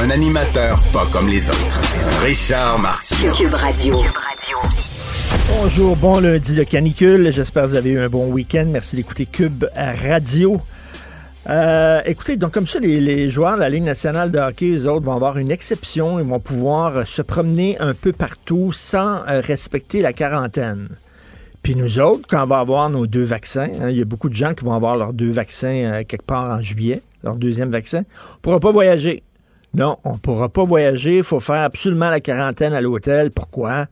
Un animateur pas comme les autres. Richard Martineau. Cube Radio. Bonjour, bon lundi de canicule. J'espère que vous avez eu un bon week-end. Merci d'écouter Cube Radio. Euh, écoutez, donc comme ça, les, les, joueurs de la Ligue nationale de hockey, eux autres, vont avoir une exception. Ils vont pouvoir euh, se promener un peu partout sans euh, respecter la quarantaine. Puis nous autres, quand on va avoir nos deux vaccins, hein, il y a beaucoup de gens qui vont avoir leurs deux vaccins quelque part en juillet, leur deuxième vaccin, on ne pourra pas voyager. Non, on ne pourra pas voyager. Il faut faire absolument la quarantaine à l'hôtel. Pourquoi?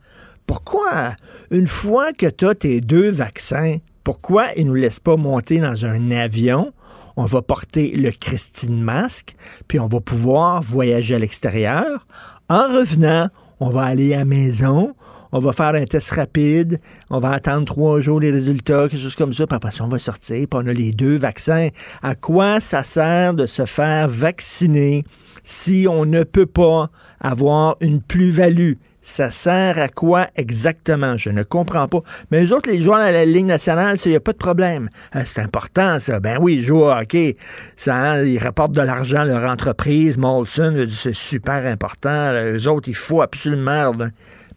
Pourquoi? Une fois que tu as tes deux vaccins, pourquoi ils ne nous laissent pas monter dans un avion? On va porter le Christine masque, puis on va pouvoir voyager à l'extérieur. En revenant, on va aller à la maison, on va faire un test rapide, on va attendre trois jours les résultats, quelque chose comme ça, puis après ça, on va sortir, puis on a les deux vaccins. À quoi ça sert de se faire vacciner? Si on ne peut pas avoir une plus-value? Ça sert à quoi exactement? Je ne comprends pas. Mais les autres, les joueurs à la Ligue nationale, il n'y a pas de problème. Euh, c'est important, ça. Ben oui, ils jouent au hockey. Ça, hein, ils rapportent de l'argent à leur entreprise. Molson, c'est super important. Les autres, il faut absolument.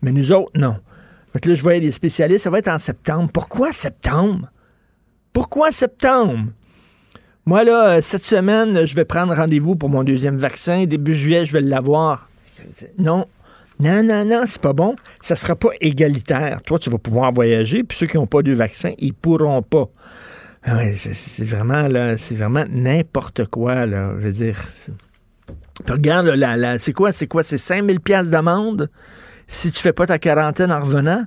Mais nous autres, non. Fait là, je voyais des spécialistes, ça va être en septembre. Pourquoi septembre? Pourquoi septembre? Moi, là, cette semaine, je vais prendre rendez-vous pour mon deuxième vaccin. Début juillet, je vais l'avoir. Non, non, non, non, c'est pas bon. Ça sera pas égalitaire. Toi, tu vas pouvoir voyager, puis ceux qui n'ont pas de vaccin, ils pourront pas. Ah c'est vraiment là, c'est vraiment n'importe quoi là. Je veux dire. regarde là, c'est quoi, c'est quoi, c'est 5000 pièces d'amende si tu fais pas ta quarantaine en revenant?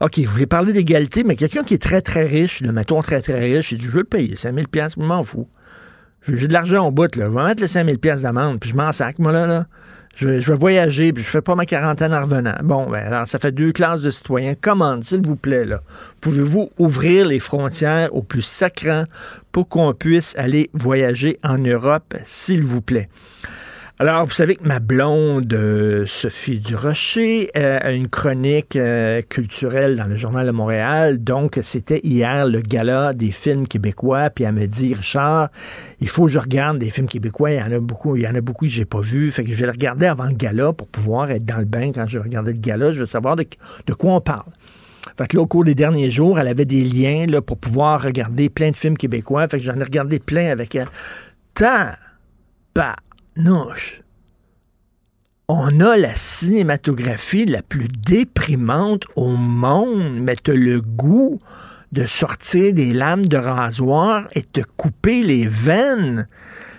OK, vous voulez parler d'égalité, mais quelqu'un qui est très, très riche, le mettons très, très riche, il dit, je veux le payer, 5000 pièces, je m'en fous. J'ai de l'argent au bout, là. Je vais mettre les 5000 pièces d'amende, puis je m'en sac, moi, là, là. Je, vais voyager, puis je fais pas ma quarantaine en revenant. Bon, ben, alors, ça fait deux classes de citoyens. Commande, s'il vous plaît, là. Pouvez-vous ouvrir les frontières au plus sacrant pour qu'on puisse aller voyager en Europe, s'il vous plaît? Alors, vous savez que ma blonde, euh, Sophie Durocher, euh, a une chronique euh, culturelle dans le Journal de Montréal. Donc, c'était hier le gala des films québécois. Puis elle me dit, Richard, il faut que je regarde des films québécois. Il y en a beaucoup, il y en a beaucoup que j'ai pas vu. Fait que je vais le regarder avant le gala pour pouvoir être dans le bain quand je vais le gala. Je veux savoir de, quoi on parle. Fait que là, au cours des derniers jours, elle avait des liens pour pouvoir regarder plein de films québécois. Fait que j'en ai regardé plein avec elle. Tant, pas on a la cinématographie la plus déprimante au monde, mais tu le goût de sortir des lames de rasoir et te couper les veines.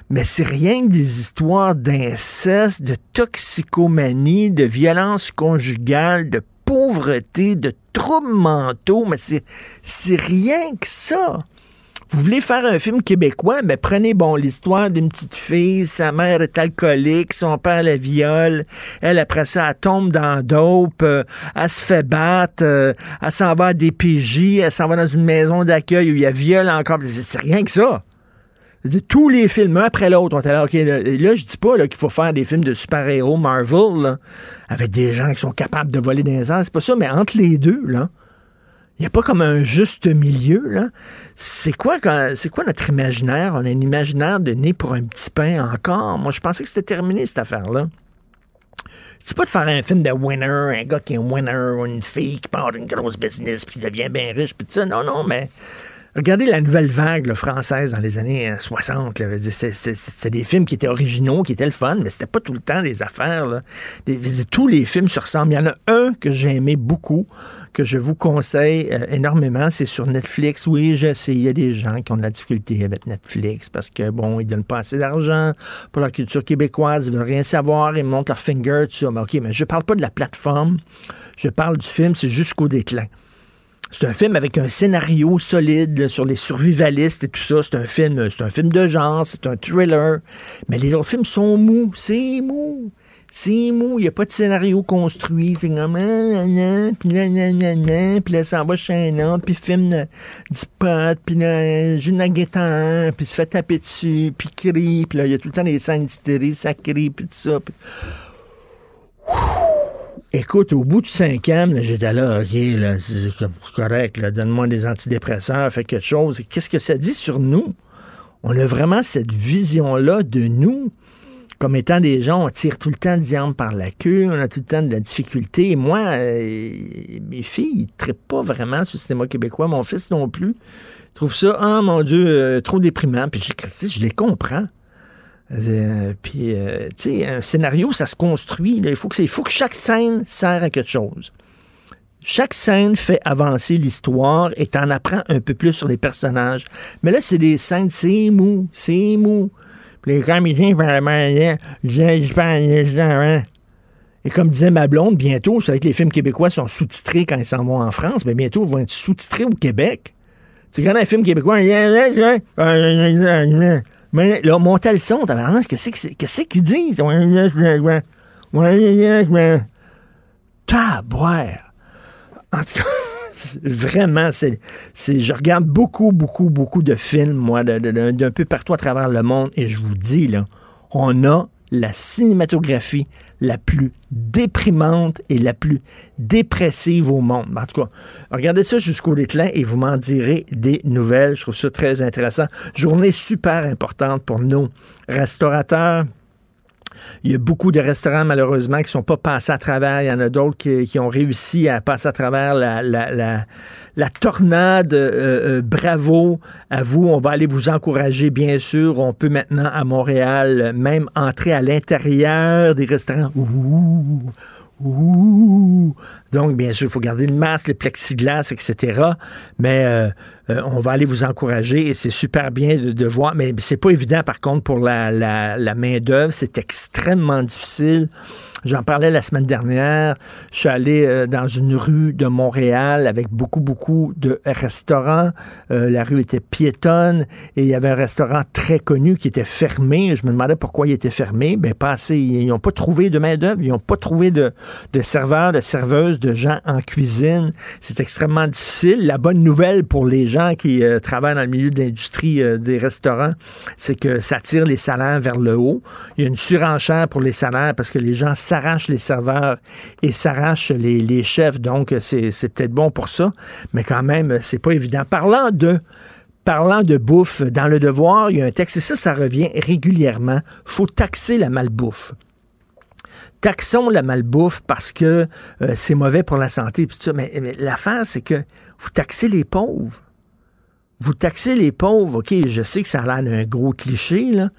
Mais c'est rien que des histoires d'inceste, de toxicomanie, de violence conjugale, de pauvreté, de troubles mentaux, mais c'est rien que ça. Vous voulez faire un film québécois, mais prenez, bon, l'histoire d'une petite fille, sa mère est alcoolique, son père la viole, elle, après ça, elle tombe dans dope, euh, elle se fait battre, euh, elle s'en va à des PJ, elle s'en va dans une maison d'accueil où il y a viol encore. C'est rien que ça. Tous les films, un après l'autre, on là, là, je dis pas qu'il faut faire des films de super-héros Marvel, avec des gens qui sont capables de voler des airs, c'est pas ça, mais entre les deux, là, il n'y a pas comme un juste milieu, là. C'est quoi, c'est quoi notre imaginaire? On a un imaginaire de nez pour un petit pain encore. Moi, je pensais que c'était terminé, cette affaire-là. C'est pas de faire un film de winner, un gars qui est winner, ou une fille qui part d'une grosse business, puis qui devient bien riche, puis ça. Non, non, mais Regardez la nouvelle vague française dans les années 60. Euh, c'était des films qui étaient originaux, qui étaient le fun, mais c'était pas tout le temps des affaires. tous les films se ressemblent. Il y en a un que j'ai aimé beaucoup, que je vous conseille euh, énormément. C'est sur Netflix. Oui, je sais, il y a des gens qui ont de la difficulté avec Netflix parce que, bon, ils donnent pas assez d'argent pour la culture québécoise. Ils veulent rien savoir. Ils montent leur finger, tout ça. Mais OK, mais je parle pas de la plateforme. Je parle du film. C'est jusqu'au déclin. C'est un film avec un scénario solide sur les survivalistes et tout ça. C'est un film, c'est un film de genre, c'est un thriller. Mais les autres films sont mous, c'est mou. C'est mou, il n'y a pas de scénario construit. C'est comme, ah, nan, puis là, nan, puis là, ça va chez un autre, puis filme du pot, puis là, joue la puis se fait taper dessus, puis crie, puis là, il y a tout le temps des scènes d'hystérie, ça crie, puis tout ça. Pis... Écoute, au bout du cinquième, j'étais là, OK, là, c'est correct, donne-moi des antidépresseurs, fais quelque chose. Qu'est-ce que ça dit sur nous? On a vraiment cette vision-là de nous comme étant des gens, on tire tout le temps diable par la queue, on a tout le temps de la difficulté. moi, euh, mes filles, ils ne pas vraiment sur le cinéma québécois. Mon fils non plus. Ils trouvent ça, oh mon Dieu, euh, trop déprimant. Puis je, je les comprends. Euh, puis, tu sais, un scénario, ça se construit. Il, faut que, chaque scène sert à quelque chose. Chaque scène fait avancer l'histoire et t'en apprends un peu plus sur les personnages. Mais là, c'est des scènes, c'est mou, c'est mou. Puis les comédiens vraiment, et comme disait ma blonde, bientôt, c'est vrai que les films québécois sont sous-titrés quand ils s'en vont en France, mais bientôt, ils vont être sous-titrés au Québec. C'est quand un film québécois, mais là, montez le son, qu'est-ce qu'ils disent? Taboire. En tout cas, vraiment, c'est, je regarde beaucoup, beaucoup, beaucoup de films, moi, d'un peu partout à travers le monde, et je vous dis, là, on a la cinématographie la plus déprimante et la plus dépressive au monde. En tout cas, regardez ça jusqu'au déclin et vous m'en direz des nouvelles. Je trouve ça très intéressant. Journée super importante pour nos restaurateurs, il y a beaucoup de restaurants, malheureusement, qui ne sont pas passés à travers. Il y en a d'autres qui, ont réussi à passer à travers la, tornade. Euh, euh, bravo à vous. On va aller vous encourager, bien sûr. On peut maintenant, à Montréal, même entrer à l'intérieur des restaurants. Ouh, ouh. Donc, bien sûr, il faut garder le masque, le plexiglas, etc. Mais euh, euh, on va aller vous encourager et c'est super bien de, voir. Mais c'est pas évident, par contre, pour la, la main-d'œuvre. C'est extrêmement difficile. J'en parlais la semaine dernière. Je suis allé euh, dans une rue de Montréal avec beaucoup, beaucoup de restaurants. Euh, la rue était piétonne et il y avait un restaurant très connu qui était fermé. Je me demandais pourquoi il était fermé. Ben, pas assez. Ils n'ont pas trouvé de main-d'œuvre. Ils n'ont pas trouvé de, serveurs, de serveuses, de gens en cuisine. C'est extrêmement difficile. La bonne nouvelle pour les gens qui euh, travaillent dans le milieu de l'industrie des restaurants, c'est que ça tire les salaires vers le haut. Il y a une surenchère pour les salaires parce que les gens s'arrachent les serveurs et s'arrachent les, chefs. Donc, c'est peut-être bon pour ça, mais quand même, c'est pas évident. Parlant de parlant de bouffe, dans le devoir, il y a un texte, et ça, ça revient régulièrement. faut taxer la malbouffe. Taxons la malbouffe parce que euh, c'est mauvais pour la santé. Mais, mais l'affaire, c'est que vous taxez les pauvres. Vous taxez les pauvres. OK, je sais que ça a l'air d'un gros cliché, là.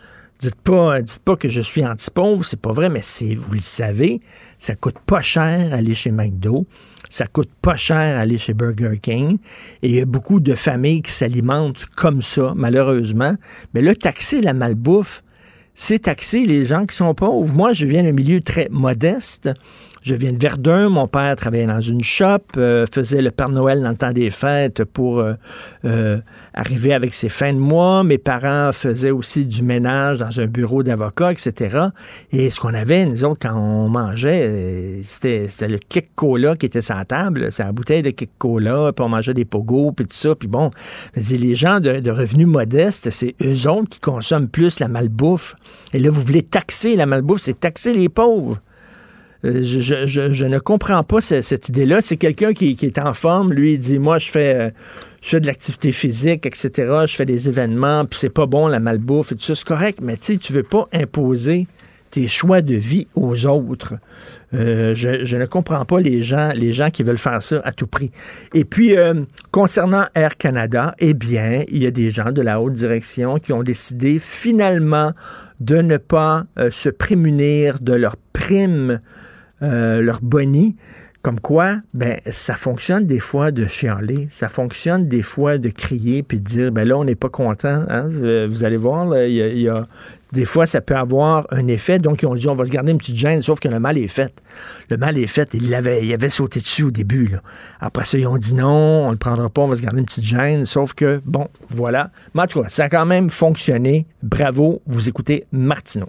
Dites pas, dites pas que je suis anti-pauvre, c'est pas vrai, mais c'est, vous le savez, ça coûte pas cher aller chez McDo, ça coûte pas cher aller chez Burger King, et il y a beaucoup de familles qui s'alimentent comme ça, malheureusement. Mais là, taxer la malbouffe, c'est taxer les gens qui sont pauvres. Moi, je viens d'un milieu très modeste. Je viens de Verdun. Mon père travaillait dans une shop, euh, faisait le Père Noël dans le temps des fêtes pour euh, euh, arriver avec ses fins de mois. Mes parents faisaient aussi du ménage dans un bureau d'avocat, etc. Et ce qu'on avait, nous autres, quand on mangeait, c'était, le kick cola qui était sur la table. C'est la bouteille de kick cola, puis on mangeait des pogos, puis tout ça. Puis bon, les gens de, de revenus modestes, c'est eux autres qui consomment plus la malbouffe. Et là, vous voulez taxer la malbouffe, c'est taxer les pauvres. Euh, je, ne comprends pas cette, idée-là. C'est quelqu'un qui, est en forme, lui, il dit, moi, je fais, euh, je fais de l'activité physique, etc., je fais des événements, puis c'est pas bon, la malbouffe et tout ça, c'est correct, mais tu tu veux pas imposer tes choix de vie aux autres. Euh, je, ne comprends pas les gens, les gens qui veulent faire ça à tout prix. Et puis, concernant Air Canada, eh bien, il y a des gens de la haute direction qui ont décidé finalement de ne pas se prémunir de leurs primes euh, leur boni. Comme quoi, ben, ça fonctionne des fois de chialer, ça fonctionne des fois de crier puis de dire, ben là, on n'est pas content. Hein. Vous allez voir, il y, a, des fois, ça peut avoir un effet. Donc, ils ont dit, on va se garder une petite gêne, sauf que le mal est fait. Le mal est fait. Il avait, il avait sauté dessus au début. Là. Après ça, ils ont dit non, on le prendra pas, on va se garder une petite gêne. Sauf que, bon, voilà. Mais en tout ça a quand même fonctionné. Bravo, vous écoutez Martineau.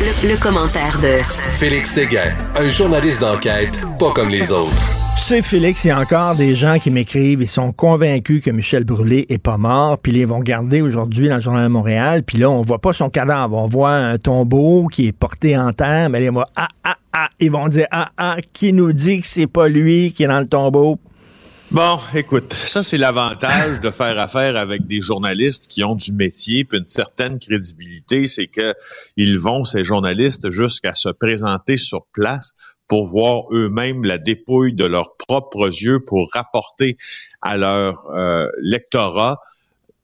Le, le commentaire de Félix Séguin, un journaliste d'enquête pas comme les autres. Tu sais, Félix, il y a encore des gens qui m'écrivent, ils sont convaincus que Michel Brûlé est pas mort, puis ils vont regarder aujourd'hui dans le Journal de Montréal, puis là, on voit pas son cadavre, on voit un tombeau qui est porté en terre, mais ils vont, ah, ah, ah, ils vont dire, ah, ah, qui nous dit que c'est pas lui qui est dans le tombeau? Bon, écoute, ça c'est l'avantage de faire affaire avec des journalistes qui ont du métier puis une certaine crédibilité, c'est que ils vont ces journalistes jusqu'à se présenter sur place pour voir eux-mêmes la dépouille de leurs propres yeux pour rapporter à leur euh, lectorat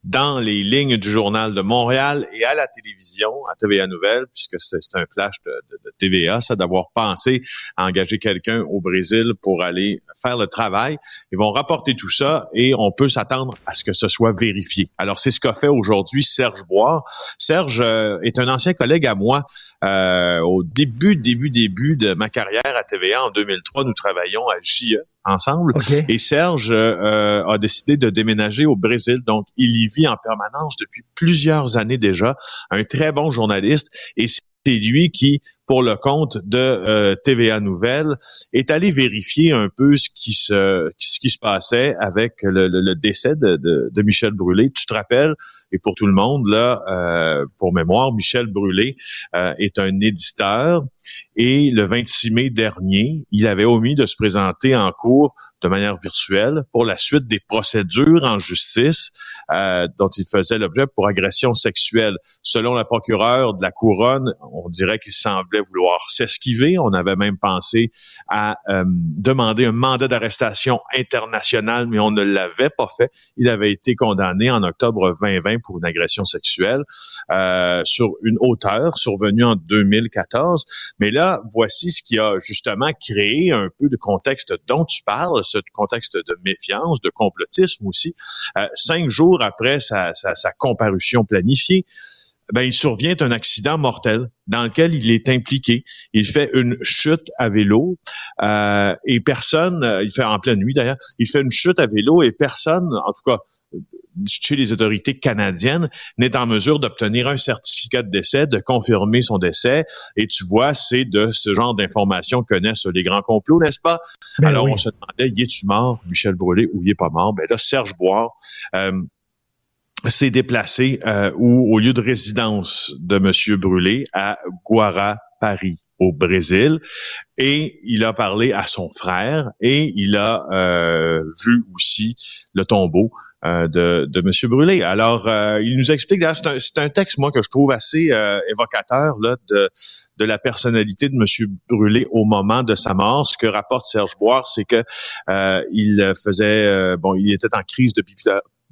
dans les lignes du journal de Montréal et à la télévision, à TVA Nouvelle, puisque c'est un flash de, de, de TVA, ça, d'avoir pensé à engager quelqu'un au Brésil pour aller faire le travail. Ils vont rapporter tout ça et on peut s'attendre à ce que ce soit vérifié. Alors, c'est ce qu'a fait aujourd'hui Serge Bois. Serge euh, est un ancien collègue à moi. Euh, au début, début, début de ma carrière à TVA en 2003, nous travaillions à JE ensemble. OK. Et Serge euh, a décidé de déménager au Brésil. Donc, il y vit en permanence depuis plusieurs années déjà. Un très bon journaliste. Et c'est lui qui, pour le compte de euh, TVA Nouvelles, est allé vérifier un peu ce qui se ce qui se passait avec le, le- le décès de, de- de Michel Brûlé. Tu te rappelles, et pour tout le monde, là, euh, pour mémoire, Michel Brûlé euh, est un éditeur et le 26 mai dernier, il avait omis de se présenter en cours de manière virtuelle pour la suite des procédures en justice euh, dont il faisait l'objet pour agression sexuelle. Selon la procureure de la couronne, on dirait qu'il semblait vouloir s'esquiver. On avait même pensé à euh, demander un mandat d'arrestation international, mais on ne l'avait pas fait. Il avait été condamné en octobre 2020 pour une agression sexuelle euh, sur une hauteur survenue en 2014. Mais là, voici ce qui a justement créé un peu de contexte dont tu parles, ce contexte de méfiance, de complotisme aussi. Euh, cinq jours après sa, sa, sa comparution planifiée, ben, il survient un accident mortel dans lequel il est impliqué. Il fait une chute à vélo euh, et personne, euh, il fait en pleine nuit d'ailleurs, il fait une chute à vélo et personne, en tout cas chez les autorités canadiennes, n'est en mesure d'obtenir un certificat de décès, de confirmer son décès. Et tu vois, c'est de ce genre d'informations que connaissent les grands complots, n'est-ce pas? Ben Alors, oui. on se demandait, y est-tu mort, Michel Brûlé, ou il est pas mort? Ben là, Serge Boire euh, s'est déplacé euh, où, au lieu de résidence de Monsieur Brûlé à Guara, Paris au Brésil et il a parlé à son frère et il a euh, vu aussi le tombeau euh, de, de Monsieur Brûlé. Alors, euh, il nous explique, d'ailleurs, c'est un, un texte, moi, que je trouve assez euh, évocateur là, de, de la personnalité de Monsieur Brûlé au moment de sa mort. Ce que rapporte Serge Boire, c'est que euh, il faisait, euh, bon, il était en crise de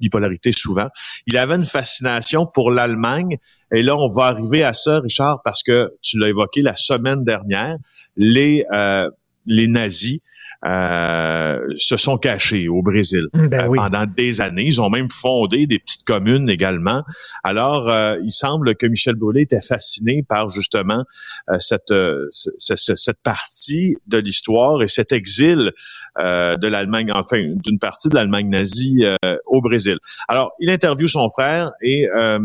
bipolarité souvent. Il avait une fascination pour l'Allemagne. Et là, on va arriver à ça, Richard, parce que tu l'as évoqué la semaine dernière. Les, euh, les nazis euh, se sont cachés au Brésil Ben euh, oui. pendant des années. Ils ont même fondé des petites communes également. Alors, euh, il semble que Michel Brûlé était fasciné par justement euh, cette, euh, ce- ce- cette partie de l'histoire et cet exil euh, de l'Allemagne, enfin d'une partie de l'Allemagne nazie euh, au Brésil. Alors, il interviewe son frère et euh,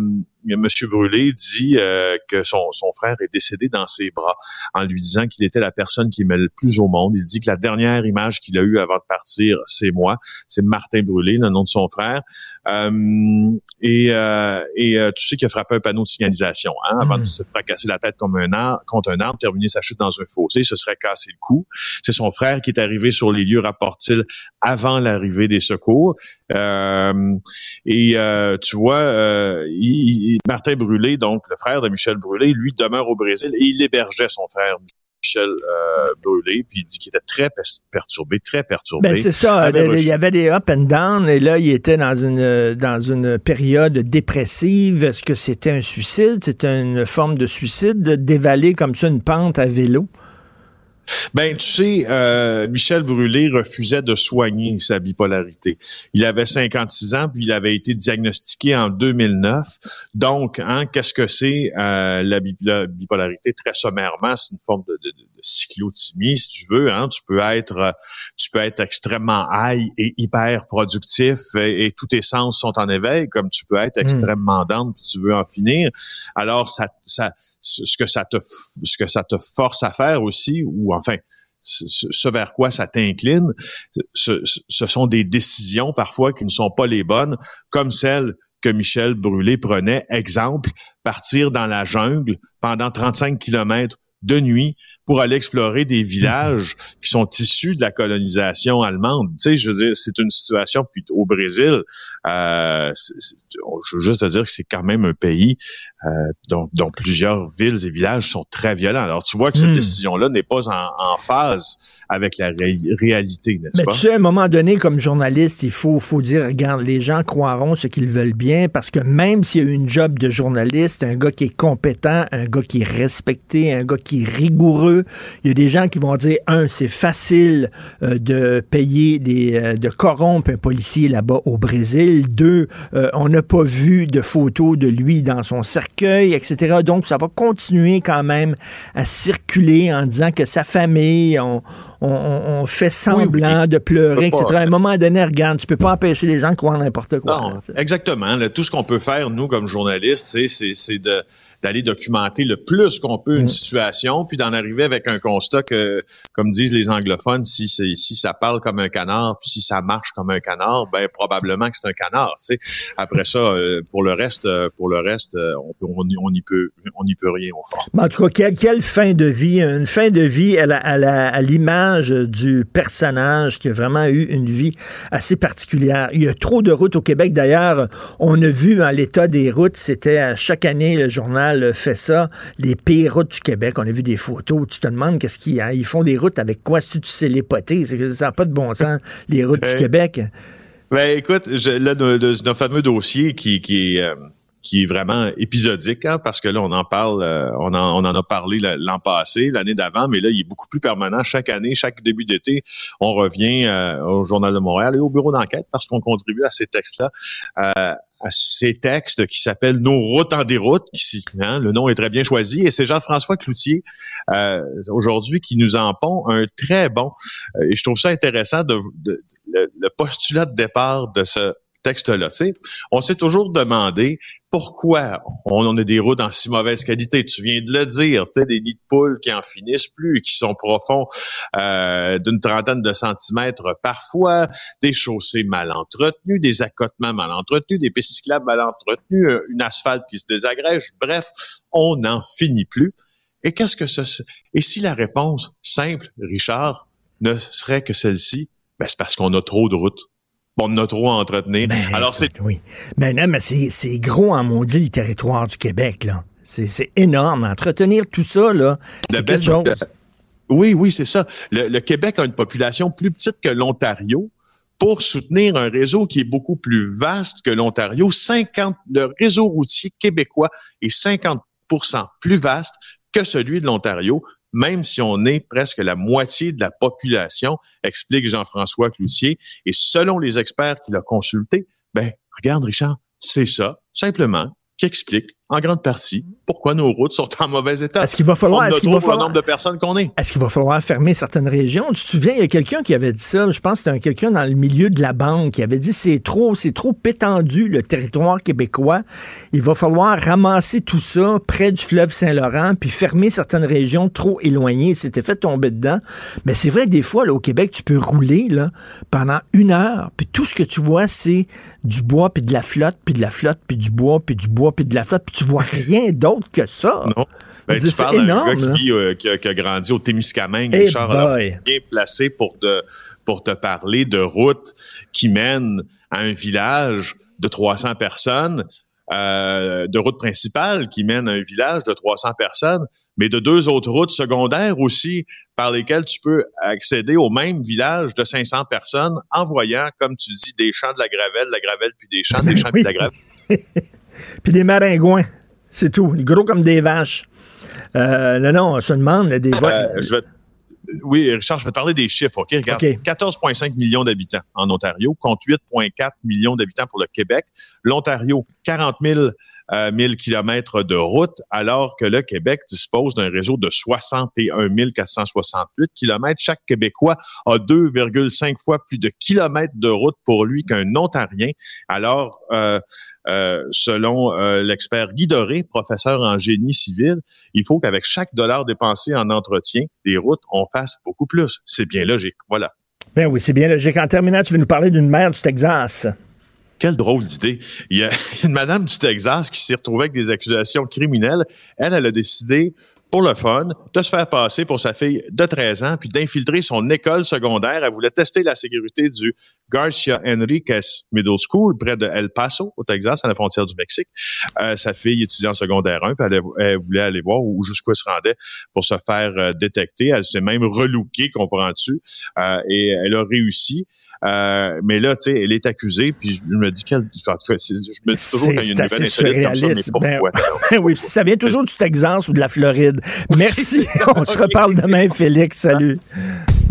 Monsieur Brûlé dit euh, que son, son frère est décédé dans ses bras en lui disant qu'il était la personne qui aimait le plus au monde. Il dit que la dernière image qu'il a eue avant de partir, c'est moi. C'est Martin Brûlé, le nom de son frère. Euh, et euh, et euh, tu sais qu'il a frappé un panneau de signalisation hein, avant de se fracasser la tête comme un arbre, contre un arbre, terminer sa chute dans un fossé, se serait cassé le cou. C'est son frère qui est arrivé sur les lieux, rapporte-t-il, avant l'arrivée des secours. Euh, et euh, tu vois, euh, il- il- Martin Brûlé, donc le frère de Michel Brûlé, lui demeure au Brésil et il hébergeait son frère Michel euh, Brûlé, puis il dit qu'il était très perturbé, très perturbé. Ben, c'est ça. Il reçu- y avait des up and down et là, il était dans une, dans une période dépressive. Est-ce que c'était un suicide? C'était une forme de suicide de dévaler comme ça une pente à vélo? Ben, tu sais, euh, Michel Brûlé refusait de soigner sa bipolarité. Il avait 56 ans, puis il avait été diagnostiqué en 2009. Donc, hein, qu'est-ce que c'est euh, la, bi- la bipolarité? Très sommairement, c'est une forme de cyclotimie, si tu veux. Hein, tu peux être, tu peux être extrêmement high et hyper productif et, tous tes sens sont en éveil, comme tu peux être hmm. extrêmement down puis tu veux en finir. Alors, ça, ça, ce que ça te, ce que ça te force à faire aussi, ou enfin, ce vers quoi ça t'incline, ce, ce, sont des décisions parfois qui ne sont pas les bonnes, comme celle que Michel Brûlé prenait. Exemple, partir dans la jungle pendant 35 kilomètres de nuit pour aller explorer des villages qui sont issus de la colonisation allemande. Tu sais, je veux dire, c'est une situation puis au Brésil. Euh, je veux juste te dire que c'est quand même un pays euh, dont, dont, plusieurs villes et villages sont très violents. Alors, tu vois que cette hmm. décision-là n'est pas en, en, phase avec la réalité, n'est-ce pas? Mais tu sais, à un moment donné, comme journaliste, il faut, faut dire, regarde, les gens croiront ce qu'ils veulent bien, parce que même s'il y a une job de journaliste, un gars qui est compétent, un gars qui est respecté, un gars qui est rigoureux, il y a des gens qui vont dire, un, c'est facile euh, de payer des, euh, de corrompre un policier là-bas au Brésil. Deux, euh, on n'a pas vu de photos de lui dans son cercueil, etc. Donc, ça va continuer quand même à circuler en disant que sa famille, on, on, fait semblant de pleurer, etc. À un moment donné, regarde, tu peux pas empêcher les gens de croire n'importe quoi. Non, exactement. tout ce qu'on peut faire, nous, comme journalistes, c'est de d'aller documenter le plus qu'on peut une mm. situation, puis d'en arriver avec un constat que, comme disent les anglophones, si si ça parle comme un canard, puis si ça marche comme un canard, ben probablement que c'est un canard. Tu sais. Après ça, euh, pour le reste, euh, pour le reste, euh, on, on, on y peut, on y peut rien au fond. En tout cas, quelle, fin de vie, une fin de vie à, à l'image du personnage qui a vraiment eu une vie assez particulière. Il y a trop de routes au Québec. D'ailleurs, on a vu à l'état des routes, c'était chaque année le journal fait ça, les pires routes du Québec. On a vu des photos. Tu te demandes qu'est-ce qu'ils Ils font des routes avec quoi? Si tu sais les poter, ça n'a pas de bon sens, les routes du Québec. Ben écoute, là, dans, fameux dossier qui, qui est... Euh, qui est vraiment épisodique, hein, parce que là, on en parle, euh, on, en, on en a parlé l'an passé, l'année d'avant, mais là, il est beaucoup plus permanent. Chaque année, chaque début d'été, on revient euh, au Journal de Montréal et au bureau d'enquête parce qu'on contribue à ces textes-là à ces textes qui s'appellent Nos routes en déroute. Qui, hein, le nom est très bien choisi. Et c'est Jean-François Cloutier, euh, aujourd'hui, qui nous en pond un très bon. Euh, et je trouve ça intéressant de, le, postulat de départ de ce on s'est toujours demandé pourquoi on a des routes en si mauvaise qualité. Tu viens de le dire, tu des nids de poules qui en finissent plus, qui sont profonds euh, d'une trentaine de centimètres parfois, des chaussées mal entretenues, des accotements mal entretenus, des pistes cyclables mal entretenues, euh, une asphalte qui se désagrège. Bref, on n'en finit plus. Et qu'est-ce que ça... Et si la réponse simple, Richard, ne serait que celle-ci, ben c'est parce qu'on a trop de routes on a trop à entretenir. Ben, Alors, c'est. Oui. Ben, non, mais c'est gros en maudit le territoire du Québec, là. C'est énorme. Entretenir tout ça, là, c'est quelque chose. oui, oui, c'est ça. Le, Québec a une population plus petite que l'Ontario pour soutenir un réseau qui est beaucoup plus vaste que l'Ontario. 50, le réseau routier québécois est 50% plus vaste que celui de l'Ontario même si on est presque la moitié de la population, explique Jean-François Cloutier. Et selon les experts qu'il a consultés, ben, regarde, Richard, c'est ça, simplement, qui explique en grande partie pourquoi nos routes sont en mauvais état? Est-ce qu'il va falloir, est-ce qu'il va falloir, nombre de personnes qu'on est. Est-ce qu'il va falloir fermer certaines régions? Tu te souviens, il y a quelqu'un qui avait dit ça, je pense que c'était quelqu'un dans le milieu de la banque qui avait dit c'est trop, c'est trop étendu le territoire québécois. Il va falloir ramasser tout ça près du fleuve Saint-Laurent puis fermer certaines régions trop éloignées. C'était fait tomber dedans. Mais c'est vrai que des fois, là, au Québec, tu peux rouler là, pendant une heure, puis tout ce que tu vois, c'est du bois puis de la flotte, puis de la flotte, puis du bois, puis du bois, puis de la flotte, puis tu vois rien d'autre que ça. Non. Ben, tu parles d'un gars qui, euh, qui, a, qui, a, grandi au Témiscamingue, hey Richard, bien placé pour te, pour te parler de routes qui mènent à un village de 300 personnes, euh, de routes principales qui mènent à un village de 300 personnes, mais de deux autres routes secondaires aussi par lesquelles tu peux accéder au même village de 500 personnes en voyant, comme tu dis, des champs de la gravelle, de la gravelle puis des champs, des champs puis de la gravelle. puis des maringouins. C'est tout. Gros comme des vaches. Euh, non, non, on se demande des euh, Oui, Richard, je vais te parler des chiffres, OK? Regarde, 14,5 millions d'habitants en Ontario, compte 8,4 millions d'habitants pour le Québec. L'Ontario, 40 000 euh, 1000 kilomètres de route, alors que le Québec dispose d'un réseau de 61 468 kilomètres. Chaque Québécois a 2,5 fois plus de kilomètres de route pour lui qu'un Ontarien. Alors, euh, euh, selon euh, l'expert Guy Doré, professeur en génie civil, il faut qu'avec chaque dollar dépensé en entretien des routes, on fasse beaucoup plus. C'est bien logique. Voilà. Ben oui, c'est bien logique. En terminant, tu veux nous parler d'une mère du Texas. Quelle drôle d'idée. Il y a une madame du Texas qui s'est retrouvée avec des accusations criminelles. Elle, elle a décidé pour le fun, de se faire passer pour sa fille de 13 ans, puis d'infiltrer son école secondaire. Elle voulait tester la sécurité du Garcia Enriquez Middle School, près de El Paso, au Texas, à la frontière du Mexique. Euh, sa fille étudiait en secondaire 1, puis elle, voulait aller voir où jusqu'où elle se rendait pour se faire euh, détecter. Elle s'est même relookée, comprends-tu, euh, et elle a réussi. Euh, mais là, tu sais, elle est accusée, puis je me dis qu'elle... Je me dis toujours quand il y a une nouvelle insolite comme ça, mais pourquoi? Ben, oui, ça vient toujours du Texas ou de la Floride. Merci. On se reparle demain, Félix. Salut.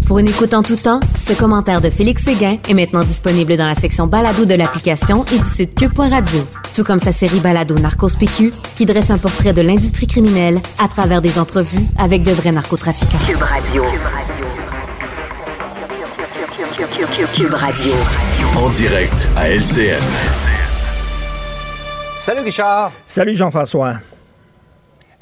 Pour une écoute en tout temps, ce commentaire de Félix Séguin est maintenant disponible dans la section balado de l'application et du site cube.radio. Tout comme sa série balado Narcos PQ, qui dresse un portrait de l'industrie criminelle à travers des entrevues avec de vrais narcotrafiquants. Cube Radio. Cube Radio. En direct à LCN. Salut Richard. Salut Jean-François.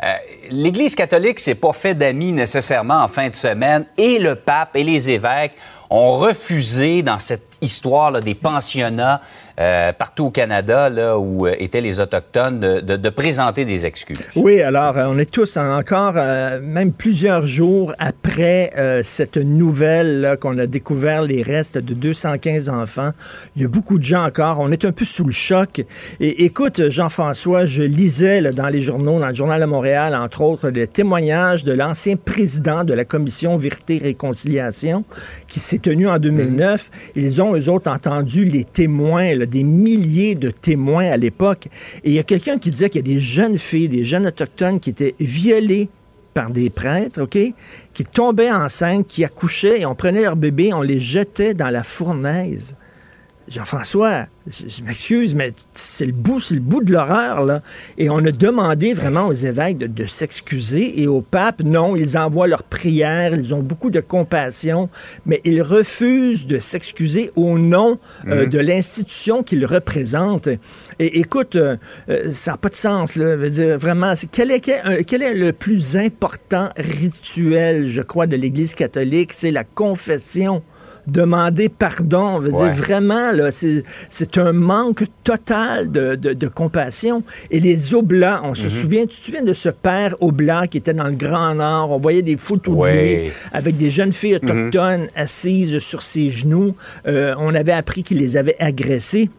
Euh, L'Église catholique s'est pas fait d'amis nécessairement en fin de semaine. Et le pape et les évêques ont refusé dans cette histoire là, des pensionnats euh, partout au Canada, là où euh, étaient les Autochtones, de, présenter des excuses. Oui, alors euh, on est tous encore, même plusieurs jours après cette nouvelle qu'on a découvert les restes de 215 enfants. Il y a beaucoup de gens encore. On est un peu sous le choc. Et écoute, Jean-François, je lisais dans les journaux, dans le Journal de Montréal, entre autres, le témoignage de l'ancien président de la commission Vérité et Réconciliation qui s'est tenu en 2009. Mmh. Ils ont, eux autres, entendu les témoins des milliers de témoins à l'époque. Et il y a quelqu'un qui disait qu'il y a des jeunes filles, des jeunes autochtones qui étaient violées par des prêtres, OK, qui tombaient enceintes, qui accouchaient, et on prenait leur bébé, on les jetait dans la fournaise. Jean-François, je, m'excuse, mais c'est le bout, c'est le bout de l'horreur, là. Et on a demandé vraiment aux évêques de, s'excuser et au pape, non, ils envoient leurs prières, ils ont beaucoup de compassion, mais ils refusent de s'excuser au nom euh, mhm. de l'institution qu'ils représentent. Et écoute, euh, euh, ça n'a pas de sens, là. Veux dire, vraiment, quel est, quel est le plus important rituel, je crois, de l'Église catholique? C'est la confession demander pardon. Veut dire, vraiment, là, c'est un manque total de, de, compassion. Et les Oblats, on se mhm. souvient, tu te souviens de ce père Oblat qui était dans le Grand Nord? On voyait des photos de lui avec des jeunes filles mhm. autochtones assises sur ses genoux. Euh, on avait appris qu'il les avait agressées.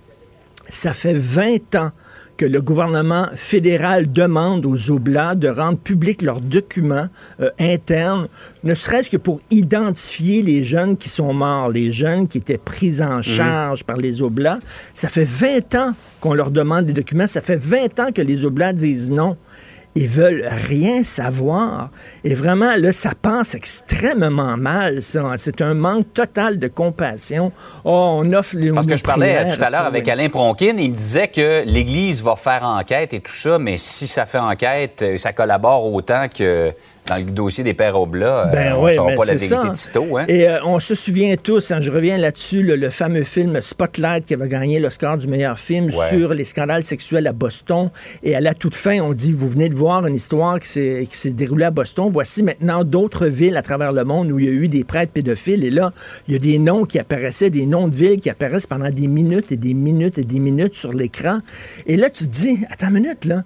Ça fait 20 ans que le gouvernement fédéral demande aux Oblats de rendre publics leurs documents euh, internes, ne serait-ce que pour identifier les jeunes qui sont morts, les jeunes qui étaient pris en mhm. charge par les Oblats. Ça fait 20 ans qu'on leur demande des documents, ça fait 20 ans que les Oblats disent non. Ils veulent rien savoir. Et vraiment, là, ça pense extrêmement mal, C'est un manque total de compassion. Oh, on offre les Parce que je parlais tout à l'heure avec Alain Pronkin, il me disait que l'Église va faire enquête et tout ça, mais si ça fait enquête, euh, ça collabore autant que dans le dossier des pères ben euh, on ne saura pas la vérité de Tito. Hein? Et euh, on se souvient tous, hein, je reviens là-dessus, le, fameux film Spotlight qui avait gagné l'Oscar du meilleur film sur les scandales sexuels à Boston. Et à la toute fin, on dit, vous venez de voir une histoire qui s'est déroulée à Boston. Voici maintenant d'autres villes à travers le monde où il y a eu des prêtres pédophiles. Et là, il y a des noms qui apparaissaient, des noms de villes qui apparaissent pendant des minutes et des minutes et des minutes sur l'écran. Et là, tu te dis, attends une minute, là.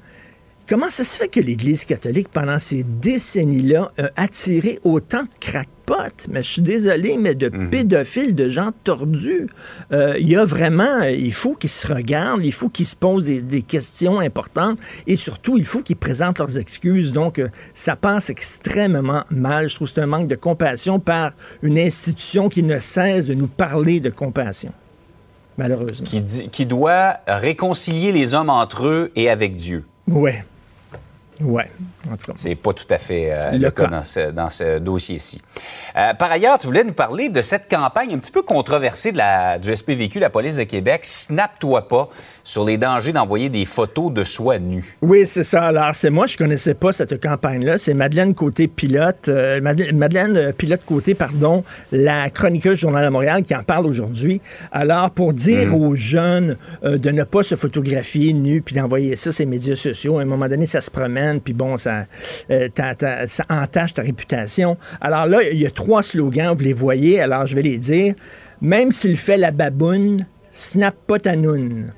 Comment ça se fait que l'Église catholique, pendant ces décennies-là, a attiré autant de crackpots? Mais je suis désolé, mais de mhm. pédophiles, de gens tordus. Euh, il y a vraiment, il faut qu'ils se regardent, il faut qu'ils se posent des, questions importantes et surtout, il faut qu'ils présentent leurs excuses. Donc, euh, ça passe extrêmement mal. Je trouve que c'est un manque de compassion par une institution qui ne cesse de nous parler de compassion malheureusement. Qui, qui, doit réconcilier les hommes entre eux et avec Dieu. Ouais. Ouais. C'est pas tout à fait euh, le, cas, dans ce, dossier-ci. Euh, par ailleurs, tu voulais nous parler de cette campagne un petit peu controversée de la, du SPVQ, la police de Québec, Snap-toi pas, sur les dangers d'envoyer des photos de soi nu. Oui, c'est ça. Alors, c'est moi, je connaissais pas cette campagne-là. C'est Madeleine Côté-Pilote, euh, Madeleine, Pilote-Côté, pardon, la chroniqueuse Journal de Montréal qui en parle aujourd'hui. Alors, pour dire mm. aux jeunes de ne pas se photographier nu puis d'envoyer ça sur les médias sociaux, à un moment donné, ça se promène, puis bon, ça euh, ça entache ta réputation. Alors là, il y a trois slogans, vous les voyez, alors je vais les dire. Même s'il fait la baboune, snap pas ta noune.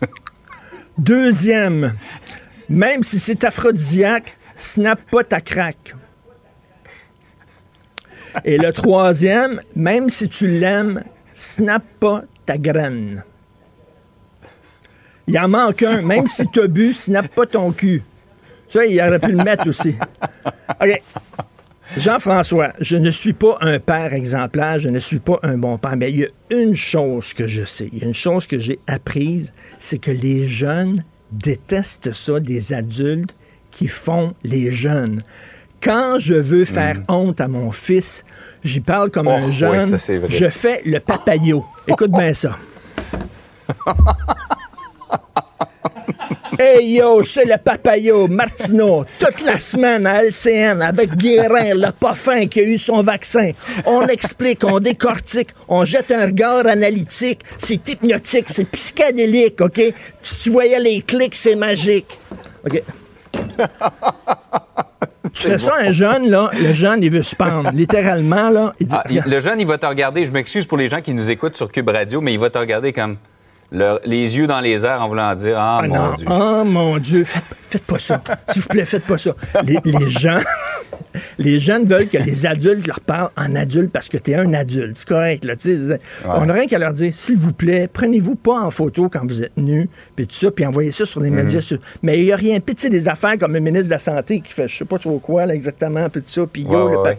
Deuxième, même si c'est aphrodisiaque, snap pas ta craque. Et le troisième, même si tu l'aimes, snap pas ta graine. Il en manque un. Même si tu as bu, snap pas ton cul. Ça, il aurait pu le mettre aussi. OK. Jean-François, je ne suis pas un père exemplaire, je ne suis pas un bon père, mais il y a une chose que je sais, il y a une chose que j'ai apprise, c'est que les jeunes détestent ça des adultes qui font les jeunes. Quand je veux faire hmm. honte à mon fils, j'y parle comme un oh, jeune, je fais le papayot. Écoute bien ça. Hey yo, c'est le papayo Martineau, toute la semaine à LCN avec Guérin, le pas qui a eu son vaccin. On explique, on décortique, on jette un regard analytique. C'est hypnotique, c'est psychédélique, OK? Si tu voyais les clics, c'est magique. OK. C'est ça, un jeune, là, le jeune, il veut se pendre. Littéralement, là. Il dit, ah, le jeune, il va te regarder. Je m'excuse pour les gens qui nous écoutent sur Cube Radio, mais il va te regarder comme les yeux dans les airs en voulant dire Ah, mon Dieu. Ah, mon Dieu, faites, pas ça. S'il vous plaît, faites pas ça. Les, gens. les jeunes veulent que les adultes leur parlent en adulte parce que tu es un adulte. C'est correct, là. On n'a rien qu'à leur dire, s'il vous plaît, prenez-vous pas en photo quand vous êtes nus, puis tout ça, puis envoyez ça sur les médias. Mhm. Mais il n'y a rien. Puis tu des affaires comme le ministre de la Santé qui fait je sais pas trop quoi, là, exactement, puis tout ça, puis yo, le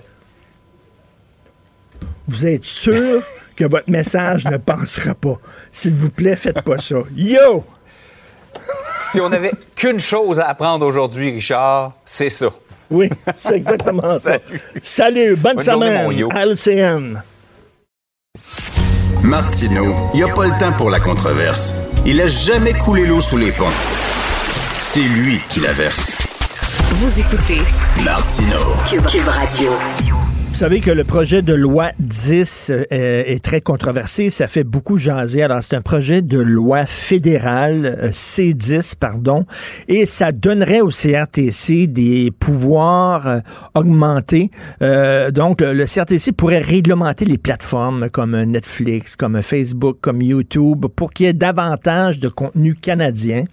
Vous êtes sûr? que votre message ne passera pas. S'il vous plaît, faites pas ça. Yo! si on n'avait qu'une chose à apprendre aujourd'hui, Richard, c'est ça. Oui, c'est exactement ça. Salut, bonne, semaine à LCN. Martineau, il n'y a pas le temps pour la controverse. Il a jamais coulé l'eau sous les ponts. C'est lui qui la verse. Vous écoutez Martineau. Cube Radio. Vous savez que le projet de loi 10 euh, est très controversé, ça fait beaucoup jaser. Alors, c'est un projet de loi fédéral, euh, C10, pardon, et ça donnerait au CRTC des pouvoirs euh, augmentés. donc, le, CRTC pourrait réglementer les plateformes comme Netflix, comme Facebook, comme YouTube, pour qu'il y ait davantage de contenu canadien.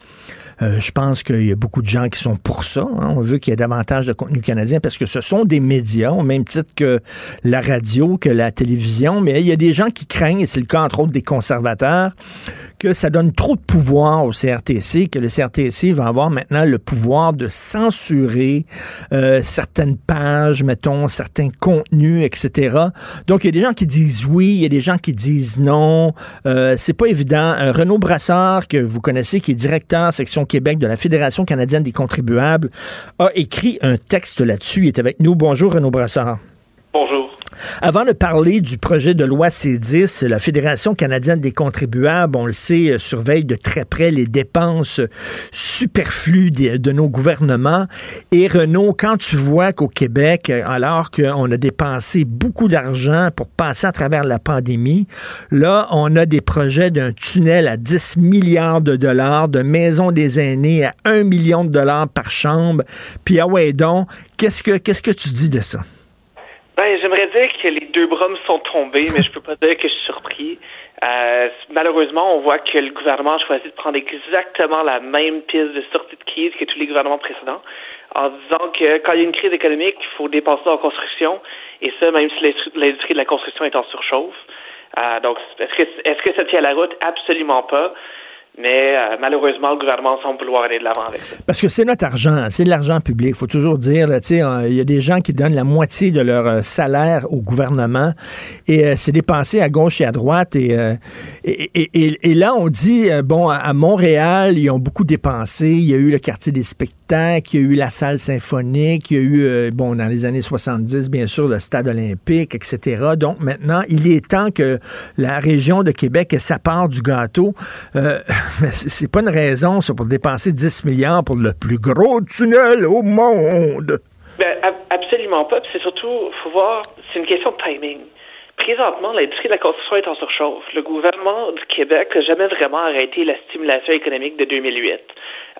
Euh, je pense qu'il y a beaucoup de gens qui sont pour ça. Hein. On veut qu'il y ait davantage de contenu canadien parce que ce sont des médias, au même titre que la radio, que la télévision. Mais il y a des gens qui craignent, et c'est le cas entre autres des conservateurs, que ça donne trop de pouvoir au CRTC, que le CRTC va avoir maintenant le pouvoir de censurer euh, certaines pages, mettons, certains contenus, etc. Donc, il y a des gens qui disent oui, il y a des gens qui disent non. Euh, c'est pas évident. Euh, Renaud Brassard, que vous connaissez, qui est directeur section Québec de la Fédération canadienne des contribuables, a écrit un texte là-dessus. Il est avec nous. Bonjour, Renaud Brassard. Bonjour. Avant de parler du projet de loi C10, la Fédération canadienne des contribuables, on le sait, euh, surveille de très près les dépenses superflues de, nos gouvernements. Et Renaud, quand tu vois qu'au Québec, euh, alors qu'on a dépensé beaucoup d'argent pour passer à travers la pandémie, là, on a des projets d'un tunnel à 10 milliards de dollars, de maisons des aînés à 1 million de dollars par chambre. Puis, ah ouais, donc, qu'est-ce que, qu'est-ce que tu dis de ça? Ben, j'aimerais dire que les deux bras me sont tombés, mais je peux pas dire que je suis surpris. Euh, malheureusement, on voit que le gouvernement a choisi de prendre exactement la même piste de sortie de crise que tous les gouvernements précédents, en disant que quand il y a une crise économique, il faut dépenser en construction, et ça, même si l'industrie de la construction est en surchauffe. Euh, donc, est-ce que, est-ce que ça tient la route? Absolument pas. Mais euh, malheureusement, le gouvernement semble vouloir aller de l'avant avec. Parce que c'est notre argent, c'est de l'argent public. Il faut toujours dire, il y a des gens qui donnent la moitié de leur euh, salaire au gouvernement et euh, c'est dépensé à gauche et à droite. Et, et, et, et, là, on dit, bon, à Montréal, ils ont beaucoup dépensé. Il y a eu le quartier des spectacles, il y a eu la salle symphonique, il y a eu, bon, dans les années 70, bien sûr, le stade olympique, etc. Donc maintenant, il est temps que la région de Québec ait du gâteau. Mais c'est pas une raison, ça, pour dépenser 10 milliards pour le plus gros tunnel au monde. Ben, absolument pas. C'est surtout, faut voir, c'est une question de timing. Présentement, l'industrie de la construction est en surchauffe. Le gouvernement du Québec n'a jamais vraiment arrêté la stimulation économique de 2008.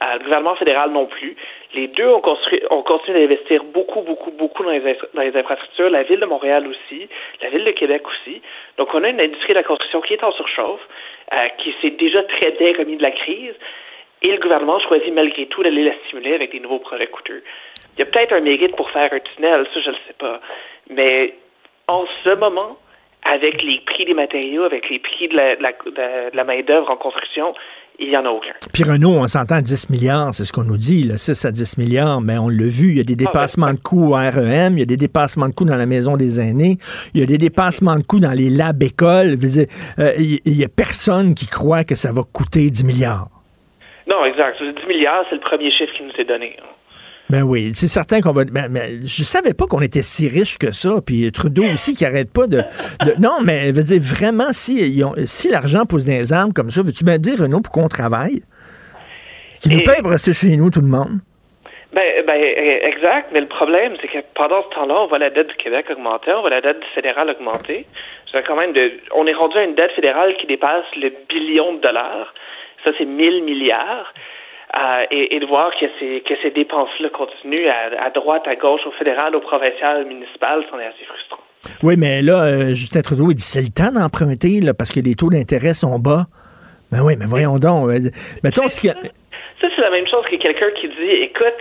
Euh, le gouvernement fédéral non plus. Les deux ont, construit, ont continué d'investir beaucoup, beaucoup, beaucoup dans les, dans les infrastructures. La ville de Montréal aussi, la ville de Québec aussi. Donc, on a une industrie de la construction qui est en surchauffe. Euh, qui s'est déjà très bien remis de la crise. Et le gouvernement choisit malgré tout d'aller la stimuler avec des nouveaux projets coûteux. Il y a peut-être un mérite pour faire un tunnel, ça je ne le sais pas. Mais en ce moment, avec les prix des matériaux, avec les prix de la, de la main-d'œuvre en construction, il n'y en a aucun. Puis Renault, on s'entend à 10 milliards, c'est ce qu'on nous dit, là, 6 à 10 milliards, mais on l'a vu, il y a des ah, dépassements de coûts à REM, il y a des dépassements de coûts dans la maison des aînés, il y a des dépassements de coûts dans les labs écoles. Euh, il n'y a personne qui croit que ça va coûter 10 milliards. Non, exact. 10 milliards, c'est le premier chiffre qui nous est donné. Ben oui, c'est certain qu'on va. Ben, ben, je savais pas qu'on était si riche que ça. Puis Trudeau aussi qui arrête pas de. non, mais veut dire vraiment si si l'argent pousse des armes comme ça, veux-tu bien dire Renaud pour qu'on travaille, qui nous paye pour rester chez nous tout le monde. Ben, ben, exact, mais le problème, c'est que pendant ce temps-là, on voit la dette du Québec augmenter, on voit la dette du fédéral augmenter. quand même de, on est rendu à une dette fédérale qui dépasse le billion de dollars. Ça, c'est 1000 milliards. Euh, et, de voir que ces, que ces dépenses-là continuent à, droite, à gauche, au fédéral, au provincial, au municipal, c'en est assez frustrant. Oui, mais là, euh, Justin Trudeau, il dit c'est le temps d'emprunter parce que les taux d'intérêt sont bas. Ben oui, mais voyons donc. Euh, mettons ce Ça, c'est la même chose que quelqu'un qui dit écoute,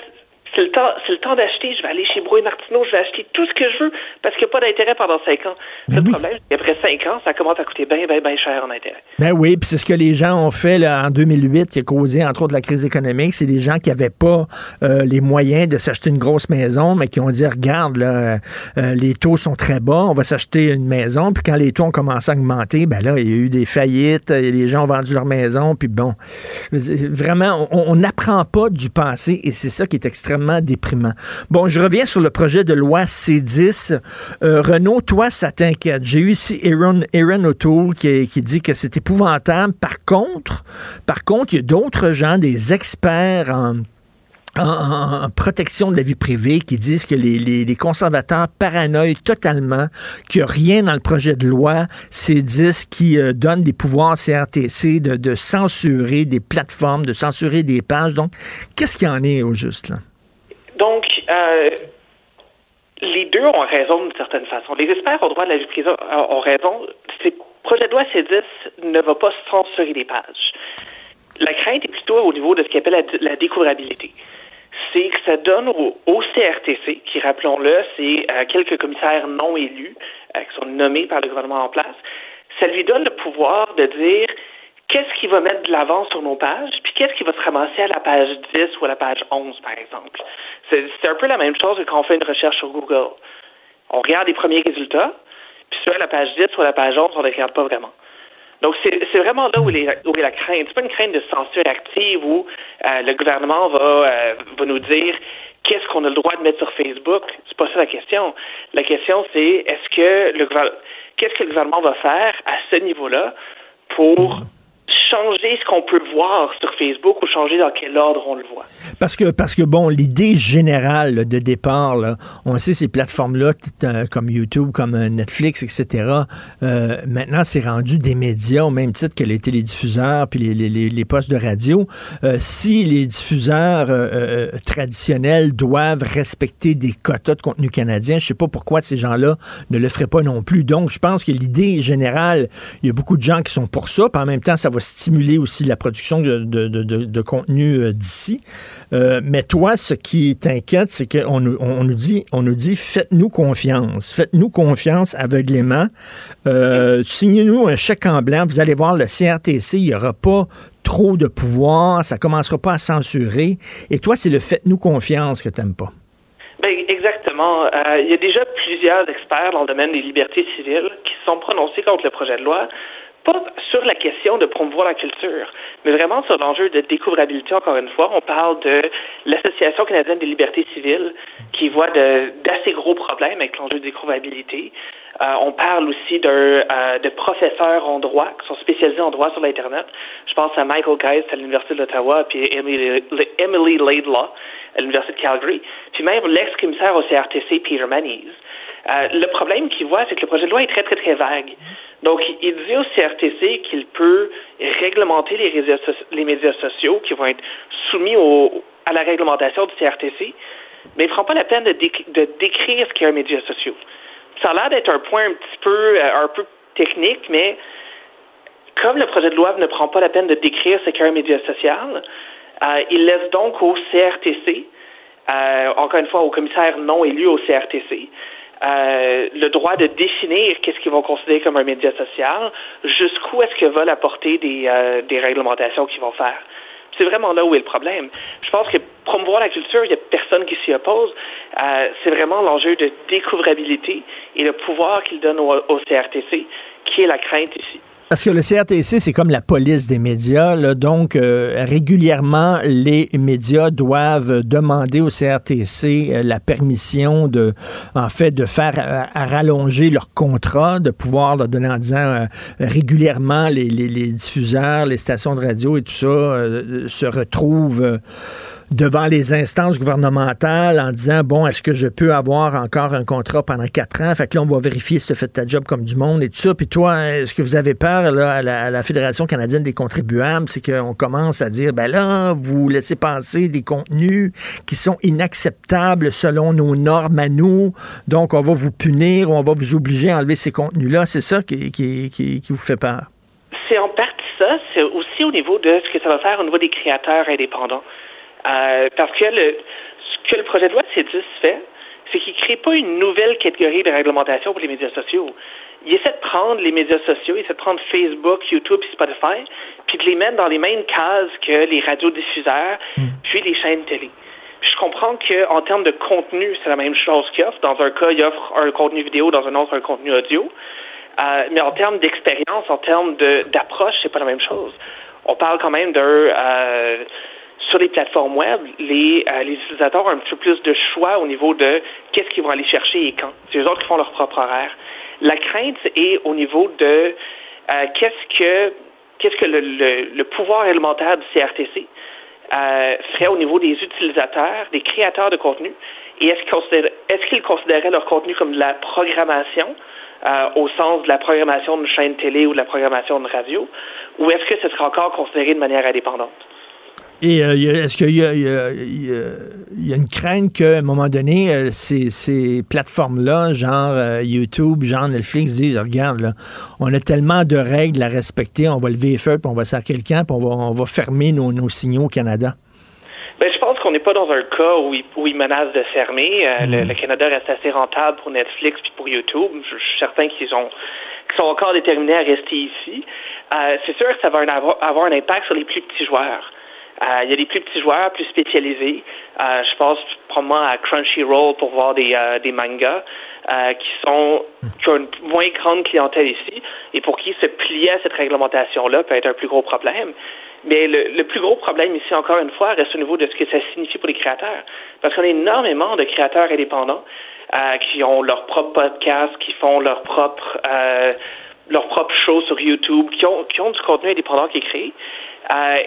c'est le temps, c'est le temps d'acheter. Je vais aller chez Brouet Martineau, je vais acheter tout ce que je veux parce qu'il n'y a pas d'intérêt pendant cinq ans. Ben le problème, c'est qu'après cinq ans, ça commence à coûter bien, bien, bien cher en intérêt. Ben oui, puis c'est ce que les gens ont fait là, en 2008 qui a causé entre autres la crise économique. C'est des gens qui n'avaient pas euh, les moyens de s'acheter une grosse maison, mais qui ont dit regarde, là, euh, les taux sont très bas, on va s'acheter une maison. Puis quand les taux ont commencé à augmenter, ben là, il y a eu des faillites, les gens ont vendu leur maison. Puis bon, vraiment, on n'apprend pas du passé et c'est ça qui est extrêmement déprimant. Bon, je reviens sur le projet de loi C10. Euh, Renaud, toi, ça t'inquiète. J'ai eu ici Aaron, Aaron O'Toole qui, dit que c'est épouvantable. Par contre, par contre, il y a d'autres gens, des experts en protection de la vie privée qui disent que les, conservateurs paranoïent totalement, qu'il n'y a rien dans le projet de loi, c'est 10 qui euh, donne des pouvoirs CRTC de, de, censurer des plateformes, de censurer des pages. Donc, qu'est-ce qu'il y en est au juste là? Donc, euh, les deux ont raison d'une certaine façon. Les experts au droit de la privée ont raison. Le projet de loi C10 ne va pas censurer les pages. La crainte est plutôt au niveau de ce qu'on appelle la, découvrabilité. C'est que ça donne au, CRTC, qui, rappelons-le, c'est euh, quelques commissaires non élus euh, qui sont nommés par le gouvernement en place, ça lui donne le pouvoir de dire qu'est-ce qui va mettre de l'avant sur nos pages, puis qu'est-ce qui va se ramasser à la page 10 ou à la page 11, par exemple. C'est un peu la même chose que quand on fait une recherche sur Google. On regarde les premiers résultats, puis sur la page 10 ou à la page 11, on ne regarde pas vraiment. Donc, c'est vraiment là où, est la crainte. C'est pas une crainte de censure active où euh, le gouvernement va, euh, va nous dire qu'est-ce qu'on a le droit de mettre sur Facebook. C'est pas ça la question. La question, c'est est-ce que le qu'est-ce que le gouvernement va faire à ce niveau-là pour changer ce qu'on peut voir sur Facebook ou changer dans quel ordre on le voit. Parce que, parce que bon, l'idée générale de départ, on sait ces plateformes-là, euh, comme YouTube, comme euh, Netflix, etc., euh, maintenant, c'est rendu des médias au même titre que les télédiffuseurs puis les, les, les postes de radio. si les diffuseurs traditionnels doivent respecter des quotas de contenu canadien, je sais pas pourquoi ces gens-là ne le feraient pas non plus. Donc, je pense que l'idée générale, il y a beaucoup de gens qui sont pour ça, puis en même temps, ça va stimuler aussi la production de, de, de, contenu d'ici. mais toi, ce qui t'inquiète, c'est qu'on on, nous dit, on nous dit, faites-nous confiance, faites-nous confiance aveuglément. Signez-nous un chèque en blanc. Vous allez voir le CRTC, il n'y aura pas trop de pouvoir, ça commencera pas à censurer. Et toi, c'est le faites-nous confiance que tu n'aimes pas. Ben, exactement. Euh, il y a déjà plusieurs experts dans le domaine des libertés civiles qui se sont prononcés contre le projet de loi, pas sur la question de promouvoir la culture, mais vraiment sur l'enjeu de découvrabilité, encore une fois. On parle de l'Association canadienne des libertés civiles qui voit d'assez gros problèmes avec l'enjeu de découvrabilité. Euh, on parle aussi euh, de professeurs en droit qui sont spécialisés en droit sur l'Internet. Je pense à Michael Geist à l'Université d'Ottawa, puis Emily, Emily Laidlaw à l'Université de Calgary, puis même l'ex-commissaire au CRTC, Peter Manise. Euh, le problème qu'il voit, c'est que le projet de loi est très, très, très vague. Donc, il dit au CRTC qu'il peut réglementer les, médias sociaux qui vont être soumis à la réglementation du CRTC, mais il ne prend pas la peine de, décrire ce qu'est un média social. Ça a l'air d'être un point un petit peu, euh, un peu technique, mais comme le projet de loi ne prend pas la peine de décrire ce qu'est un média social, euh, il laisse donc au CRTC, encore une fois au commissaire non élu au CRTC, le droit de définir qu'est-ce qu'ils vont considérer comme un média social, jusqu'où est-ce que va la portée des, des réglementations qu'ils vont faire. C'est vraiment là où est le problème. Je pense que promouvoir la culture, il n'y a personne qui s'y oppose. Euh, c'est vraiment l'enjeu de découvrabilité et le pouvoir qu'il donne au, CRTC qui est la crainte ici. Parce que le CRTC, c'est comme la police des médias. Donc, euh, régulièrement, les médias doivent demander au CRTC euh, la permission de, en fait, de faire rallonger leur contrat, de pouvoir leur donner en disant régulièrement les, les, les, diffuseurs, les stations de radio et tout ça se retrouvent devant les instances gouvernementales en disant bon, est-ce que je peux avoir encore un contrat pendant quatre ans? Fait que là, on va vérifier si tu fait ta job comme du monde et tout ça. Puis toi, est-ce que vous avez peur là, à, la, Fédération canadienne des contribuables? C'est qu'on commence à dire ben là, vous laissez passer des contenus qui sont inacceptables selon nos normes à nous. Donc, on va vous punir, on va vous obliger à enlever ces contenus-là. C'est ça qui, qui, qui, qui vous fait peur? C'est en partie ça. C'est aussi au niveau de ce que ça va faire au niveau des créateurs indépendants. Euh, parce que le, ce que le projet de loi de C10 fait, c'est qu'il ne crée pas une nouvelle catégorie de réglementation pour les médias sociaux. Il essaie de prendre les médias sociaux, il essaie de prendre Facebook, YouTube et Spotify, puis de les mettre dans les mêmes cases que les radiodiffuseurs, hmm. puis les chaînes télé. je comprends qu'en termes de contenu, c'est la même chose qu'il offre. Dans un cas, il offre un contenu vidéo, dans un autre, un contenu audio. Euh, mais en termes d'expérience, en termes d'approche, c'est pas la même chose. On parle quand même d'un euh, sur les plateformes web, les, euh, les utilisateurs ont un petit peu plus de choix au niveau de qu'est-ce qu'ils vont aller chercher et quand. C'est eux autres qui font leur propre horaire. La crainte est au niveau de euh, qu'est-ce que qu'est-ce que le, le, pouvoir élémentaire du CRTC euh, ferait au niveau des utilisateurs, des créateurs de contenu, et est-ce qu'ils est qu'ils considéraient leur contenu comme de la programmation euh, au sens de la programmation d'une chaîne télé ou de la programmation d'une radio, ou est-ce que ce serait encore considéré de manière indépendante? Et euh, est-ce qu'il y, y, a une crainte qu'à un moment donné, euh, ces, ces plateformes-là, genre euh, YouTube, genre Netflix, disent regarde, là, on a tellement de règles à respecter, on va lever les feux, puis on va faire quelqu'un, puis on va, on va fermer nos, nos signaux au Canada? Ben, je pense qu'on n'est pas dans un cas où ils, où menacent de fermer. le, mm. le, Canada reste assez rentable pour Netflix puis pour YouTube. Je, suis certain qu'ils ont qu'ils sont encore déterminés à rester ici. c'est sûr que ça va avoir un impact sur les plus petits joueurs. Euh, il y a des plus petits joueurs, plus spécialisés. Euh, je pense probablement à Crunchyroll pour voir des, euh, des mangas qui sont qui ont une moins grande clientèle ici et pour qui se plier à cette réglementation-là peut être un plus gros problème. Mais le, le, plus gros problème ici, encore une fois, reste au niveau de ce que ça signifie pour les créateurs. Parce qu'on a énormément de créateurs indépendants qui ont leur propre podcast, qui font leur propre leur propre show sur YouTube, qui ont, qui ont du contenu indépendant qui est créé.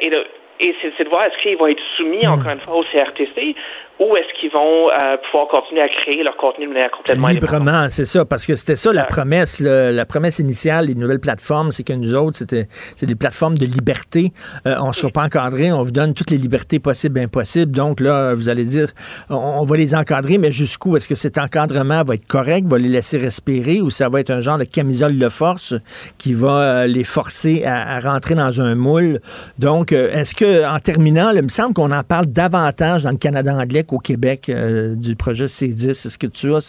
et le, et c'est de voir est-ce qu'ils vont être soumis, hmm. encore une fois, au CRTC ou est-ce qu'ils vont euh, pouvoir continuer à créer leur contenu de manière complètement librement C'est ça, parce que c'était ça la promesse, la promesse initiale des nouvelles plateformes, c'est que nous autres, c'était c'est des plateformes de liberté. Euh, on ne sera pas encadré, on vous donne toutes les libertés possibles et impossibles. Donc là, vous allez dire, on, va les encadrer, mais jusqu'où? Est-ce que cet encadrement va être correct, va les laisser respirer, ou ça va être un genre de camisole de force qui va euh, les forcer à, rentrer dans un moule? Donc, est-ce que en terminant, il me semble qu'on en parle davantage dans le Canada anglais au Québec euh, du projet C10. Est-ce que tu as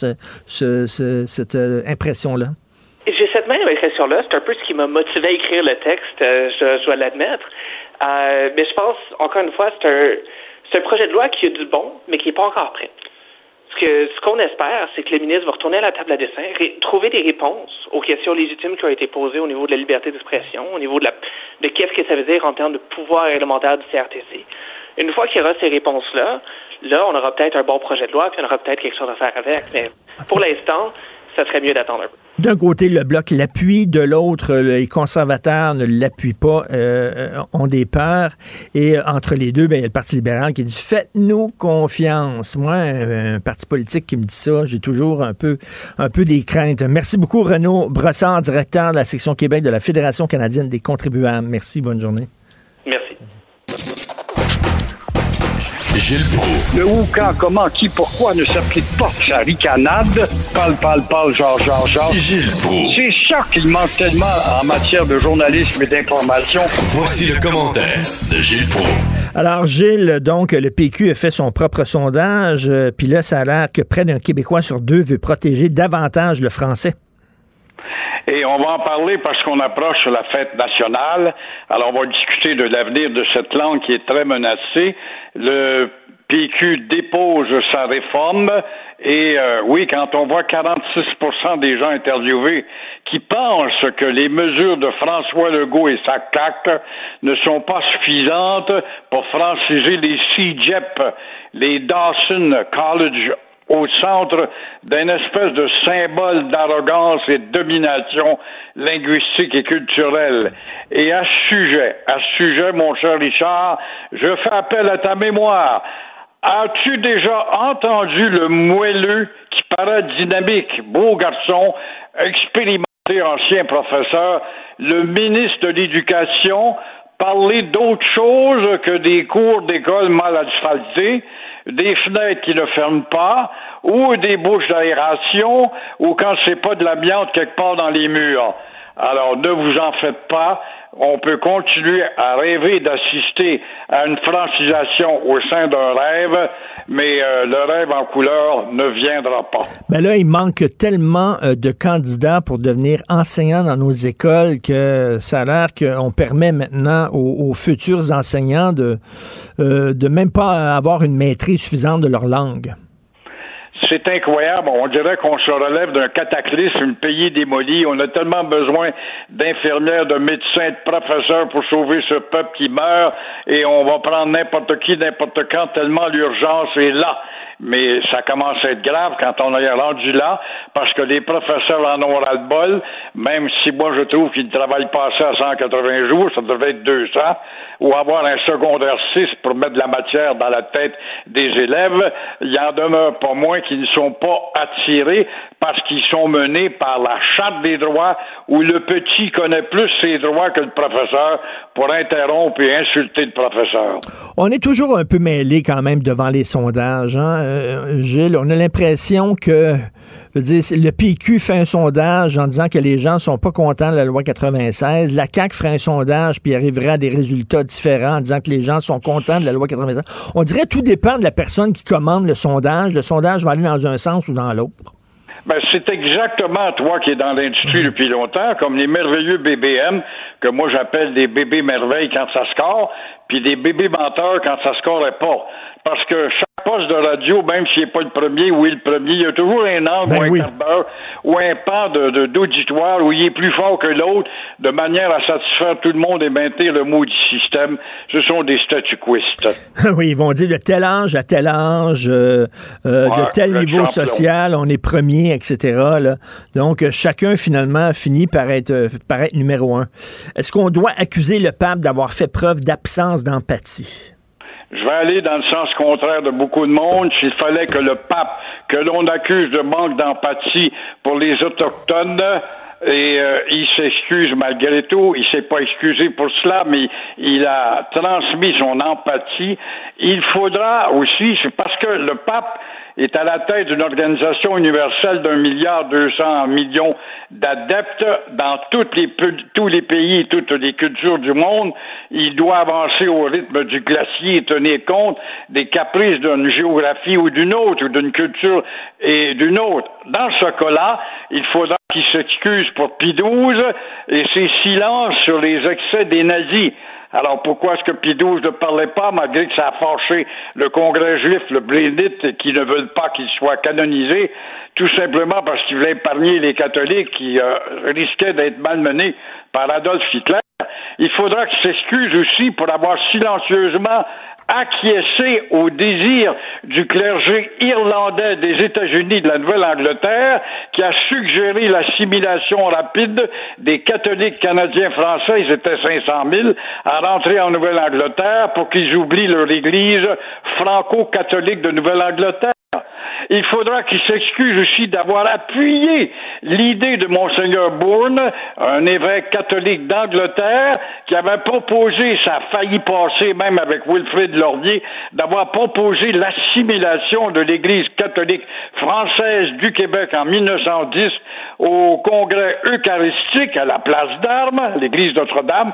cette euh, impression-là? J'ai cette même impression-là. C'est un peu ce qui m'a motivé à écrire le texte, euh, je, dois l'admettre. mais je pense, encore une fois, c'est un, projet de loi qui a du bon, mais qui n'est pas encore prêt. Ce que ce qu'on espère, c'est que le ministre va retourner à la table à dessin, trouver des réponses aux questions légitimes qui ont été posées au niveau de la liberté d'expression, au niveau de, de qu'est-ce que ça veut dire en termes de pouvoir réglementaire du CRTC. Une fois qu'il y aura ces réponses-là, là, on aura peut-être un bon projet de loi, puis on aura peut-être quelque chose à faire avec. Mais pour l'instant, ça serait mieux d'attendre un peu. D'un côté, le bloc l'appuie, de l'autre, les conservateurs ne l'appuient pas, euh, ont des peurs. Et entre les deux, ben, il y a le Parti libéral qui dit Faites-nous confiance. Moi, un, parti politique qui me dit ça, j'ai toujours un peu, un peu des craintes. Merci beaucoup, Renaud Brossard, directeur de la section Québec de la Fédération canadienne des contribuables. Merci, bonne journée. Merci. Gilles Le où, quand, comment, qui, pourquoi ne s'applique pas sa ricanade? Parle, parle, parle, genre, genre, genre. Gilles C'est ça qu'il manque tellement en matière de journalisme et d'information. Voici le commentaire de Gilles Proulx. Alors, Gilles, donc, le PQ a fait son propre sondage, euh, puis là, ça a l'air que près d'un Québécois sur deux veut protéger davantage le français. Et on va en parler parce qu'on approche la fête nationale. Alors, on va discuter de l'avenir de cette langue qui est très menacée. Le PQ dépose sa réforme et euh, oui, quand on voit 46% des gens interviewés qui pensent que les mesures de François Legault et sa CAC ne sont pas suffisantes pour franciser les CJEP, les Dawson College au centre d'une espèce de symbole d'arrogance et de domination linguistique et culturelle. Et à ce sujet, à ce sujet, mon cher Richard, je fais appel à ta mémoire. As-tu déjà entendu le moelleux qui paraît dynamique, beau garçon, expérimenté ancien professeur, le ministre de l'Éducation, parler d'autre chose que des cours d'école mal asphaltés, des fenêtres qui ne ferment pas, ou des bouches d'aération, ou quand c'est pas de l'amiante quelque part dans les murs. Alors ne vous en faites pas, on peut continuer à rêver d'assister à une francisation au sein d'un rêve, mais euh, le rêve en couleur ne viendra pas. Ben là, il manque tellement euh, de candidats pour devenir enseignants dans nos écoles que ça a l'air qu'on permet maintenant aux, futurs enseignants de, euh, de même pas avoir une maîtrise suffisante de leur langue. C'est incroyable. On dirait qu'on se relève d'un cataclysme, une pays démoli. On a tellement besoin d'infirmières, de médecins, de professeurs pour sauver ce peuple qui meurt et on va prendre n'importe qui, n'importe quand, tellement l'urgence est là mais ça commence à être grave quand on est rendu là, parce que les professeurs en ont ras-le-bol, même si moi je trouve qu'ils ne travaillent pas assez à 180 jours, ça devrait être 200, ou avoir un secondaire 6 pour mettre de la matière dans la tête des élèves, il en demeure pas moins qui ne sont pas attirés parce qu'ils sont menés par la charte des droits où le petit connaît plus ses droits que le professeur pour interrompre et insulter le professeur. On est toujours un peu mêlé quand même devant les sondages, hein? Euh, Gilles, on a l'impression que le PQ fait un sondage en disant que les gens sont pas contents de la loi 96. La CAQ ferait un sondage puis arriverait à des résultats différents en disant que les gens sont contents de la loi 96. On dirait que tout dépend de la personne qui commande le sondage. Le sondage va aller dans un sens ou dans l'autre. Ben, c'est exactement toi qui es dans l'industrie depuis longtemps, comme les merveilleux BBM, que moi j'appelle des bébés merveilles quand ça score, puis des bébés menteurs quand ça scorerait pas. Parce que chaque poste de radio, même s'il n'est pas le premier ou il est le premier, il y a toujours un angle ben ou un d'heure ou un pan de, d'auditoire où il est plus fort que l'autre, de manière à satisfaire tout le monde et maintenir le mot du système. Ce sont des statu oui, ils vont dire de tel âge à tel âge, euh, euh, de tel niveau social, on est premier, etc. Là. Donc, chacun, finalement, finit par être, par être numéro un. Est-ce qu'on doit accuser le pape d'avoir fait preuve d'absence d'empathie? Je vais aller dans le sens contraire de beaucoup de monde. S'il fallait que le pape, que l'on accuse de manque d'empathie pour les Autochtones, et euh, il s'excuse malgré tout. Il s'est pas excusé pour cela, mais il a transmis son empathie. Il faudra aussi, c'est parce que le pape est à la tête d'une organisation universelle d'un milliard deux cents millions d'adeptes dans toutes les, tous les pays et toutes les cultures du monde. Il doit avancer au rythme du glacier et tenir compte des caprices d'une géographie ou d'une autre, ou d'une culture et d'une autre. Dans ce cas-là, il faudra qu'il s'excuse pour et ses silences sur les excès des nazis. Alors pourquoi est-ce que Pie XII ne parlait pas, malgré que ça a fâché le Congrès juif, le Blénite, qui ne veulent pas qu'il soit canonisé, tout simplement parce qu'il voulait épargner les catholiques qui euh, risquaient d'être malmenés par Adolf Hitler. Il faudra qu'il s'excuse aussi pour avoir silencieusement acquiescer au désir du clergé irlandais des États-Unis de la Nouvelle-Angleterre qui a suggéré l'assimilation rapide des catholiques canadiens français, ils étaient 500 000, à rentrer en Nouvelle-Angleterre pour qu'ils oublient leur église franco-catholique de Nouvelle-Angleterre. Il faudra qu'il s'excuse aussi d'avoir appuyé l'idée de Monseigneur Bourne, un évêque catholique d'Angleterre, qui avait proposé, ça a failli passer même avec Wilfrid Lordier, d'avoir proposé l'assimilation de l'Église catholique française du Québec en 1910 au Congrès eucharistique à la place d'Armes, l'Église Notre-Dame,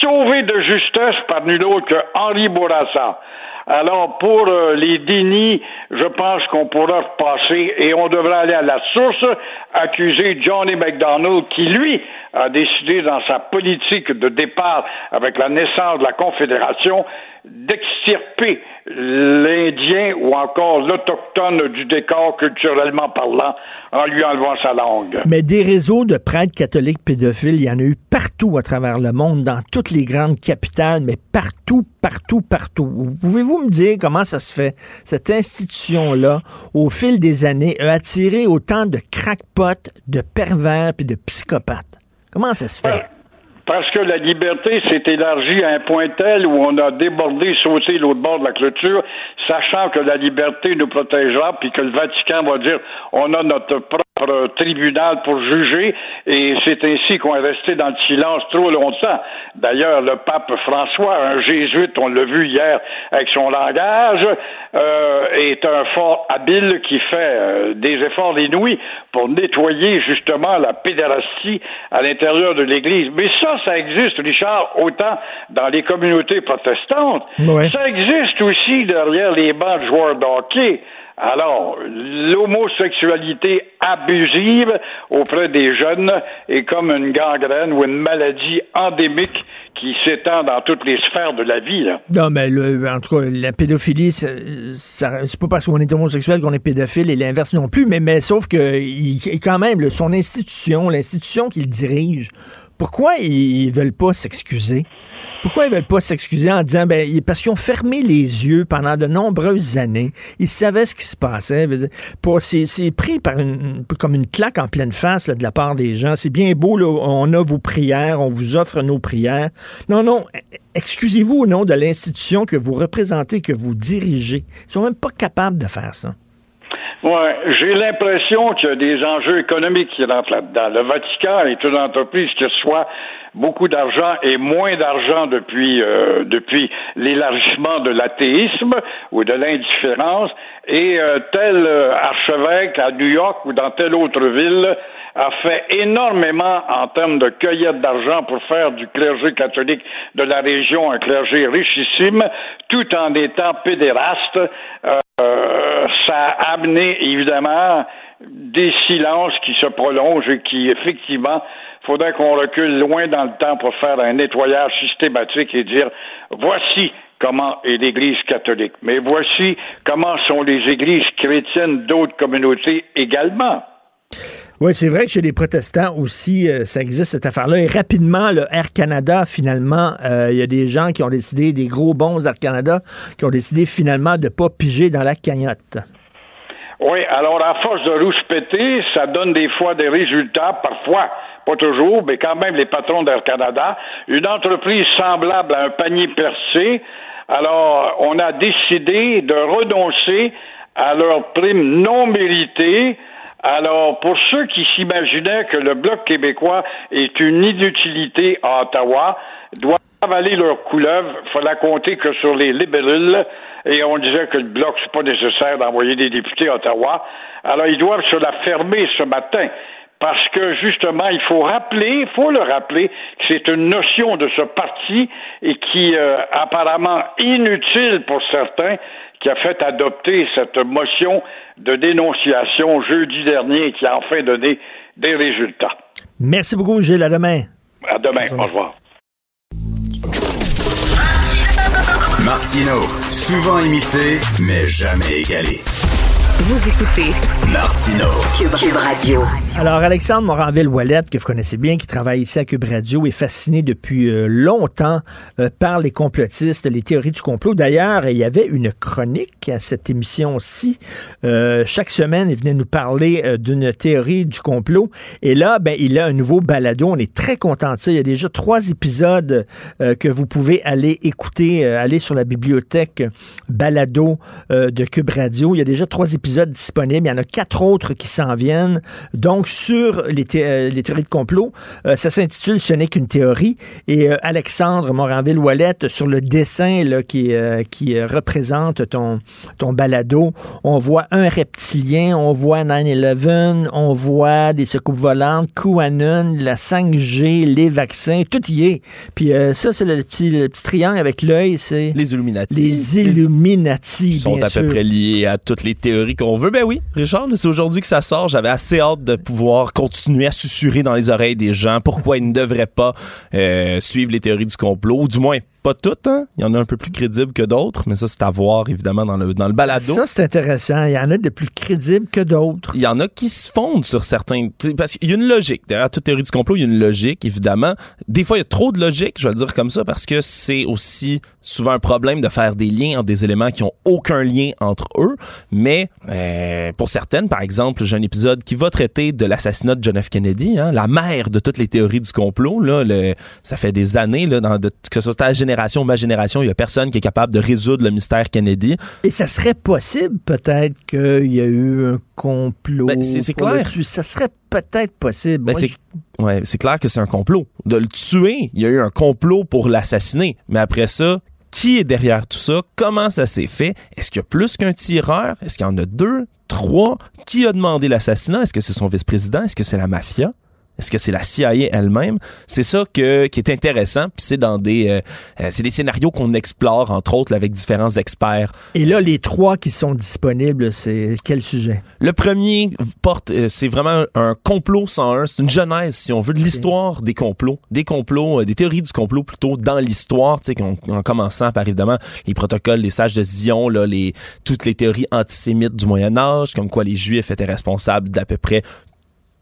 sauvé de justesse par nul autre que Henri Bourassa. Alors, pour euh, les dénis, je pense qu'on pourra repasser et on devrait aller à la source, accuser Johnny McDonald, qui, lui, a décidé dans sa politique de départ avec la naissance de la Confédération d'extirper l'Indien ou encore l'Autochtone du décor culturellement parlant en lui enlevant sa langue. Mais des réseaux de prêtres catholiques pédophiles, il y en a eu partout à travers le monde, dans toutes les grandes capitales, mais partout, partout, partout. Pouvez-vous me dire comment ça se fait, cette institution-là, au fil des années, a attiré autant de crackpots, de pervers et de psychopathes? Comment ça se fait? Parce que la liberté s'est élargie à un point tel où on a débordé, sauté l'autre bord de la clôture, sachant que la liberté nous protégera, puis que le Vatican va dire on a notre propre tribunal pour juger, et c'est ainsi qu'on est resté dans le silence trop longtemps. D'ailleurs, le pape François, un jésuite, on l'a vu hier avec son langage, euh, est un fort habile qui fait euh, des efforts inouïs pour nettoyer justement la pédérastie à l'intérieur de l'Église. Mais ça, ça existe, Richard, autant dans les communautés protestantes. Ça existe aussi derrière les bancs de joueurs d'hockey. Alors, l'homosexualité abusive auprès des jeunes est comme une gangrène ou une maladie endémique qui s'étend dans toutes les sphères de la vie. Non, mais en tout cas, la pédophilie, c'est pas parce qu'on est homosexuel qu'on est pédophile et l'inverse non plus, mais, mais sauf que quand même, son institution, l'institution qu'il dirige, pourquoi ils veulent pas s'excuser? Pourquoi ils veulent pas s'excuser en disant, ben, parce qu'ils ont fermé les yeux pendant de nombreuses années. Ils savaient ce qui se passait. C'est pris comme une claque en pleine face de la part des gens. C'est bien beau, on a vos prières, on vous offre nos prières. Non, non, excusez-vous au nom de l'institution que vous représentez, que vous dirigez. Ils sont même pas capables de faire ça. Ouais, j'ai l'impression qu'il y a des enjeux économiques qui rentrent là-dedans. Le Vatican est une entreprise qui reçoit beaucoup d'argent et moins d'argent depuis euh, depuis l'élargissement de l'athéisme ou de l'indifférence. Et euh, tel euh, archevêque à New York ou dans telle autre ville a fait énormément en termes de cueillette d'argent pour faire du clergé catholique de la région un clergé richissime, tout en étant pédéraste. Euh, ça a amené évidemment des silences qui se prolongent et qui effectivement faudrait qu'on recule loin dans le temps pour faire un nettoyage systématique et dire voici comment est l'Église catholique, mais voici comment sont les églises chrétiennes d'autres communautés également. Oui, c'est vrai que chez les protestants aussi, euh, ça existe cette affaire-là. Et rapidement, le Air Canada, finalement, euh, il y a des gens qui ont décidé, des gros bons Air Canada, qui ont décidé finalement de ne pas piger dans la cagnotte. Oui, alors à force de rouspéter, ça donne des fois des résultats, parfois, pas toujours, mais quand même les patrons d'Air Canada, une entreprise semblable à un panier percé, Alors, on a décidé de renoncer à leur prime non méritée. Alors, pour ceux qui s'imaginaient que le Bloc québécois est une inutilité à Ottawa, doivent avaler leur couleuvre. Fallait compter que sur les libéraux. Et on disait que le Bloc, c'est pas nécessaire d'envoyer des députés à Ottawa. Alors, ils doivent se la fermer ce matin parce que justement, il faut rappeler, il faut le rappeler, que c'est une notion de ce parti et qui euh, apparemment inutile pour certains, qui a fait adopter cette motion de dénonciation jeudi dernier et qui a enfin donné des résultats. Merci beaucoup, Gilles. À demain. À demain. Au revoir. Martino, souvent imité, mais jamais égalé. Vous écoutez Martino. Cube, Radio. Alors, Alexandre Moranville-Ouellette, que vous connaissez bien, qui travaille ici à Cube Radio, est fasciné depuis euh, longtemps euh, par les complotistes, les théories du complot. D'ailleurs, il y avait une chronique à cette émission-ci. Euh, chaque semaine, il venait nous parler d'une théorie du complot. Et là, ben, il a un nouveau balado. On est très content de ça. Il y a déjà trois épisodes que vous pouvez aller écouter, aller sur la bibliothèque balado de Cube Radio. Il y a déjà trois épisodes disponibles. Il y en a quatre autres qui s'en viennent. Donc, sur les, euh, les théories de complot, euh, ça s'intitule Ce n'est qu'une théorie. Et euh, Alexandre Moranville-Ouellette, sur le dessin là, qui, qui représente ton, ton balado, on voit un reptilien, on voit 9-11, on voit des secoupes volantes, QAnon, la 5G, les vaccins, tout y est. Puis ça, c'est le petit, le petit triangle avec l'œil, c'est... Les Illuminati. Les Illuminati, Ils sont à peu près liés à toutes les théories qu'on veut. Ben oui, Richard, c'est aujourd'hui que ça sort. J'avais assez hâte de pouvoir continuer à susurrer dans les oreilles des gens pourquoi ils ne devraient pas euh, suivre les théories du complot, ou du moins pas toutes, hein? Il y en a un peu plus crédibles que d'autres, mais ça, c'est à voir, évidemment, dans le, dans le balado. Ça, c'est intéressant. Il y en a de plus crédibles que d'autres. Il y en a qui se fondent sur certains... Parce qu'il y a une logique. Derrière toute théorie du complot, il y a une logique, évidemment. Des fois, il y a trop de logique, je vais le dire comme ça, parce que c'est aussi souvent un problème de faire des liens entre des éléments qui ont aucun lien entre eux. Mais euh, pour certaines, par exemple, j'ai un épisode qui va traiter de l'assassinat de John F. Kennedy, hein, la mère de toutes les théories du complot. Là, le, ça fait des années, là, dans de, que ce soit ta génération, ma génération, il y a personne qui est capable de résoudre le mystère Kennedy. Et ça serait possible, peut-être, qu'il y a eu un complot. Ben, c'est clair. Ça serait peut-être possible. Ben, c'est ouais, c'est clair que c'est un complot. De le tuer, il y a eu un complot pour l'assassiner. Mais après ça, qui est derrière tout ça? Comment ça s'est fait? Est-ce qu'il y a plus qu'un tireur? Est-ce qu'il y en a deux? Trois? Qui a demandé l'assassinat? Est-ce que c'est son vice-président? Est-ce que c'est la mafia? Est-ce que c'est la CIA elle-même? C'est ça que, qui est intéressant. Puis c'est dans des, euh, euh, c'est des scénarios qu'on explore, entre autres, avec différents experts. Et là, les trois qui sont disponibles, c'est quel sujet? Le premier porte, euh, c'est vraiment un complot 101. C'est une genèse, si on veut, de l'histoire des complots. Des complots, des théories du complot plutôt dans l'histoire, tu sais, en, commençant par évidemment les protocoles des sages de Zion, là, les, toutes les théories antisémites du Moyen Âge, comme quoi les Juifs étaient responsables d'à peu près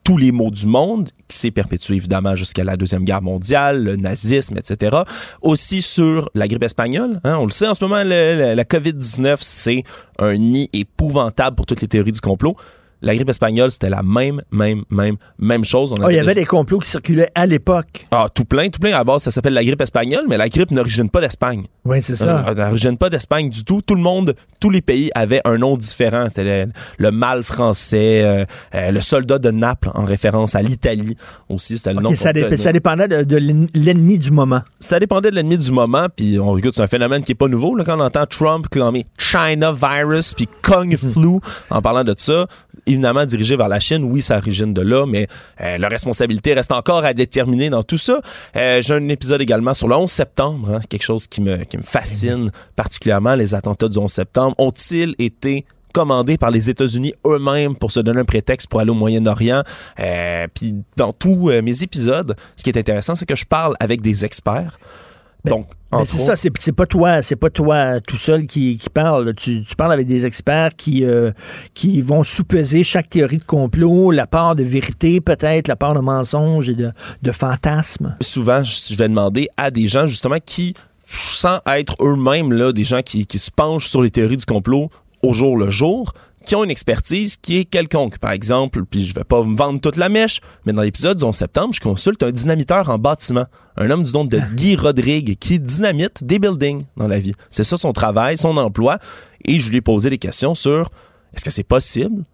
tous les maux du monde, qui s'est perpétué évidemment jusqu'à la Deuxième Guerre mondiale, le nazisme, etc. Aussi sur la grippe espagnole. Hein, on le sait en ce moment, la COVID-19, c'est un nid épouvantable pour toutes les théories du complot la grippe espagnole, c'était la même, même, même, même chose. Oh, il y avait des complots qui circulaient à l'époque. Ah, tout plein, tout plein. À base, ça s'appelle la grippe espagnole, mais la grippe n'origine pas d'Espagne. Oui, c'est ça. Elle n'origine pas d'Espagne du tout. Tout le monde, tous les pays avaient un nom différent. C'était le, mal français, euh, euh, le soldat de Naples, en référence à l'Italie aussi. C'était le nom. Ça, ça, dépendait de, l'ennemi du moment. Ça dépendait de l'ennemi du moment. Puis, on écoute, c'est un phénomène qui est pas nouveau. Là, quand on entend Trump clamer China virus, puis Kung flu, en parlant de ça, évidemment dirigé vers la Chine. Oui, ça origine de là, mais euh, la responsabilité reste encore à déterminer dans tout ça. Euh, j'ai un épisode également sur le 11 septembre, hein, quelque chose qui me, qui me fascine particulièrement. Les attentats du 11 septembre ont-ils été commandés par les États-Unis eux-mêmes pour se donner un prétexte pour aller au Moyen-Orient? Euh, puis dans tous mes épisodes, ce qui est intéressant, c'est que je parle avec des experts. Ben, Donc, c'est ça, c'est pas toi, c'est pas toi tout seul qui, qui parle. Tu, tu, parles avec des experts qui, euh, qui vont sous-peser chaque théorie de complot, la part de vérité peut-être, la part de mensonge et de, de fantasme. Souvent, je vais demander à des gens justement qui, sans être eux-mêmes là, des gens qui, qui se penchent sur les théories du complot au jour le jour, qui ont une expertise qui est quelconque. Par exemple, puis je vais pas me vendre toute la mèche, mais dans l'épisode du 11 septembre, je consulte un dynamiteur en bâtiment, un homme du nom de Guy Rodrigue qui dynamite des buildings dans la vie. C'est ça son travail, son emploi. Et je lui ai posé des questions sur est-ce que c'est possible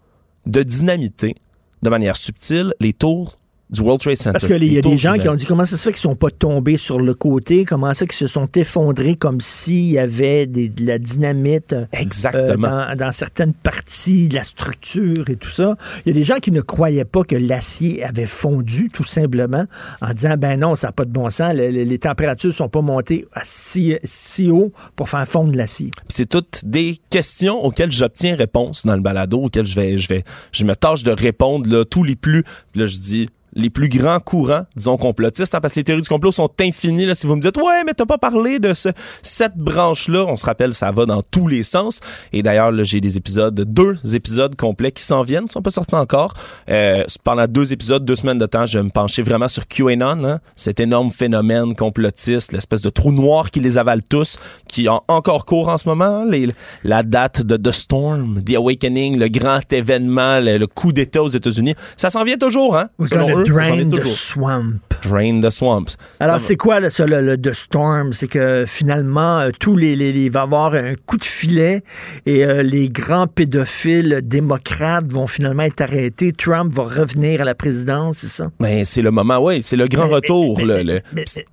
de dynamiter de manière subtile les tours du World Trade Center. Parce qu'il y les a des gens qui ont dit comment ça se fait qu'ils sont pas tombés sur le côté, comment ça qu'ils se sont effondrés comme s'il y avait des- de la dynamite euh, Exactement. dans, dans certaines parties de la structure et tout ça? Il y a des gens qui ne croyaient pas que l'acier avait fondu, tout simplement, en disant ben non, ça n'a pas de bon sens, le- le- les températures sont pas montées à si, si haut pour faire fondre l'acier. C'est toutes des questions auxquelles j'obtiens réponse dans le balado, auxquelles je vais, je vais, je me tâche de répondre là, tous les plus, puis là je dis les plus grands courants, disons complotistes, hein, parce que les théories du complot sont infinies. Là, si vous me dites ouais, mais t'as pas parlé de ce, cette branche-là, on se rappelle, ça va dans tous les sens. Et d'ailleurs, là, j'ai des épisodes, deux épisodes complets qui s'en viennent, sont pas sortis encore. Euh, pendant deux épisodes, deux semaines de temps, je vais me pencher vraiment sur QAnon, hein, cet énorme phénomène complotiste, l'espèce de trou noir qui les avale tous, qui ont encore cours en ce moment. hein, les- la date de The Storm, The Awakening, le grand événement, le, le coup d'État aux États-Unis, ça s'en vient toujours, hein? Selon eux, drain the swamp. Drain the swamp. Alors, c'est quoi ça, le, le The Storm? C'est que finalement, euh, tous les, les- les- il va y avoir un coup de filet et euh, les grands pédophiles démocrates vont finalement être arrêtés. Trump va revenir à la présidence, c'est ça? Mais c'est le moment, oui, c'est le grand Mais- retour. le- le-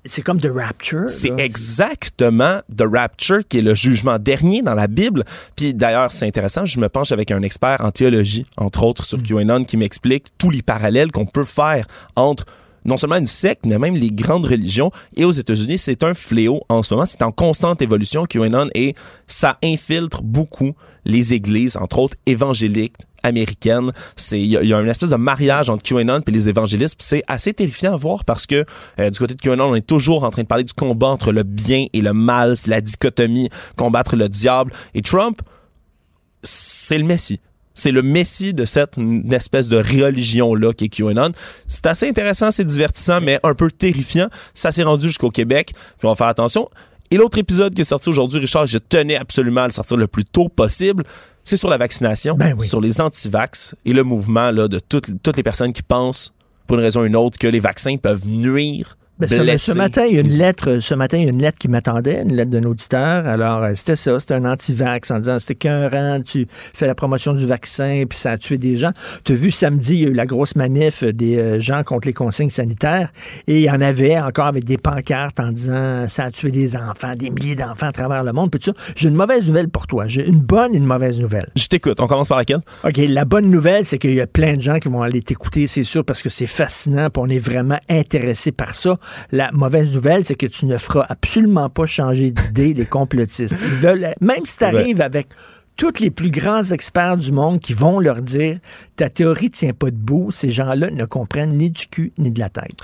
c'est comme The Rapture. C'est exactement The Rapture qui est le jugement dernier dans la Bible. Puis d'ailleurs, c'est intéressant, je me penche avec un expert en théologie, entre autres sur QAnon, qui m'explique tous les parallèles qu'on peut faire entre non seulement une secte, mais même les grandes religions. Et aux États-Unis, c'est un fléau en ce moment. C'est en constante évolution, QAnon, et ça infiltre beaucoup les églises, entre autres évangéliques américaines. Il y, a- une espèce de mariage entre QAnon et les évangélistes. C'est assez terrifiant à voir parce que euh, du côté de QAnon, on est toujours en train de parler du combat entre le bien et le mal, c'est la dichotomie, combattre le diable. Et Trump, c'est le Messie. C'est le Messie de cette espèce de religion-là qui est QAnon. C'est assez intéressant, c'est divertissant, mais un peu terrifiant. Ça s'est rendu jusqu'au Québec. Puis on va faire attention. Et l'autre épisode qui est sorti aujourd'hui, Richard, je tenais absolument à le sortir le plus tôt possible. C'est sur la vaccination, Ben oui. sur les antivax et le mouvement là, de toutes, toutes les personnes qui pensent, pour une raison ou une autre, que les vaccins peuvent nuire, Ben, ce, matin, il y a une lettre. Ce matin, il y a une lettre qui m'attendait, une lettre d'un auditeur. Alors, euh, c'était ça, c'était un anti-vax en disant c'était qu'un tu fais la promotion du vaccin, puis ça a tué des gens. Tu as vu samedi, il y a eu la grosse manif des euh, gens contre les consignes sanitaires, et il y en avait encore avec des pancartes en disant ça a tué des enfants, des milliers d'enfants à travers le monde. Puis. J'ai une mauvaise nouvelle pour toi. J'ai une bonne et une mauvaise nouvelle. Je t'écoute. On commence par laquelle? OK, la bonne nouvelle, c'est qu'il y a plein de gens qui vont aller t'écouter, c'est sûr, parce que c'est fascinant, puis on est vraiment intéressé par ça. La mauvaise nouvelle, c'est que tu ne feras absolument pas changer d'idée les complotistes. Ils veulent, même si tu arrives avec tous les plus grands experts du monde qui vont leur dire ta théorie tient pas debout, ces gens-là ne comprennent ni du cul ni de la tête.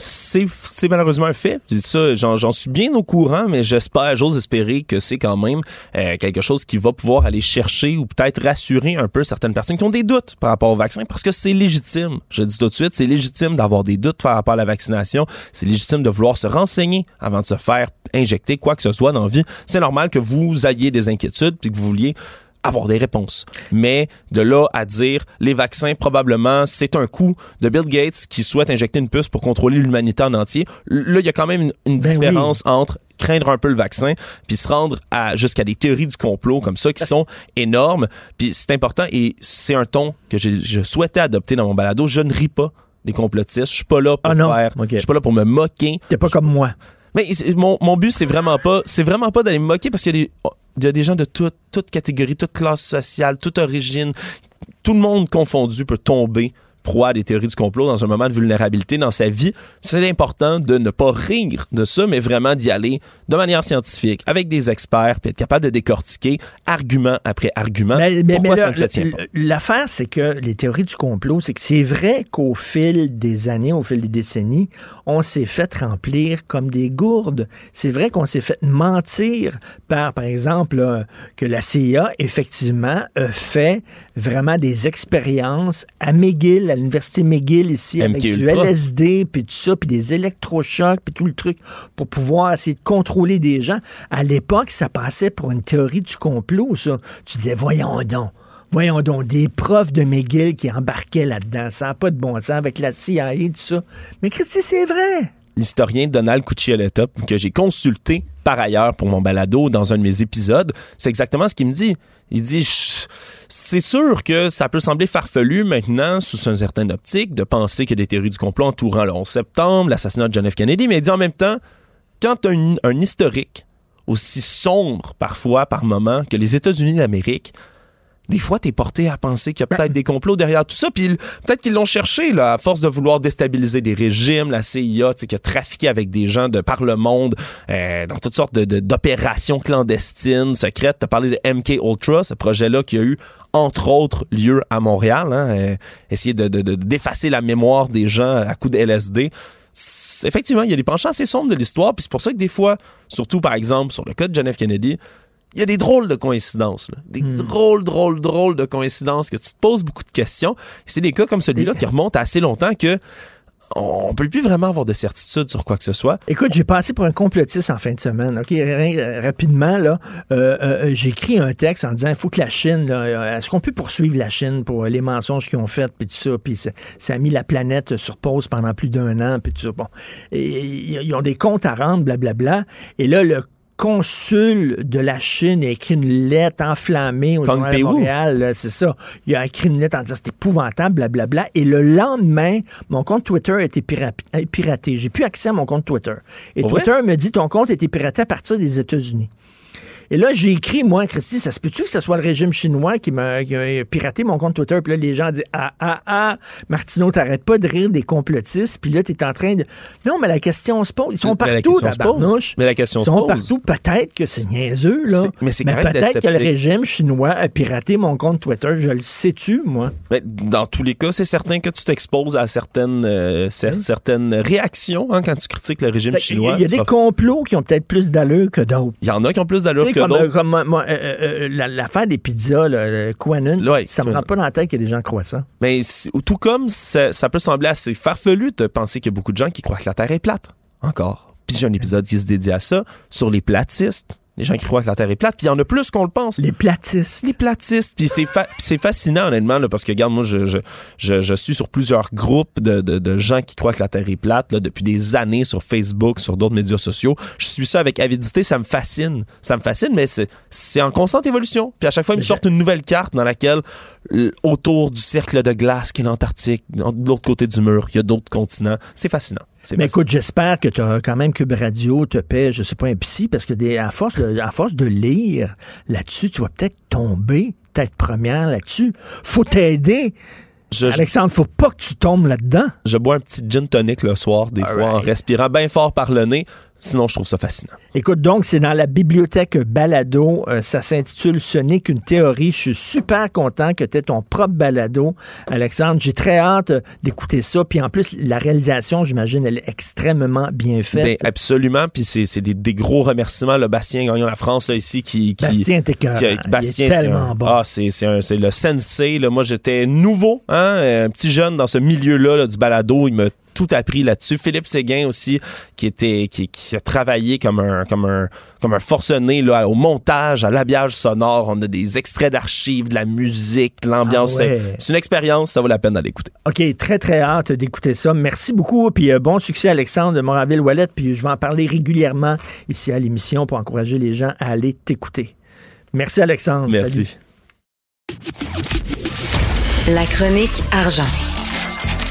C'est malheureusement un fait. Ça, j'en j'en suis bien au courant, mais j'espère, j'ose espérer que c'est quand même euh, quelque chose qui va pouvoir aller chercher ou peut-être rassurer un peu certaines personnes qui ont des doutes par rapport au vaccin, parce que c'est légitime. Je dis tout de suite, c'est légitime d'avoir des doutes par rapport à la vaccination. C'est légitime de vouloir se renseigner avant de se faire injecter quoi que ce soit dans la vie. C'est normal que vous ayez des inquiétudes puis que vous vouliez avoir des réponses. Mais de là à dire les vaccins, probablement, c'est un coup de Bill Gates qui souhaite injecter une puce pour contrôler l'humanité en entier. Là, il y a quand même une, une Ben différence entre craindre un peu le vaccin puis se rendre à jusqu'à des théories du complot comme ça qui sont énormes. Puis c'est important et c'est un ton que je souhaitais adopter dans mon balado. Je ne ris pas des complotistes. Je suis pas là pour Ah faire je suis pas là pour me moquer. T'es pas comme moi. mais mon, mon but, c'est vraiment pas, c'est vraiment pas d'aller me moquer parce des, oh, il y a des gens de toute, catégorie, toute classe sociale, toute origine. Tout le monde confondu peut tomber proie à des théories du complot dans un moment de vulnérabilité dans sa vie. C'est important de ne pas rire de ça, mais vraiment d'y aller de manière scientifique, avec des experts, puis être capable de décortiquer argument après argument Mais, mais- pourquoi mais ça ne se tient pas? L'affaire, c'est que les théories du complot, c'est que c'est vrai qu'au fil des années, au fil des décennies, on s'est fait remplir comme des gourdes. C'est vrai qu'on s'est fait mentir par, par exemple, euh, que la CIA, effectivement, a fait vraiment des expériences à McGill, à l'université McGill ici, avec MK du Ultra. LSD, puis tout ça, puis des électrochocs, puis tout le truc, pour pouvoir essayer de contrôler des gens. À l'époque, ça passait pour une théorie du complot, ça. Tu disais, voyons donc. Voyons donc, des profs de McGill qui embarquaient là-dedans. Ça n'a pas de bon sens avec la CIA et tout ça. Mais Christy, c'est vrai. L'historien Donald Cuccioletta, que j'ai consulté par ailleurs pour mon balado dans un de mes épisodes, c'est exactement ce qu'il me dit. Il dit c'est sûr que ça peut sembler farfelu maintenant, sous un certain optique, de penser que des théories du complot entourant le 11 septembre, l'assassinat de John F. Kennedy, mais dit en même temps, quand un, historique aussi sombre parfois par moment que les États-Unis d'Amérique, des fois, t'es porté à penser qu'il y a peut-être des complots derrière tout ça. Puis peut-être qu'ils l'ont cherché, là, à force de vouloir déstabiliser des régimes, la CIA, qui a trafiqué avec des gens de par le monde euh, dans toutes sortes d'opérations clandestines, secrètes. T'as parlé de MK Ultra, ce projet-là qui a eu entre autres lieu à Montréal, hein, euh, essayer de, d'effacer la mémoire des gens à coup de LSD effectivement, il y a des penchants assez sombres de l'histoire, puis c'est pour ça que des fois, surtout par exemple sur le cas de John F. Kennedy, il y a des drôles de coïncidences, des hmm. drôles, drôles, drôles de coïncidences que tu te poses beaucoup de questions. C'est des cas comme celui-là qui remontent assez longtemps que on peut plus vraiment avoir de certitude sur quoi que ce soit. Écoute, j'ai passé pour un complotiste en fin de semaine. Ok, rapidement là, euh, euh, euh, j'ai écrit un texte en disant il faut que la Chine, est-ce qu'on peut poursuivre la Chine pour les mensonges qu'ils ont faits puis tout ça, puis ça, a mis la planète sur pause pendant plus d'un an puis tout ça. Bon, ils ont des comptes à rendre, blablabla. Et là, le consul de la Chine a écrit une lettre enflammée au journal de Montréal. C'est ça. Il a écrit une lettre en disant c'est épouvantable, blablabla. Et le lendemain, mon compte Twitter a été piraté. J'ai plus accès à mon compte Twitter. Et Twitter me dit ton compte a été piraté à partir des États-Unis. Et là, j'ai écrit, moi, Christy, ça se peut-tu que ce soit le régime chinois qui m'a piraté mon compte Twitter? Puis là, les gens disent Ah, ah, ah, Martineau, t'arrêtes pas de rire des complotistes. Puis là, t'es en train de. Non, mais la question se pose. Ils sont partout, tabarnouche. Mais la question Ils sont partout. Peut-être que c'est niaiseux, là. Mais c'est peut-être que le régime chinois a piraté mon compte Twitter. Je le sais-tu, moi? Mais dans tous les cas, c'est certain que tu t'exposes à certaines, euh, certaines réactions hein, quand tu critiques le régime chinois. Il y a des complots qui ont peut-être plus d'allure que d'autres. Il y en a qui ont plus d'allure que comme, euh, euh, euh, l'affaire des pizzas, le Quanon, ça me rentre pas dans la tête qu'il y a des gens ça. Mais tout comme ça, peut sembler assez farfelu de penser qu'il y a beaucoup de gens qui croient que la Terre est plate. Encore. Puis j'ai un épisode qui se dédie à ça, sur les platistes les gens qui croient que la Terre est plate. Puis il y en a plus qu'on le pense. Les platistes. Les platistes. Puis c'est, c'est fascinant, honnêtement, là, parce que, regarde, moi, je, je, je, je suis sur plusieurs groupes de, de, de, gens qui croient que la Terre est plate là, depuis des années sur Facebook, sur d'autres médias sociaux. Je suis ça avec avidité. Ça me fascine. Ça me fascine, mais c'est, c'est en constante évolution. Puis à chaque fois, ils me sortent une nouvelle carte dans laquelle, autour du cercle de glace qui est l'Antarctique, de l'autre côté du mur, il y a d'autres continents. C'est fascinant. Mais écoute, j'espère que tu as quand même Cube Radio te paie, je sais pas, un psy, parce que des, à, force de, à force de lire là-dessus, tu vas peut-être tomber tête première là-dessus. Faut t'aider. Alexandre, faut pas que tu tombes là-dedans. Je bois un petit gin tonic le soir, des fois, en respirant bien fort par le nez. Sinon, je trouve ça fascinant. Écoute, donc, c'est dans la bibliothèque Balado. Euh, ça s'intitule Ce n'est qu'une théorie. Je suis super content que tu aies ton propre balado, Alexandre. J'ai très hâte d'écouter ça. Puis en plus, la réalisation, j'imagine, elle est extrêmement bien faite. Ben, absolument. Puis c'est des, des, gros remerciements. Le Bastien gagnant la France, là, ici, qui. qui Bastien, t'es Bastien, c'est tellement bon. Ah, c'est le sensei. Là. Moi, j'étais nouveau, hein, un petit jeune dans ce milieu-là là, du balado. Il me tout appris là-dessus. Philippe Séguin aussi, qui était qui, a travaillé comme un comme un comme un forcené là, au montage, à l'habillage sonore. On a des extraits d'archives, de la musique, l'ambiance. Ah c'est une expérience, ça vaut la peine d'aller écouter. OK, très très hâte d'écouter ça. Merci beaucoup. Puis euh, bon succès Alexandre de Moraville-Wallet. Puis je vais en parler régulièrement ici à l'émission pour encourager les gens à aller t'écouter. Merci Alexandre. Merci. La chronique argent.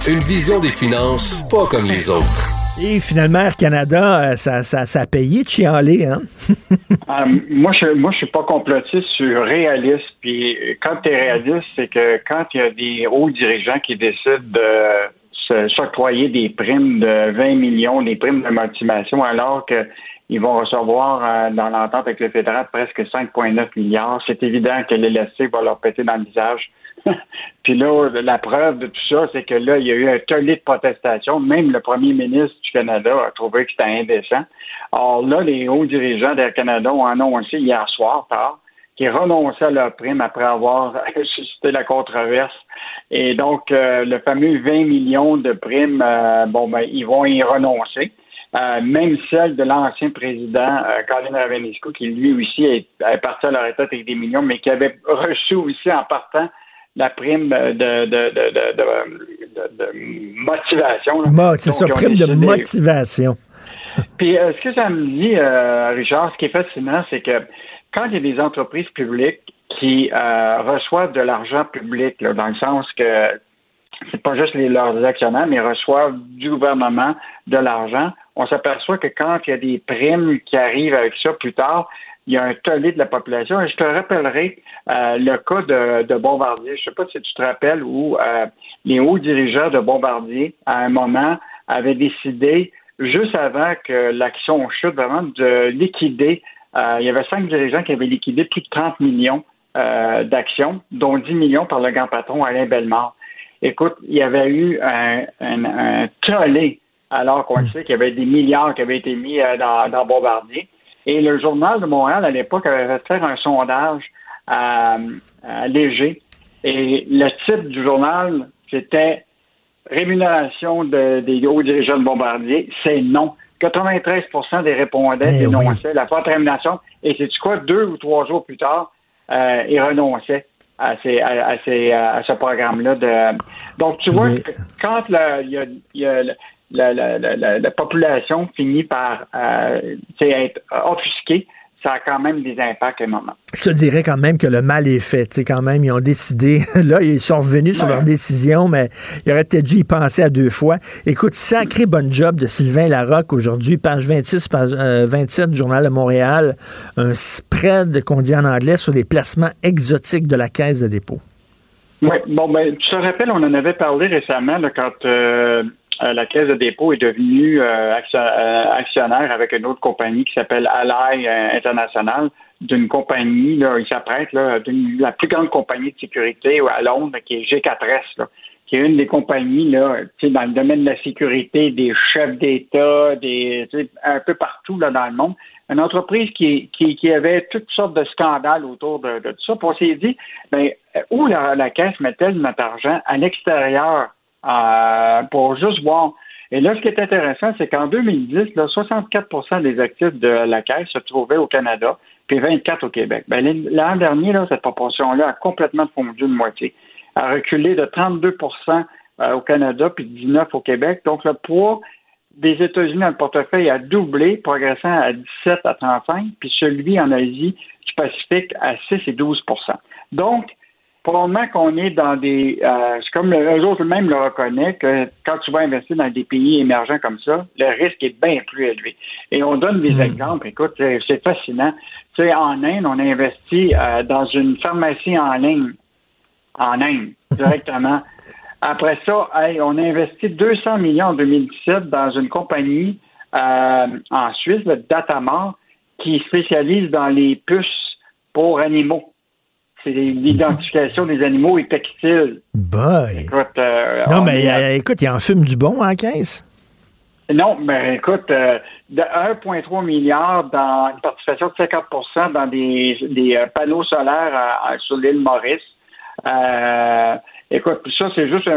Une vision des finances pas comme les autres. Et finalement, Air Canada, euh, ça, ça, a payé de chialer, hein? Euh, moi, je moi, je suis pas complotiste, je suis réaliste. Puis quand tu es réaliste, c'est que quand il y a des hauts dirigeants qui décident de s'octroyer des primes de 20 millions, des primes de motivation, alors qu'ils vont recevoir euh, dans l'entente avec le fédéral presque 5,9 milliards, c'est évident que l'élastique va leur péter dans le visage. Puis là, la preuve de tout ça, c'est que là, il y a eu un tollé de protestation. Même le premier ministre du Canada a trouvé que c'était indécent. Or là, les hauts dirigeants d'Air Canada ont annoncé hier soir, tard, qu'ils renonçaient à leur prime après avoir suscité la controverse. Et donc, euh, le fameux 20 millions de primes, euh, bon, ben, ils vont y renoncer. euh, même celle de l'ancien président euh, Colin qui lui aussi est, parti à la retraite avec des millions, mais qui avait reçu aussi en partant la prime de, de, de, motivation. c'est ça, prime de motivation. Puis euh, ce que ça me dit, Richard, ce qui est fascinant, c'est que quand il y a des entreprises publiques qui reçoivent de l'argent public, dans le sens que c'est pas juste les, leurs actionnaires, mais reçoivent du gouvernement de l'argent. On s'aperçoit que quand il y a des primes qui arrivent avec ça plus tard, il y a un tollé de la population. Et je te rappellerai euh, le cas de, Bombardier. Je ne sais pas si tu te rappelles où euh, les hauts dirigeants de Bombardier, à un moment, avaient décidé, juste avant que l'action chute, vraiment de liquider. Euh, il y avait cinq dirigeants qui avaient liquidé plus de 30 millions d'actions, dont 10 millions par le grand patron Alain Bellemare. Écoute, il y avait eu un, un, tollé, alors qu'on hmm. sait qu'il y avait des milliards qui avaient été mis euh, dans, Bombardier. Et le Journal de Montréal, à l'époque, avait fait un sondage à, Léger. Et le titre du journal, c'était Rémunération des hauts dirigeants de Bombardier. C'est non. 93% des répondants eh dénonçaient la forte rémunération. Et c'est quoi, deux ou trois jours plus tard, euh, ils renonçaient à, ces, à, ces, à ce programme-là. De... Donc, tu vois, quand y a, y a la, la, la, la, population finit par euh, être offusquée, ça a quand même des impacts à un moment. Je te dirais quand même que le mal est fait. sais, quand même, ils ont décidé. Là, ils sont revenus sur leur décision, mais ils auraient peut-être dû y penser à deux fois. Écoute, sacré bon job de Sylvain Larocque aujourd'hui, page 26, page 27 euh, du Journal de Montréal. Un spread qu'on dit en anglais sur les placements exotiques de la Caisse de dépôt. Oui, bon, ben, tu te rappelles, on en avait parlé récemment là, quand euh, euh, la Caisse de dépôt est devenue euh, euh, actionnaire avec une autre compagnie qui s'appelle Ally International, d'une compagnie, là, il s'apprête, là, la plus grande compagnie de sécurité à Londres, qui est G4S, qui est une des compagnies là, dans le domaine de la sécurité, des chefs d'État, des un peu partout là, dans le monde. Une entreprise qui, qui, avait toutes sortes de scandales autour de, tout ça. Puis on s'est dit, ben, où la, la caisse met-elle notre argent? À l'extérieur pour juste voir. Et là, ce qui est intéressant, c'est qu'en 2010, là, 64% des actifs de la Caisse se trouvaient au Canada, puis 24 au Québec. Ben, l'an dernier, cette proportion-là a complètement fondu de moitié. A reculé de 32% euh, au Canada, puis 19 au Québec. Donc, le poids des États-Unis dans le portefeuille a doublé, progressant à 17 à 35, puis celui en Asie du Pacifique à 6 et 12% Donc, probablement qu'on est dans des. Euh, c'est comme eux autres même le reconnaît que quand tu vas investir dans des pays émergents comme ça, le risque est bien plus élevé. Et on donne des hmm. exemples. Écoute, c'est fascinant. Tu sais, en Inde, on a investi euh, dans une pharmacie en ligne, en Inde, directement. Après ça, on a investi 200 millions en 2017 dans une compagnie euh, en Suisse, le Datamar, qui spécialise dans les puces pour animaux c'est l'identification des animaux et textiles. Boy. Euh, non, mais euh, écoute, il en fume du bon en caisse. Non, mais écoute, euh, de 1,3 milliard dans une participation de 50% dans des, des panneaux solaires sur l'île Maurice. écoute, ça, c'est juste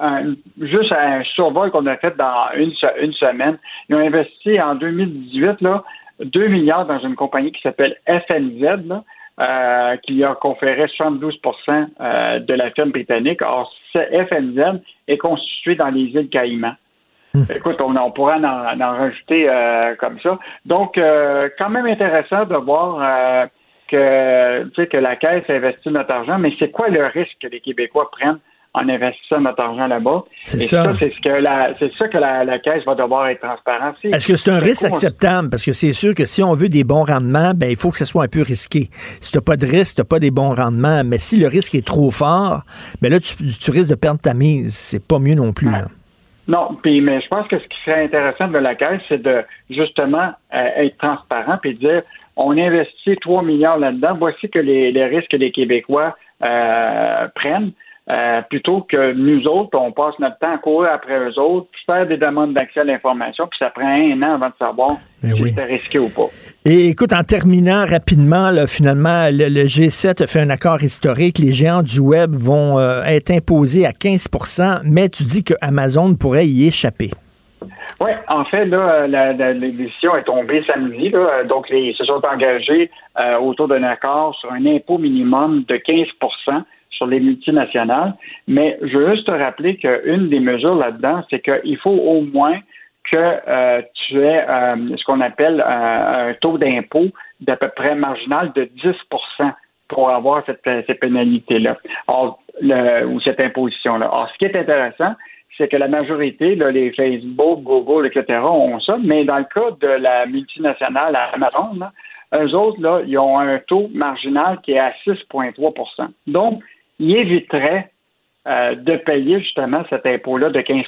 un, juste un survol qu'on a fait dans une, une semaine. Ils ont investi en 2018 là, 2 milliards dans une compagnie qui s'appelle FNZ, là, euh, qui a conféré 72% euh, de la firme britannique. Or, ce FNZ est constitué dans les îles Caïmans. Hmm. Écoute, on, on pourrait en, en rajouter euh, comme ça. Donc, quand même intéressant de voir que, tu sais, que la Caisse investit notre argent, mais c'est quoi le risque que les Québécois prennent en investissant notre argent là-bas. C'est ça. c'est ce que la, c'est ça que la, caisse va devoir être transparente. Est-ce que c'est un risque acceptable? Parce que c'est sûr que si on veut des bons rendements, ben, il faut que ce soit un peu risqué. Si tu n'as pas de risque, tu n'as pas des bons rendements. Mais si le risque est trop fort, ben là, tu, risques de perdre ta mise. C'est pas mieux non plus. Non, puis mais je pense que ce qui serait intéressant de la caisse, c'est de justement euh, être transparent et dire on investit 3 milliards là-dedans, voici que les, les risques que les Québécois euh, prennent. Euh, plutôt que nous autres, on passe notre temps à courir après eux autres, faire des demandes d'accès à l'information, puis ça prend un an avant de savoir ben si c'est risqué ou pas. Et écoute, en terminant rapidement, finalement, le, G7 a fait un accord historique. Les géants du web vont euh, être imposés à 15% mais tu dis que Amazon pourrait y échapper. Oui, en fait, là, la, la, décision est tombée samedi. Là, donc, les, ils se sont engagés euh, autour d'un accord sur un impôt minimum de 15 sur les multinationales. Mais je veux juste te rappeler qu'une des mesures là-dedans, c'est qu'il faut au moins que euh, tu aies euh, ce qu'on appelle un taux d'impôt d'à peu près marginal de 10% pour avoir cette, cette pénalité-là, ou cette imposition-là. Alors, ce qui est intéressant, c'est que la majorité, les Facebook, Google, etc., ont ça, mais dans le cas de la multinationale Amazon, là, eux autres, là, ils ont un taux marginal qui est à 6,3% Donc, ils éviteraient euh, de payer justement cet impôt-là de 15%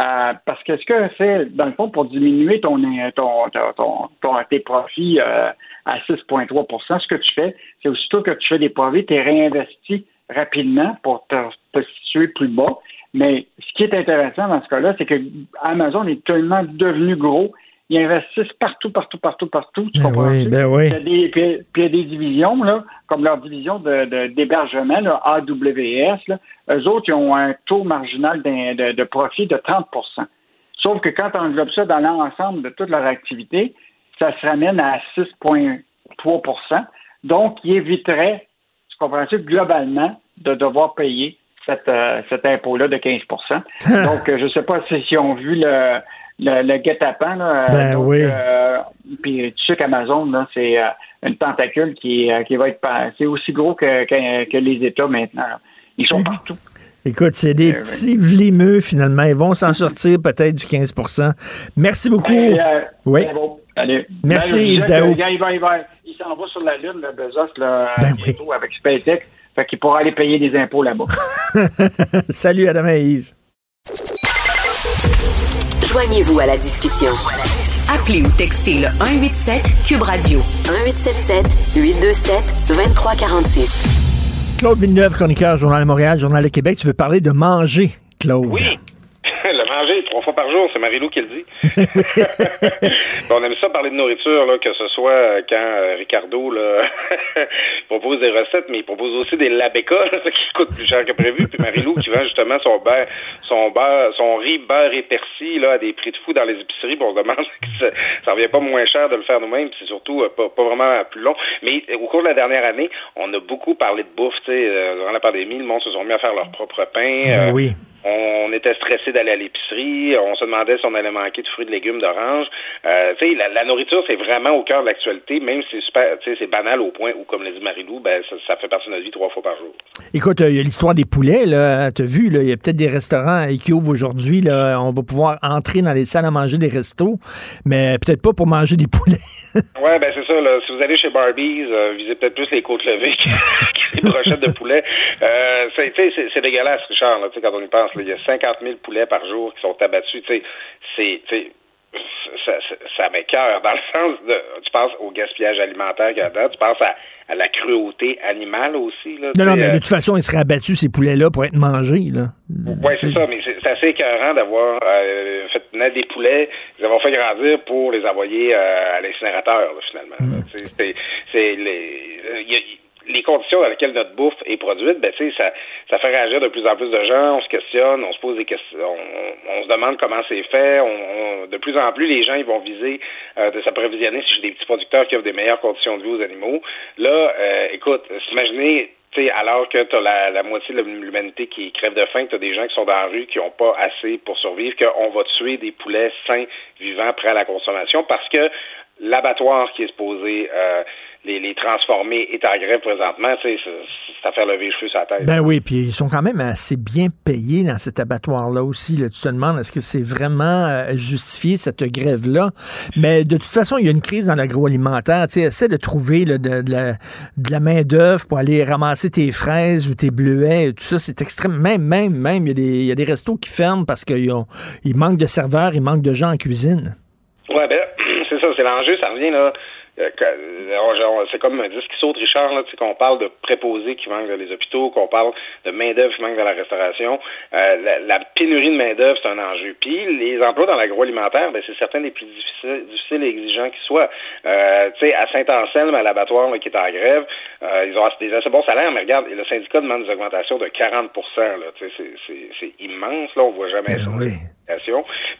euh, parce que ce que c'est, dans le fond, pour diminuer ton, ton, tes profits euh, à 6,3% ce que tu fais, c'est aussitôt que tu fais des profits, tu es réinvesti rapidement pour te situer plus bas. Mais ce qui est intéressant dans ce cas-là, c'est que Amazon est tellement devenu gros, ils investissent partout, partout, partout, partout. Tu ben comprends? Oui, ben oui. Puis, il y a des divisions, là, comme leur division d'hébergement, de, AWS. Là, eux autres, ils ont un taux marginal de, de, profit de 30% Sauf que quand on englobe ça dans l'ensemble de toute leur activité, ça se ramène à 6,3 Donc, ils éviteraient, tu comprends globalement, de devoir payer euh, cet impôt-là de 15 Donc, euh, je ne sais pas si, ont vu le, le, guet-apens. Ben oui. Euh, puis tu sais qu'Amazon, c'est une tentacule qui, qui va être c'est aussi gros que, que, les États maintenant. Ils sont partout. Écoute, c'est des petits vlimeux, finalement. Ils vont s'en sortir peut-être du 15% Merci beaucoup. oui. Allez. Merci, Yves Daou. Il, s'en va sur la Lune, le Bezos, là, ben avec SpaceX. Fait qu'il pourra aller payer des impôts là-bas. Salut Adam et Yves. Joignez-vous à la discussion. Appelez ou textez le 187 Cube Radio 1877 827 2346. Claude Villeneuve, chroniqueur Journal de Montréal, Journal de Québec, tu veux parler de manger, Claude? Oui. manger trois fois par jour, c'est Marilou qui le dit. on aime ça parler de nourriture, là, que ce soit euh, quand euh, Ricardo là, propose des recettes, mais il propose aussi des labécas qui coûtent plus cher que prévu. Puis Marilou qui vend justement son beurre, son beurre, son riz beurre et persil là, à des prix de fou dans les épiceries. Bon, on se demande ça, ça revient pas moins cher de le faire nous-mêmes, c'est surtout euh, pas, pas, vraiment plus long. Mais au cours de la dernière année, on a beaucoup parlé de bouffe. Tu sais, durant la pandémie, le monde se sont mis à faire leur propre pain. Ben oui. On était stressé d'aller à l'épicerie. On se demandait si on allait manquer de fruits, de légumes, d'oranges. Euh, tu sais, la, nourriture, c'est vraiment au cœur de l'actualité, même si c'est super, c'est banal au point où, comme l'a dit Marilou, ben, ça, fait partie de notre vie trois fois par jour. Écoute, il y a l'histoire des poulets, là. T'as vu, là, il y a peut-être des restaurants qui ouvrent aujourd'hui, là. On va pouvoir entrer dans les salles à manger des restos, mais peut-être pas pour manger des poulets. ouais, ben, c'est ça, là. Si vous allez chez Barbies, euh, visez peut-être plus les côtes levées que, les brochettes de poulet. Euh, c'est, c'est dégueulasse, Richard, là, quand on y pense. Il y a 50 000 poulets par jour qui sont abattus. C'est, ça, ça, ça m'écœure dans le sens de tu penses au gaspillage alimentaire qu'il y a dedans, tu penses à, la cruauté animale aussi. Là, non, non, mais de toute façon, ils seraient abattus, ces poulets-là, pour être mangés. Là. Oui, c'est ça, mais c'est assez écœurant d'avoir euh, fait naître des poulets, les avoir fait grandir pour les envoyer euh, à l'incinérateur, finalement. Mm. C'est les les conditions dans lesquelles notre bouffe est produite, ben, ça, ça fait réagir de plus en plus de gens. On se questionne, on se pose des questions, on, se demande comment c'est fait. On, de plus en plus, les gens ils vont viser euh, de s'approvisionner si des petits producteurs qui offrent des meilleures conditions de vie aux animaux. Là, euh, écoute, s'imaginer alors que tu as la, la, moitié de l'humanité qui crève de faim, que tu as des gens qui sont dans la rue qui n'ont pas assez pour survivre, qu'on va tuer des poulets sains, vivants, prêts à la consommation, parce que l'abattoir qui est supposé euh, les, les transformer est en grève présentement, tu sais, ça fait lever les cheveux sur la tête. Ben oui, puis ils sont quand même assez bien payés dans cet abattoir-là aussi. Là. Tu te demandes, est-ce que c'est vraiment euh, justifié, cette grève-là? Mais de toute façon, il y a une crise dans l'agroalimentaire. Tu sais, essaie de trouver de, de, la, de la main-d'œuvre pour aller ramasser tes fraises ou tes bleuets. Tout ça, c'est extrêmement... Même, même, même, il y, a des, il y a des restos qui ferment parce qu'il manque de serveurs, il manque de gens en cuisine. Ouais, ben, c'est ça, c'est l'enjeu, ça revient, là c'est comme un disque qui saute, Richard, là, qu'on parle de préposés qui manquent dans les hôpitaux, qu'on parle de main-d'œuvre qui manque dans la restauration. Euh, la, pénurie de main-d'œuvre, c'est un enjeu. Puis les emplois dans l'agroalimentaire, ben, c'est certains des plus difficiles, difficiles et exigeants qui soient. Euh, tu sais, à Saint-Anselme, à l'abattoir qui est en grève, ils ont des assez bons salaires, mais regarde, le syndicat demande des augmentations de 40% là, c'est immense, là, on voit jamais ben ça.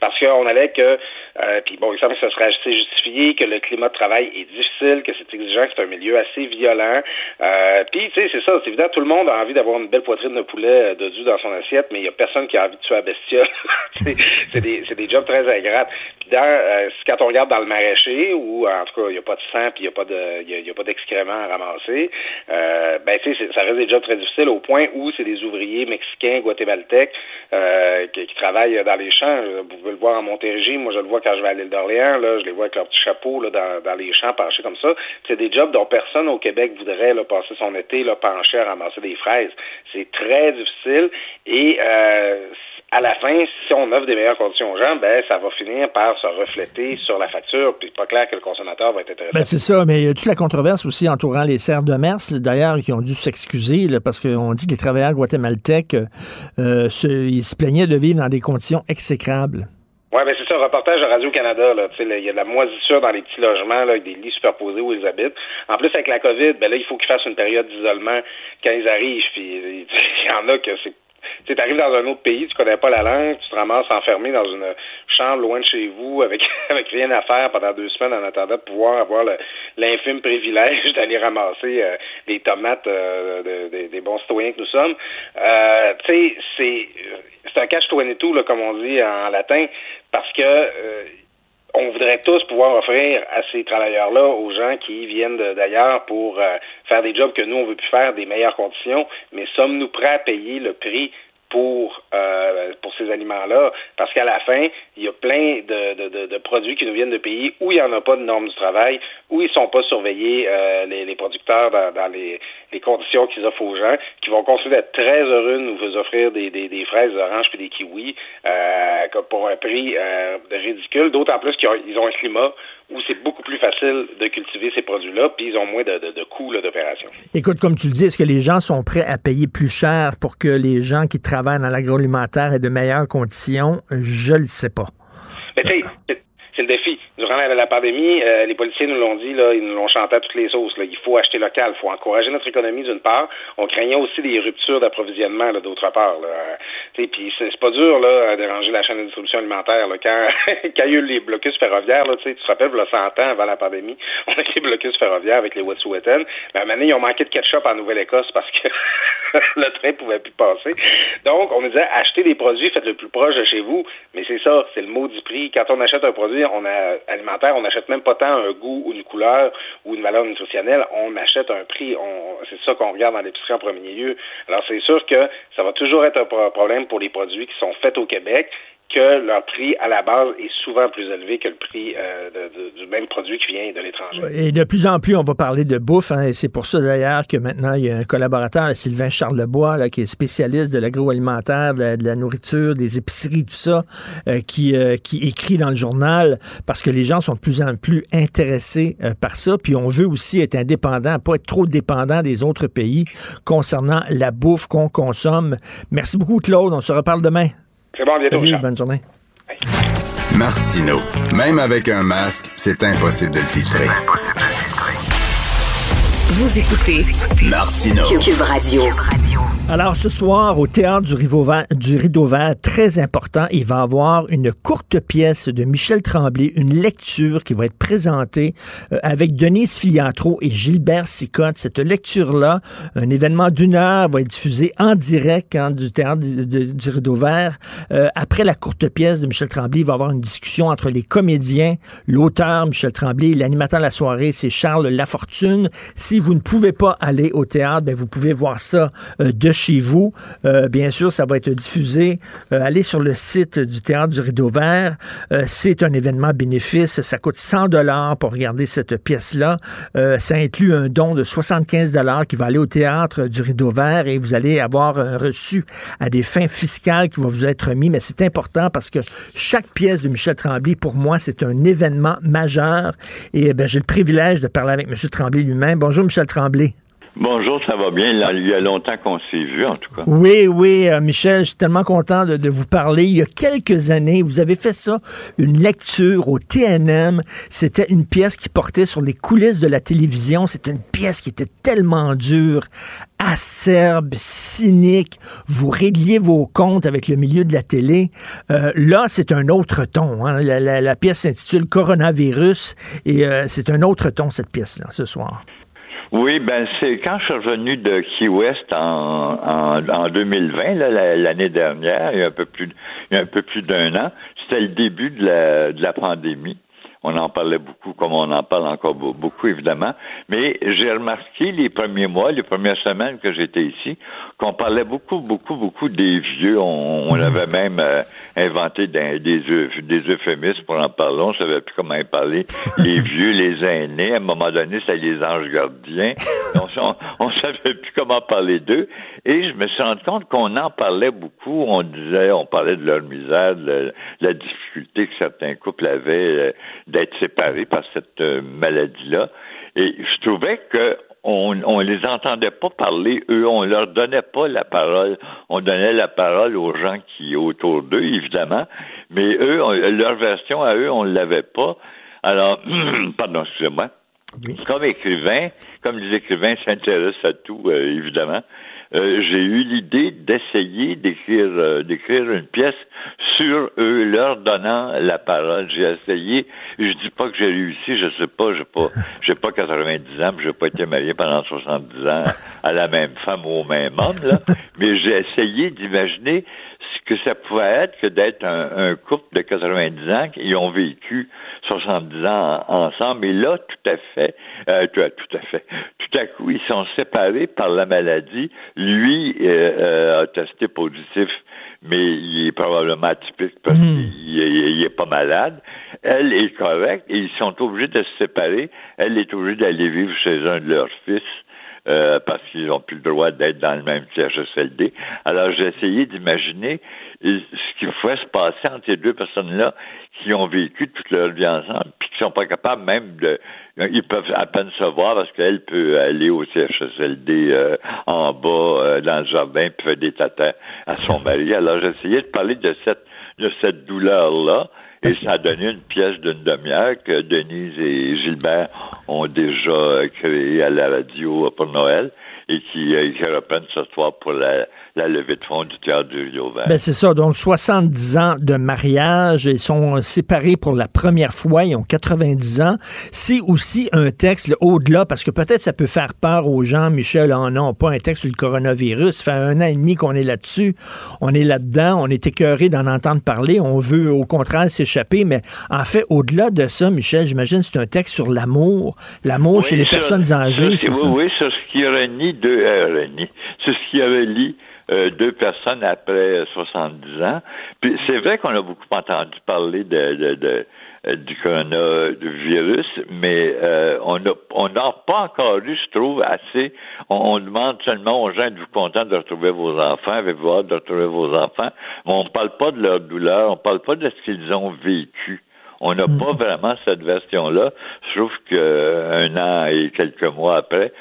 Parce qu'on allait que, euh, puis bon, il semble que ce serait assez justifié, que le climat de travail est difficile, que c'est exigeant, que c'est un milieu assez violent. Euh, puis, tu sais, c'est ça, c'est évident, tout le monde a envie d'avoir une belle poitrine de poulet de Dieu dans son assiette, mais il y a personne qui a envie de tuer la bestiole. c'est des, des jobs très agréables. Puis dans, quand on regarde dans le maraîcher, où en tout cas, il n'y a pas de sang, puis il n'y a pas de, y a, pas d'excréments à ramasser, ben, ça reste des jobs très difficiles au point où c'est des ouvriers mexicains, guatémaltèques, euh, qui, travaillent dans les champs. Vous pouvez le voir en Montérégie. Moi, je le vois quand je vais à l'île d'Orléans. Là, je les vois avec leur petit chapeau là, dans, dans les champs penchés comme ça. C'est des jobs dont personne au Québec voudrait là, passer son été là, penché à ramasser des fraises. C'est très difficile et euh, à la fin, si on offre des meilleures conditions aux gens, ben ça va finir par se refléter sur la facture. Puis c'est pas clair que le consommateur va être intéressé. Ben, c'est ça, mais il y a toute la controverse aussi entourant les serres de Mers, d'ailleurs, qui ont dû s'excuser parce qu'on dit que les travailleurs guatémaltèques, euh, se, ils se plaignaient de vivre dans des conditions exécrables. Oui, ben c'est ça, reportage de Radio-Canada. Il y a de la moisissure dans les petits logements, là, avec des lits superposés où ils habitent. En plus, avec la COVID, ben là, il faut qu'ils fassent une période d'isolement quand ils arrivent. Puis il y en a que c'est tu arrives dans un autre pays, tu connais pas la langue, tu te ramasses enfermé dans une chambre loin de chez vous avec avec rien à faire pendant deux semaines en attendant de pouvoir avoir l'infime privilège d'aller ramasser euh, les tomates euh, des bons citoyens que nous sommes. Euh, tu sais, c'est c'est un cache tout là, comme on dit en latin, parce que on voudrait tous pouvoir offrir à ces travailleurs-là, aux gens qui viennent d'ailleurs pour euh, faire des jobs que nous, on veut plus faire, des meilleures conditions, mais sommes-nous prêts à payer le prix pour euh, pour ces aliments-là, parce qu'à la fin, il y a plein de, de, de, produits qui nous viennent de pays où il n'y en a pas de normes du travail, où ils sont pas surveillés euh, les, les, producteurs dans, dans les, les, conditions qu'ils offrent aux gens, qui vont continuer d'être très heureux de nous offrir des, des, des fraises, des oranges puis des kiwis euh, pour un prix euh, ridicule, d'autant plus qu'ils ont, ont un climat où c'est beaucoup plus facile de cultiver ces produits-là, puis ils ont moins de, de, de coûts d'opération. Écoute, comme tu le dis, est-ce que les gens sont prêts à payer plus cher pour que les gens qui travaillent dans l'agroalimentaire aient de meilleures conditions? Je le sais pas. Mais tu sais, c'est le défi durant la, pandémie, euh, les policiers nous l'ont dit, ils nous l'ont chanté à toutes les sauces. Il faut acheter local, il faut encourager notre économie d'une part. On craignait aussi des ruptures d'approvisionnement d'autre part. Puis c'est pas dur là, à déranger la chaîne de distribution alimentaire. Quand, il y a eu les blocus ferroviaires, tu te rappelles, le 100 ans avant la pandémie, on a eu des blocus ferroviaires avec les Wet'suwet'en. Mais à un moment donné, ils ont manqué de ketchup en Nouvelle-Écosse parce que le train pouvait plus passer. Donc, on nous disait, achetez des produits, faites le plus proche de chez vous. Mais c'est ça, c'est le du prix. Quand on achète un produit, on a alimentaire, on n'achète même pas tant un goût ou une couleur ou une valeur nutritionnelle, on achète un prix. c'est ça qu'on regarde dans l'épicerie en premier lieu. Alors c'est sûr que ça va toujours être un problème pour les produits qui sont faits au Québec que leur prix à la base est souvent plus élevé que le prix euh, du même produit qui vient de l'étranger. Et de plus en plus, on va parler de bouffe, hein, et c'est pour ça d'ailleurs que maintenant, il y a un collaborateur, Sylvain Charlebois, là, qui est spécialiste de l'agroalimentaire, de, la nourriture, des épiceries, tout ça, euh, qui, euh, qui écrit dans le journal, parce que les gens sont de plus en plus intéressés par ça, puis on veut aussi être indépendant, pas être trop dépendant des autres pays concernant la bouffe qu'on consomme. Merci beaucoup, Claude. On se reparle demain. C'est bon, bientôt. Salut, bonne journée. Martino. Même avec un masque, c'est impossible de le filtrer. Vous écoutez Martino. Cube Radio. Alors ce soir, au théâtre du, Rideau Vert, très important, il va y avoir une courte pièce de Michel Tremblay, une lecture qui va être présentée euh, avec Denise Filiatro et Gilbert Sicotte. Cette lecture-là, un événement d'une heure, va être diffusé en direct hein, du théâtre du, Rideau Vert. Euh, après la courte pièce de Michel Tremblay, il va y avoir une discussion entre les comédiens, l'auteur Michel Tremblay, l'animateur de la soirée, c'est Charles Lafortune. Si vous ne pouvez pas aller au théâtre, ben, vous pouvez voir ça euh, de chez vous. Euh, bien sûr, ça va être diffusé. Euh, allez sur le site du Théâtre du Rideau Vert. Euh, c'est un événement bénéfice. Ça coûte 100 dollars pour regarder cette pièce-là. ça inclut un don de 75 dollars qui va aller au Théâtre du Rideau Vert et vous allez avoir un reçu à des fins fiscales qui va vous être remis. Mais c'est important parce que chaque pièce de Michel Tremblay, pour moi, c'est un événement majeur. Et ben, j'ai le privilège de parler avec M. Tremblay lui-même. Bonjour, Michel Tremblay. Bonjour, ça va bien. Il y a longtemps qu'on s'est vu, en tout cas. Oui, oui, euh, Michel, je suis tellement content de, vous parler. Il y a quelques années, vous avez fait ça, une lecture au TNM. C'était une pièce qui portait sur les coulisses de la télévision. C'était une pièce qui était tellement dure, acerbe, cynique. Vous régliez vos comptes avec le milieu de la télé. Euh, là, c'est un autre ton. Hein. La, pièce s'intitule Coronavirus et euh, c'est un autre ton, cette pièce-là, ce soir. Oui, ben c'est quand je suis revenu de Key West en, en, 2020, l'année dernière, il y a un peu plus, il y a un peu plus d'un an, c'était le début de la, de la pandémie. On en parlait beaucoup, comme on en parle encore beaucoup, évidemment. Mais j'ai remarqué les premiers mois, les premières semaines que j'étais ici, qu'on parlait beaucoup, beaucoup, beaucoup des vieux. On, mhm. avait même euh, inventé des, des, euphémismes pour en parler. On savait plus comment en parler. Les vieux, les aînés. À un moment donné, c'était les anges gardiens. On, on, savait plus comment parler d'eux. Et je me suis rendu compte qu'on en parlait beaucoup. On disait, on parlait de leur misère, de la difficulté que certains couples avaient euh, d'être séparés par cette euh, maladie-là. Et je trouvais que on, on les entendait pas parler, eux, on leur donnait pas la parole. On donnait la parole aux gens qui autour d'eux, évidemment, mais eux, leur version à eux, on l'avait pas. Alors, pardon, excusez-moi. Comme écrivain, comme les écrivains s'intéressent à tout, euh, évidemment, euh, j'ai eu l'idée d'essayer d'écrire euh, d'écrire une pièce sur eux, leur donnant la parole. J'ai essayé. Je dis pas que j'ai réussi, je sais pas, j'ai pas j'ai pas 90 ans, j'ai pas été marié pendant 70 ans à la même femme ou au même homme, là, mais j'ai essayé d'imaginer que ça pouvait être que d'être un, couple de 90 ans qui ont vécu 70 ans ensemble. Et là, tout à fait, euh, tout, à fait, tout à coup, ils sont séparés par la maladie. Lui euh, euh, a testé positif, mais il est probablement atypique parce hmm. qu'il est pas malade. Elle est correcte et ils sont obligés de se séparer. Elle est obligée d'aller vivre chez un de leurs fils. Euh, parce qu'ils n'ont plus le droit d'être dans le même CHSLD. Alors, j'ai essayé d'imaginer ce qui pouvait se passer entre ces deux personnes-là qui ont vécu toute leur vie ensemble, puis qui sont pas capables même de... Ils peuvent à peine se voir parce qu'elle peut aller au CHSLD euh, en bas, euh, dans le jardin, puis faire des tatas à son mari. Alors, j'ai essayé de parler de cette de cette douleur-là, et ça a donné une pièce d'une demi-heure que Denise et Gilbert ont déjà créée à la radio pour Noël et qui, euh, qui reprennent ce soir pour la, la levée de fonds du théâtre du Vert. Ben c'est ça. Donc, 70 ans de mariage. Ils sont séparés pour la première fois. Ils ont 90 ans. C'est aussi un texte au-delà, parce que peut-être ça peut faire peur aux gens. Michel, oh non, pas un texte sur le coronavirus. Ça fait un an et demi qu'on est là-dessus. On est là-dedans. On est écœuré d'en entendre parler. On veut, au contraire, s'échapper. Mais en fait, au-delà de ça, Michel, j'imagine c'est un texte sur l'amour. L'amour chez les personnes âgées. c'est ça? Oui, c'est ce qui ni deux, euh, c'est ce qui avait lit euh, deux personnes après 70 ans. Puis c'est vrai qu'on a beaucoup entendu parler de, de, de euh, du coronavirus, mais euh, on n'a on n'a pas encore eu, je trouve, assez. On, demande seulement aux gens êtes-vous contents de retrouver vos enfants, avez-vous de retrouver vos enfants, mais on ne parle pas de leur douleur, on ne parle pas de ce qu'ils ont vécu. On n'a pas mm. vraiment cette version-là. Je trouve qu'un an et quelques mois après,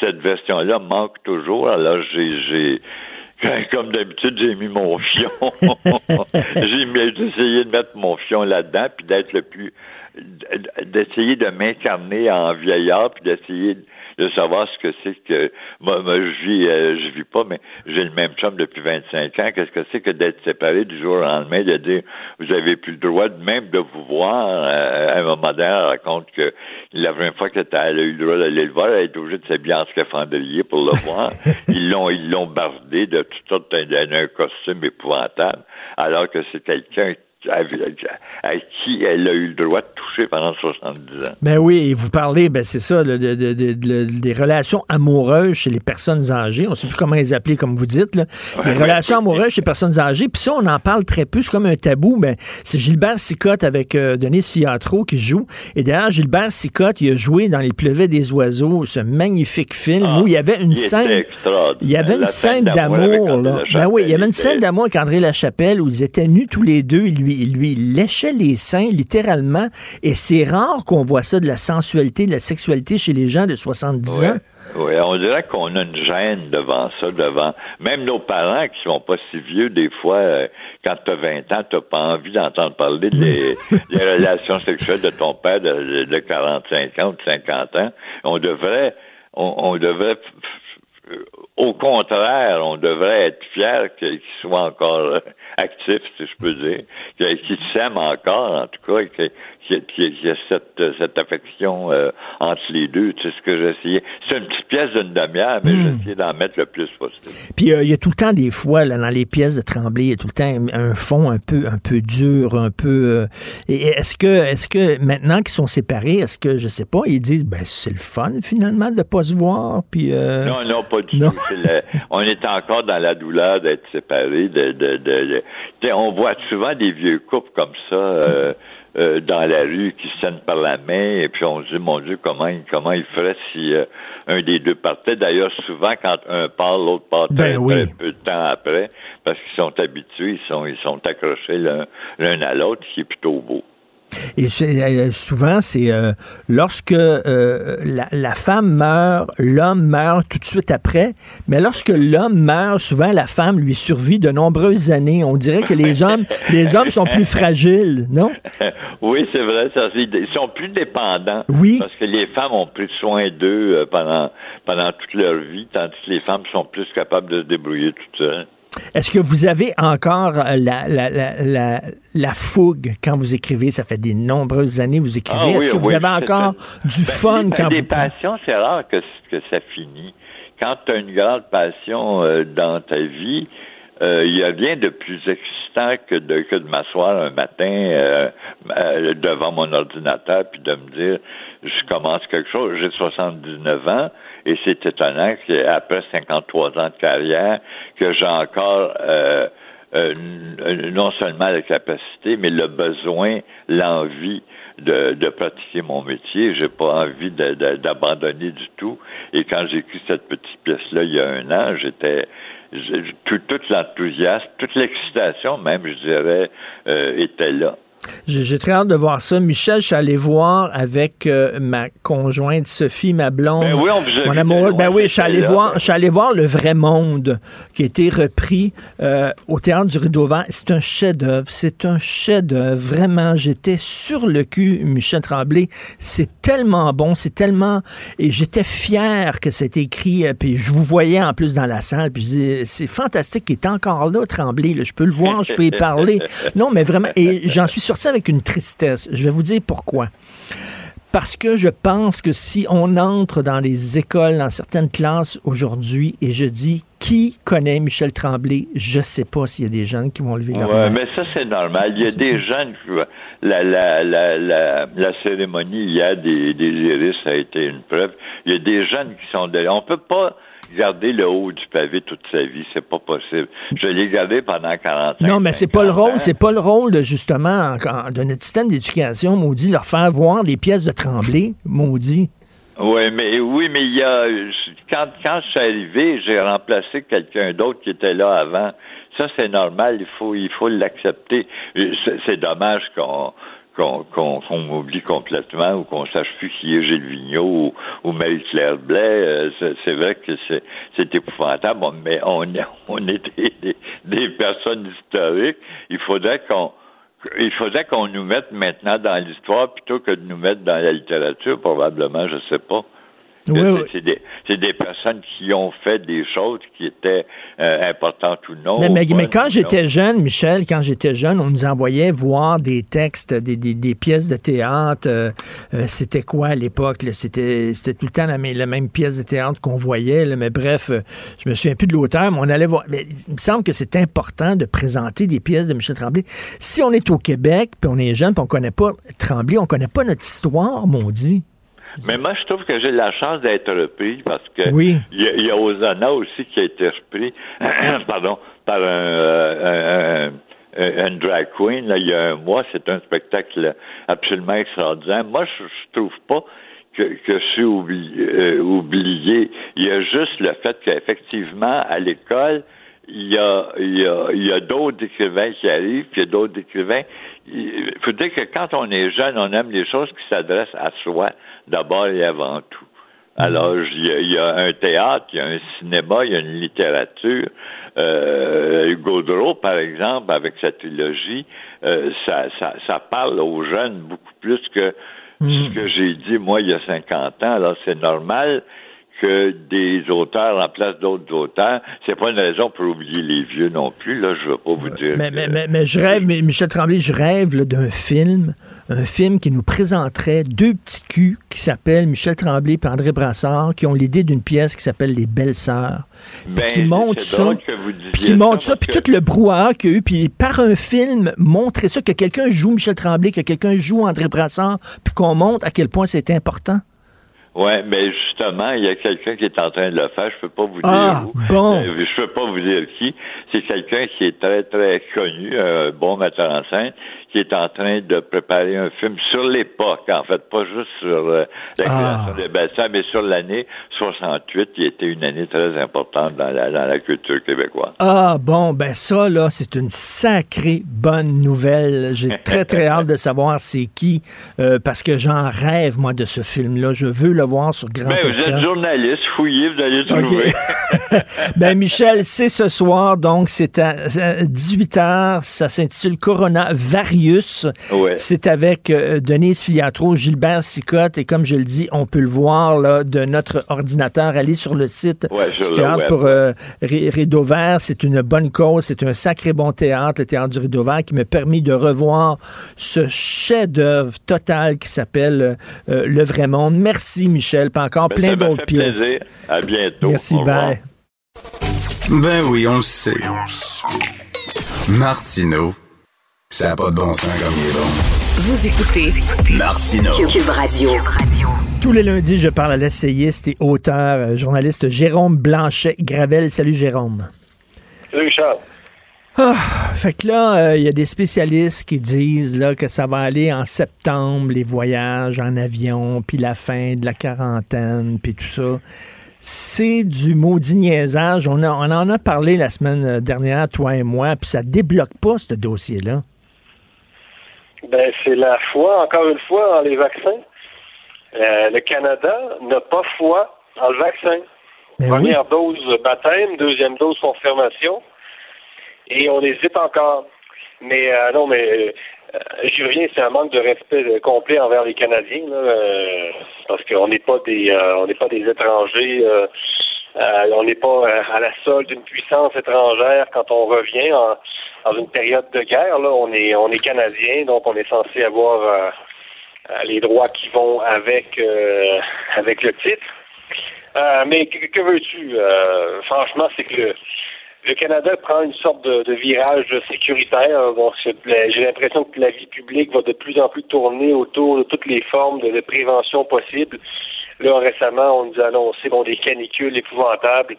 cette version-là manque toujours. Alors j'ai Comme d'habitude, j'ai mis mon fion. j'ai essayé de mettre mon fion là-dedans, puis d'être le plus, d'essayer de m'incarner en vieillard, puis d'essayer de savoir ce que c'est que moi, je vis euh, je vis pas mais j'ai le même chum depuis 25 ans. Qu'est-ce que c'est que d'être séparé du jour au lendemain de dire vous avez plus le droit de même de vous voir? Euh, à un moment donné elle raconte que la première fois qu'elle a eu le droit d'aller le voir elle est obligée de s'habiller en scaphandrier pour le voir. Ils l'ont ils l'ont bardé de toutes sortes d'un costume épouvantable alors que c'est quelqu'un à, qui elle a eu le droit de toucher pendant 70 ans. Ben oui, et vous parlez, ben c'est ça, de, des relations amoureuses chez les personnes âgées. On ne sait plus comment les appeler, comme vous dites. Là. Les relations amoureuses chez les personnes âgées. Puis ça, on en parle très peu. C'est comme un tabou. Ben, c'est Gilbert Sicotte avec euh, Denise Fiatro qui joue. Et d'ailleurs, Gilbert Sicotte, il a joué dans Les pleuvets des oiseaux, ce magnifique film ah, où il y avait une scène. Il y avait une scène d'amour. Ben oui, il y avait une scène d'amour avec André Lachapelle où ils étaient nus tous les deux. Il lui il lui léchait les seins littéralement Et c'est rare qu'on voit ça de la sensualité, de la sexualité chez les gens de 70 ans. Oui, on dirait qu'on a une gêne devant ça, devant même nos parents qui sont pas si vieux, des fois, euh, quand tu as 20 ans, tu pas envie d'entendre parler des, relations sexuelles de ton père de, de 45 ans ou de 50 ans. On devrait on, on devrait au contraire, on devrait être fier qu'il soit encore actif, si je peux dire, qu'il s'aime encore, en tout cas, qu'il y, a cette, cette affection euh, entre les deux. Sais ce que j'essayais. C'est une petite pièce d'une demi-heure, mais hmm. j'essayais d'en mettre le plus possible. Puis euh, il y a tout le temps des fois, là, dans les pièces de Tremblay, il y a tout le temps un fond un peu un peu dur, un peu. Euh, et est-ce que est-ce que maintenant qu'ils sont séparés, est-ce que je sais pas, ils disent ben c'est le fun finalement de pas se voir, puis. Non, non, pas du tout. on est encore dans la douleur d'être séparés. De, de, de, on voit souvent des vieux couples comme ça. Euh, dans la rue qui se tiennent par la main et puis on se dit mon Dieu comment comment il ferait si euh, un des deux partait? D'ailleurs souvent quand un part l'autre part ben un peu de temps après parce qu'ils sont habitués ils sont ils sont accrochés l'un à l'autre ce qui est plutôt beau et euh, souvent, c'est euh, lorsque euh, la, femme meurt, l'homme meurt tout de suite après. Mais lorsque l'homme meurt, souvent la femme lui survit de nombreuses années. On dirait que les hommes, les hommes sont plus fragiles, non? Oui, c'est vrai. Ça, ils sont plus dépendants. Oui. Parce que les femmes ont pris soin d'eux pendant pendant toute leur vie, tandis que les femmes sont plus capables de se débrouiller toutes seules. Est-ce que vous avez encore la, la, la, la, fougue quand vous écrivez? Ça fait des nombreuses années que vous écrivez. Ah Est-ce que vous avez encore du ben, fun quand des vous... passions, c'est rare que, que ça finit. Quand tu as une grande passion euh, dans ta vie, euh, il y a rien de plus excitant que de, que de m'asseoir un matin euh, devant mon ordinateur puis de me dire je commence quelque chose, j'ai 79 ans, et c'est étonnant qu'après 53 ans de carrière, que j'ai encore euh, euh, non seulement la capacité, mais le besoin, l'envie de, de, pratiquer mon métier. J'ai pas envie d'abandonner du tout. Et quand j'ai écrit cette petite pièce-là il y a un an, j'étais tout, l'enthousiasme, toute l'excitation même, je dirais, euh, était là. J'ai très hâte de voir ça. Michel, je suis allé voir avec euh, ma conjointe Sophie, ma blonde. Ben oui, on mon amoureuse. Ben oui, je suis allé voir, je suis allé voir Le Vrai Monde, qui a été repris euh, au Théâtre du Rideau Vert. C'est un chef-d'œuvre. C'est un chef-d'œuvre. Vraiment, j'étais sur le cul, Michel Tremblay. C'est tellement bon, c'est tellement... Et j'étais fier que c'était écrit. Euh, puis je vous voyais en plus dans la salle. Puis c'est fantastique qu'il est encore là, Tremblay. Je peux le voir, je peux y parler. Non, mais vraiment... Et j'en suis sorti avec une tristesse. Je vais vous dire pourquoi. Parce que je pense que si on entre dans les écoles, dans certaines classes aujourd'hui, et je dis qui connaît Michel Tremblay, je ne sais pas s'il y a des jeunes qui vont lever leur main. mais ça c'est normal. Il y a des jeunes la, la, la, la, cérémonie hier des, des iris a été une preuve. Il y a des jeunes qui sont derrière. On peut pas garder le haut du pavé toute sa vie, c'est pas possible. Je l'ai gardé pendant 40 ans. Non, mais c'est pas le rôle, c'est pas le rôle de, justement de notre système d'éducation, maudit, leur faire voir les pièces de Tremblay, maudit. Oui, mais oui, mais il y a quand quand je suis arrivé, j'ai remplacé quelqu'un d'autre qui était là avant. Ça, c'est normal, il faut il faut l'accepter. C'est dommage qu'on qu'on oublie complètement ou qu'on sache plus qui est Gilles Vigneault ou, ou Marie-Claire Blais. Euh, c'est vrai que c'est épouvantable, mais on, on est des, des, personnes historiques. Il faudrait qu'on il faudrait qu'on nous mette maintenant dans l'histoire plutôt que de nous mettre dans la littérature, probablement, je sais pas. C'est des, des, personnes qui ont fait des choses qui étaient euh, importantes ou non. Mais, mais, quand j'étais jeune, Michel, quand j'étais jeune, on nous envoyait voir des textes, des, des, des pièces de théâtre. Euh, euh, c'était quoi à l'époque? C'était tout le temps la, la, même pièce de théâtre qu'on voyait. Là, mais bref, je me souviens plus de l'auteur, mais on allait voir. Mais il me semble que c'est important de présenter des pièces de Michel Tremblay. Si on est au Québec, puis on est jeune, puis on connaît pas Tremblay, on connaît pas notre histoire, mon Dieu. Mais moi, je trouve que j'ai la chance d'être repris parce que oui. il y, a, y a Osana aussi qui a été repris, pardon, par un, un, un, drag queen là, il y a un mois. C'est un spectacle absolument extraordinaire. Moi, je, je trouve pas que, que je suis oublié, euh, oublié. Il y a juste le fait qu'effectivement, à l'école, il y a, il y a, il y a d'autres écrivains qui arrivent, puis il y a d'autres écrivains. Il faut dire que quand on est jeune, on aime les choses qui s'adressent à soi, d'abord et avant tout. Alors, il y, a, il y, a, un théâtre, il y a un cinéma, il y a une littérature. Euh, Gaudreau, par exemple, avec sa trilogie, euh, ça, ça, ça parle aux jeunes beaucoup plus que ce que j'ai dit, moi, il y a 50 ans. Alors, c'est normal que des auteurs en place d'autres auteurs. C'est pas une raison pour oublier les vieux non plus, là, je veux pas vous dire. Mais, mais, mais, je rêve, mais Michel Tremblay, je rêve d'un film, un film qui nous présenterait deux petits culs qui s'appellent Michel Tremblay et André Brassard, qui ont l'idée d'une pièce qui s'appelle Les Belles Sœurs. Ben, qui montrent ça. Qui ça, puis tout le brouhaha qu'il y a eu, puis par un film, montrer ça, que quelqu'un joue Michel Tremblay, que quelqu'un joue André Brassard, puis qu'on montre à quel point c'est important. Oui, mais justement, il y a quelqu'un qui est en train de le faire. Je peux pas vous dire ah, où. Bon. Euh, je peux pas vous dire qui. C'est quelqu'un qui est très, très connu, un bon metteur en scène, qui est en train de préparer un film sur l'époque, en fait, pas juste sur euh, la création Ah. des bassins, mais sur l'année 68, qui était une année très importante dans la, dans la culture québécoise. Ah bon, ben ça, là, c'est une sacrée bonne nouvelle. J'ai très, très hâte de savoir c'est qui, euh, parce que j'en rêve, moi, de ce film-là. Je veux le voir sur grand Ben, vous êtes journaliste, fouillez, vous allez trouver. ben, Michel, c'est ce soir, donc c'est à 18h. Ça s'intitule Ouais. C'est avec euh, Denise Filiatro, Gilbert Sicotte, et comme je le dis, on peut le voir là, de notre ordinateur. Allez sur le site Ouais, sur du le théâtre web. pour euh, Ri- Rideau Vert. C'est une bonne cause. C'est un sacré bon théâtre, le théâtre du Rideau Vert, qui m'a permis de revoir ce chef-d'œuvre total qui s'appelle euh, Le Vrai Monde. Merci, Michel. Pas encore Ben, plein d'autres pièces. plaisir. À bientôt. Merci, bye. Ben oui, on le sait. Martineau, ça n'a pas de bon sens comme il est bon. Vous écoutez Martineau. Cube Radio. Tous les lundis, je parle à l'essayiste et auteur, euh, journaliste Jérôme Blanchet-Gravel. Salut Jérôme. Salut Charles. Ah, fait que là, euh, il y a des spécialistes qui disent là, que ça va aller en septembre, les voyages en avion, puis la fin de la quarantaine, puis tout ça. C'est du maudit niaisage. On, a- on en a parlé la semaine dernière, toi et moi, puis ça débloque pas ce dossier-là. Ben, c'est la foi, encore une fois, dans les vaccins. Euh, le Canada n'a pas foi dans le vaccin. Ben Première dose baptême, deuxième dose confirmation. Et on hésite encore. Mais euh, non, mais euh, j'y reviens, c'est un manque de respect euh, complet envers les Canadiens, là, euh, parce qu'on n'est pas des on n'est pas des étrangers. Euh, on n'est pas euh, à la solde d'une puissance étrangère quand on revient en, dans une période de guerre. Là, on est on est canadien, donc on est censé avoir euh, euh, les droits qui vont avec euh, avec le titre. Euh, mais que, que veux-tu? Franchement, c'est que le, le Canada prend une sorte de, de virage sécuritaire. J'ai l'impression que la vie publique va de plus en plus tourner autour de toutes les formes de, de prévention possibles. Là, récemment, on nous a annoncé bon, des canicules épouvantables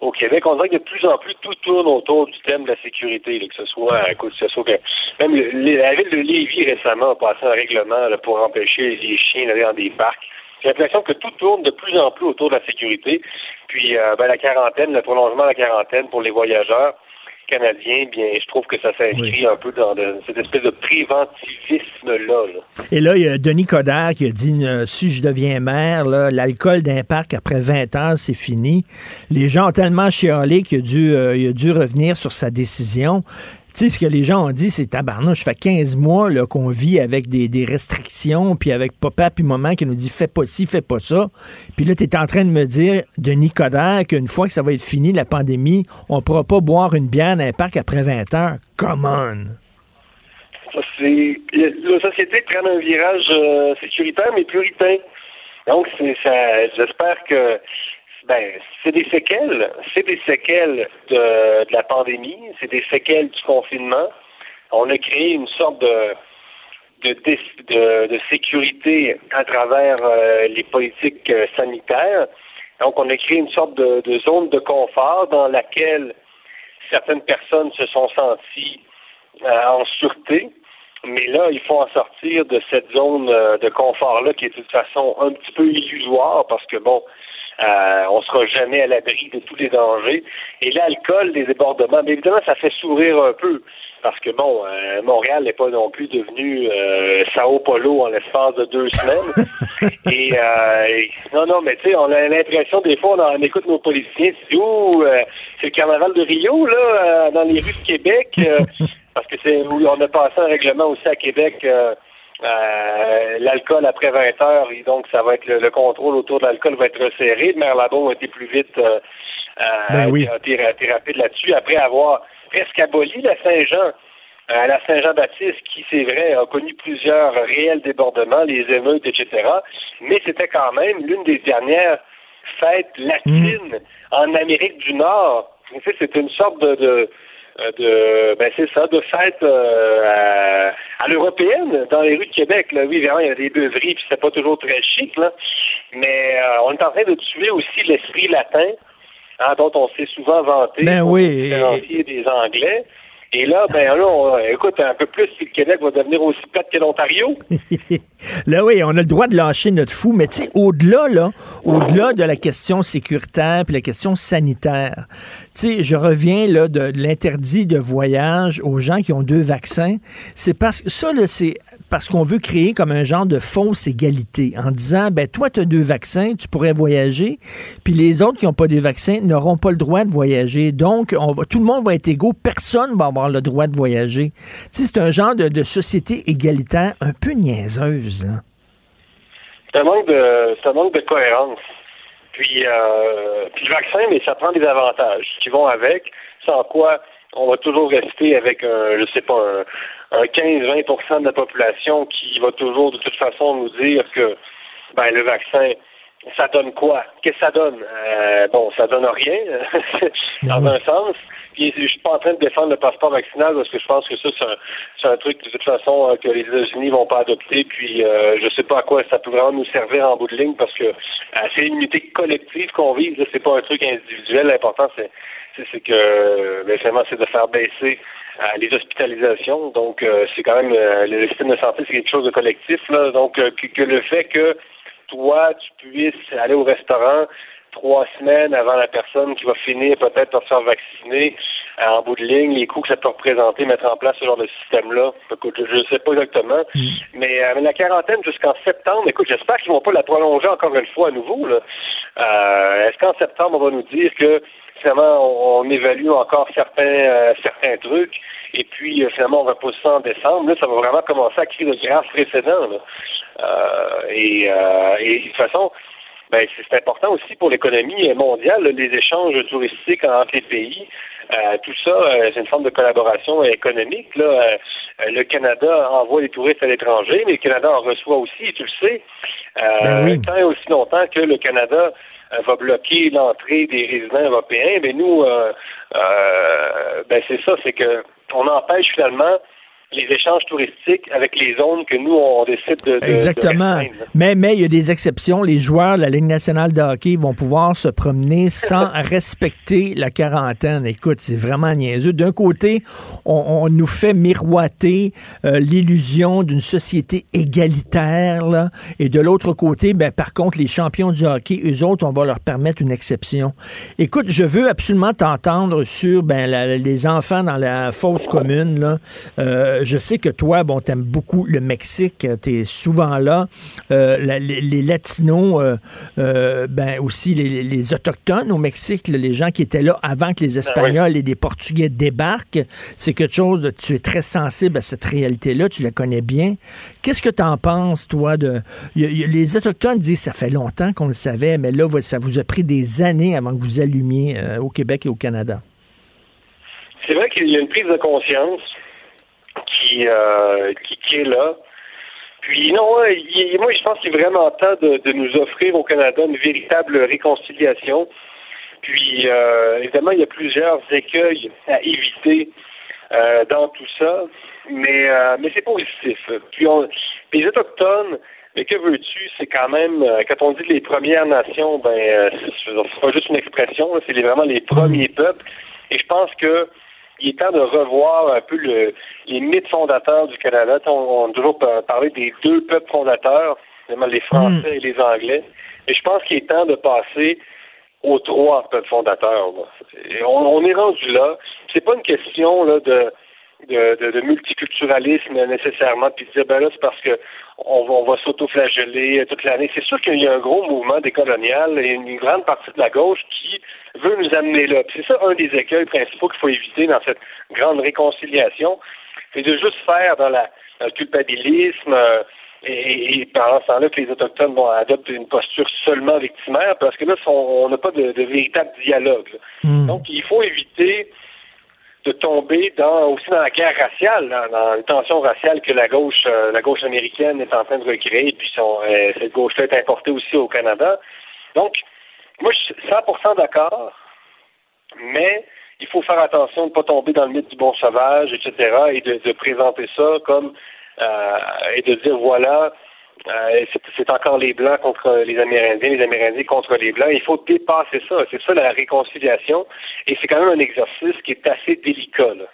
au Québec. On dirait que de plus en plus tout tourne autour du thème de la sécurité, que ce soit, écoute, que ce soit que même le- le- la ville de Lévis récemment a passé un règlement là, pour empêcher les chiens d'aller dans des parcs. J'ai l'impression que tout tourne de plus en plus autour de la sécurité. Puis euh, ben, la quarantaine, le prolongement de la quarantaine pour les voyageurs canadiens, bien, je trouve que ça s'inscrit un peu dans de- cette espèce de préventivisme-là. là. Et là, il y a Denis Coderre qui a dit euh, si je deviens maire, l'alcool d'un parc après 20 ans, c'est fini. Les gens ont tellement chialé qu'il a dû, euh, il a dû revenir sur sa décision. Tu sais, ce que les gens ont dit, c'est tabarnouche, fait 15 mois là, qu'on vit avec des, des restrictions, puis avec papa puis maman qui nous dit fais pas ci, fais pas ça. Puis là, tu es en train de me dire, Denis Coderre, qu'une fois que ça va être fini, la pandémie, on pourra pas boire une bière dans un parc après 20 heures. Come on! Ça, c'est la société prend un virage euh, sécuritaire mais puritain. Donc c'est ça j'espère que ben c'est des séquelles, c'est des séquelles de, la pandémie, c'est des séquelles du confinement. On a créé une sorte de de, sécurité à travers euh, les politiques euh, sanitaires. Donc, on a créé une sorte de, zone de confort dans laquelle certaines personnes se sont senties euh, en sûreté. Mais là, il faut en sortir de cette zone de confort-là qui est de toute façon un petit peu illusoire parce que, bon, Euh, on sera jamais à l'abri de tous les dangers. Et l'alcool, les débordements, mais évidemment, ça fait sourire un peu. Parce que bon, euh, Montréal n'est pas non plus devenu euh, Sao Paulo en l'espace de deux semaines. et, euh, non, non, mais tu sais, on a l'impression des fois, on, on écoute nos policiers, c'est où c'est le carnaval de Rio là, dans les rues de Québec, parce que c'est où on a passé un règlement aussi à Québec. L'alcool après 20 heures, et donc ça va être le, contrôle autour de l'alcool va être resserré. Maire Labon a été plus vite, ben oui. a été rapide là-dessus après avoir presque aboli la Saint-Jean. À la Saint-Jean-Baptiste, qui, c'est vrai, a connu plusieurs réels débordements, les émeutes, etc. Mais c'était quand même l'une des dernières fêtes latines en Amérique du Nord. En fait, c'était une sorte de, de de ben c'est ça de fête euh, à, l'européenne dans les rues de Québec là. Oui vraiment il y a des beuveries puis c'est pas toujours très chic là. Mais euh, on est en train de tuer aussi l'esprit latin hein, dont on s'est souvent vanté ben oui des Anglais et là, ben là, on, écoute, un peu plus si le Québec va devenir aussi plate que l'Ontario. là, oui, on a le droit de lâcher notre fou, mais tu sais, au-delà, là, au-delà de la question sécuritaire puis la question sanitaire, tu sais, je reviens là de, l'interdit de voyage aux gens qui ont deux vaccins. C'est parce que ça, c'est parce qu'on veut créer comme un genre de fausse égalité en disant, ben toi, tu as deux vaccins, tu pourrais voyager, puis les autres qui n'ont pas de vaccins n'auront pas le droit de voyager. Donc, on va, tout le monde va être égaux, personne va avoir le droit de voyager. C'est un genre de, société égalitaire un peu niaiseuse. Hein. C'est un manque de, un manque de cohérence. Puis, euh, puis le vaccin, mais ça prend des avantages qui vont avec, sans quoi on va toujours rester avec un, je sais pas, un, 15-20% de la population qui va toujours de toute façon nous dire que ben le vaccin ça donne quoi? Qu'est-ce que ça donne? Euh, bon, ça donne rien, dans un sens. Puis, je suis pas en train de défendre le passeport vaccinal parce que je pense que ça, c'est un, truc de toute façon euh, que les États-Unis vont pas adopter. Puis, euh, je sais pas à quoi ça peut vraiment nous servir en bout de ligne parce que euh, c'est une unité collective qu'on vise. C'est pas un truc individuel. L'important, c'est c'est que ben, finalement, c'est de faire baisser les hospitalisations. Donc, c'est quand même le système de santé, c'est quelque chose de collectif. Là. Donc, que le fait que toi, tu puisses aller au restaurant trois semaines avant la personne qui va finir peut-être par se faire vacciner, euh, en bout de ligne, les coûts que ça peut représenter, mettre en place ce genre de système-là. Écoute, je ne sais pas exactement. Mm. Mais, euh, la quarantaine jusqu'en septembre, écoute, j'espère qu'ils vont pas la prolonger encore une fois à nouveau. Euh, est-ce qu'en septembre, on va nous dire que finalement, on, évalue encore certains certains trucs, et puis finalement, on va pousser ça en décembre. Là, ça va vraiment commencer à créer de graves précédents. et, et de toute façon, ben, c'est important aussi pour l'économie mondiale, les échanges touristiques entre les pays. Euh, tout ça, euh, c'est une forme de collaboration économique. Là. Euh, le Canada envoie des touristes à l'étranger, mais le Canada en reçoit aussi, tu le sais. Ben Tant et aussi longtemps que le Canada va bloquer l'entrée des résidents européens, mais nous, ben c'est ça, c'est que on empêche finalement les échanges touristiques avec les zones que nous, on décide de. Exactement. mais, mais il y a des exceptions. Les joueurs de la Ligue nationale de hockey vont pouvoir se promener sans respecter la quarantaine. Écoute, c'est vraiment niaiseux. D'un côté, on, nous fait miroiter euh, l'illusion d'une société égalitaire, là, et de l'autre côté, ben, par contre, les champions du hockey, eux autres, on va leur permettre une exception. Écoute, je veux absolument t'entendre sur ben, les enfants dans la fosse commune. Là. Euh, je sais que toi, bon, t'aimes beaucoup le Mexique, t'es souvent là. Euh, les, Latinos, euh, euh, ben aussi les, Autochtones au Mexique, les gens qui étaient là avant que les ben Espagnols et les Portugais débarquent, c'est quelque chose de, tu es très sensible à cette réalité-là, tu la connais bien. Qu'est-ce que tu en penses, toi, de... les Autochtones disent, ça fait longtemps qu'on le savait, mais là, ça vous a pris des années avant que vous allumiez au Québec et au Canada. C'est vrai qu'il y a une prise de conscience qui, euh, qui, est là. Puis non, moi je pense qu'il est vraiment temps de, nous offrir au Canada une véritable réconciliation. Puis euh, évidemment, il y a plusieurs écueils à éviter euh, dans tout ça, mais euh, mais c'est positif. Puis on, les autochtones, mais que veux-tu, c'est quand même euh, quand on dit les Premières Nations, ben c'est pas juste une expression, c'est vraiment les premiers peuples. Et je pense que il est temps de revoir un peu le, les mythes fondateurs du Canada. On, a toujours parlé des deux peuples fondateurs. les Français et les Anglais. Et je pense qu'il est temps de passer aux trois peuples fondateurs. là. Et on, on est rendu là. C'est pas une question là, de, de, de, de multiculturalisme nécessairement, puis de dire ben là, c'est parce que on va, on va s'auto-flageller toute l'année. C'est sûr qu'il y a un gros mouvement décolonial et une grande partie de la gauche qui veut nous amener là. C'est ça un des écueils principaux qu'il faut éviter dans cette grande réconciliation, c'est de juste faire dans, la, dans le culpabilisme. euh, et, et pendant ce temps-là que les Autochtones vont adopter une posture seulement victimaire, parce que là, on n'a pas de, de véritable dialogue. là. Donc, il faut éviter de tomber dans aussi dans la guerre raciale, dans, les tensions raciales que la gauche euh, la gauche américaine est en train de recréer, puis son, euh, cette gauche-là est importée aussi au Canada. Donc, moi, je suis 100% d'accord, mais il faut faire attention de ne pas tomber dans le mythe du bon sauvage, etc., et de, de présenter ça comme euh, et de dire voilà, euh, c'est- encore les Blancs contre les Amérindiens, les Amérindiens contre les Blancs. Il faut dépasser ça. C'est ça la réconciliation. Et c'est quand même un exercice qui est assez délicat. Là.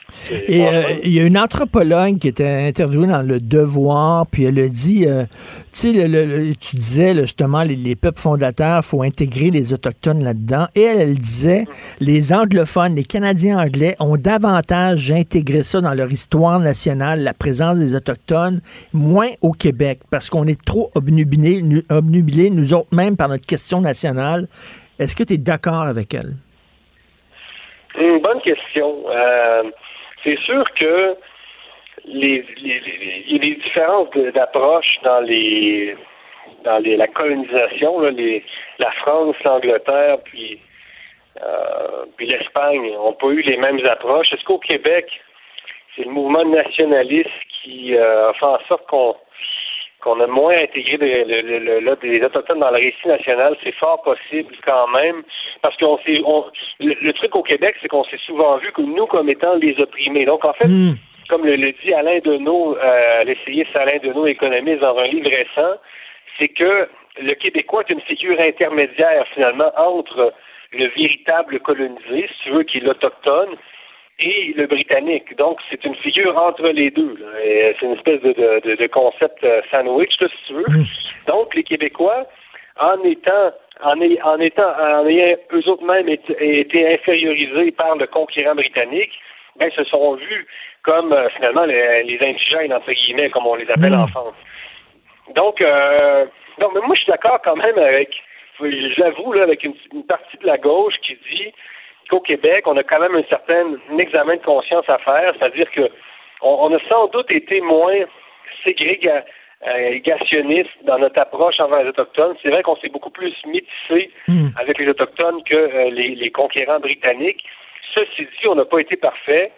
Et euh, il y a une anthropologue qui était interviewée dans Le Devoir, puis elle a dit, euh, tu sais, tu disais là, justement, les, les peuples fondateurs, faut intégrer les Autochtones là-dedans. Et elle, elle disait, les anglophones, les Canadiens anglais ont davantage intégré ça dans leur histoire nationale, la présence des Autochtones, moins au Québec, parce qu'on trop obnubilés, nu- obnubilés, nous autres même, par notre question nationale. Est-ce que tu es d'accord avec elle? Une bonne question. Euh, c'est sûr que les, les- il y a des différences d'approche dans les dans la colonisation, la France, l'Angleterre, puis euh, l'Espagne n'ont pas eu les mêmes approches. Est-ce qu'au Québec, c'est le mouvement nationaliste qui euh, a fait en sorte qu'on qu'on a moins intégré le- le- le- là, des Autochtones dans le récit national, c'est fort possible quand même, parce qu'on s'est, on, le, le truc au Québec, c'est qu'on s'est souvent vu que nous comme étant les opprimés. Donc en fait, comme le, le dit Alain Deneau, euh, l'essayiste Alain Deneau, économiste, dans un livre récent, c'est que le Québécois est une figure intermédiaire finalement entre le véritable colonisé, si tu veux, qui est l'autochtone, et le britannique. Donc, c'est une figure entre les deux. Et C'est une espèce de, de, de- concept euh, sandwich, là, si tu veux. Donc, les Québécois, en étant en, en étant en ayant eux autres mêmes été, été infériorisés par le conquérant britannique, ben, se sont vus comme euh, finalement les, les indigènes, entre guillemets, comme on les appelle en France. Donc, euh, donc, mais moi, je suis d'accord quand même avec, j'avoue, là, avec une, une partie de la gauche qui dit qu'au Québec, on a quand même un certain examen de conscience à faire, c'est-à-dire que on, on a sans doute été moins ségréga- euh, dans notre approche envers les Autochtones. C'est vrai qu'on s'est beaucoup plus métissé avec les Autochtones que euh, les, les conquérants britanniques. Ceci dit, on n'a pas été parfait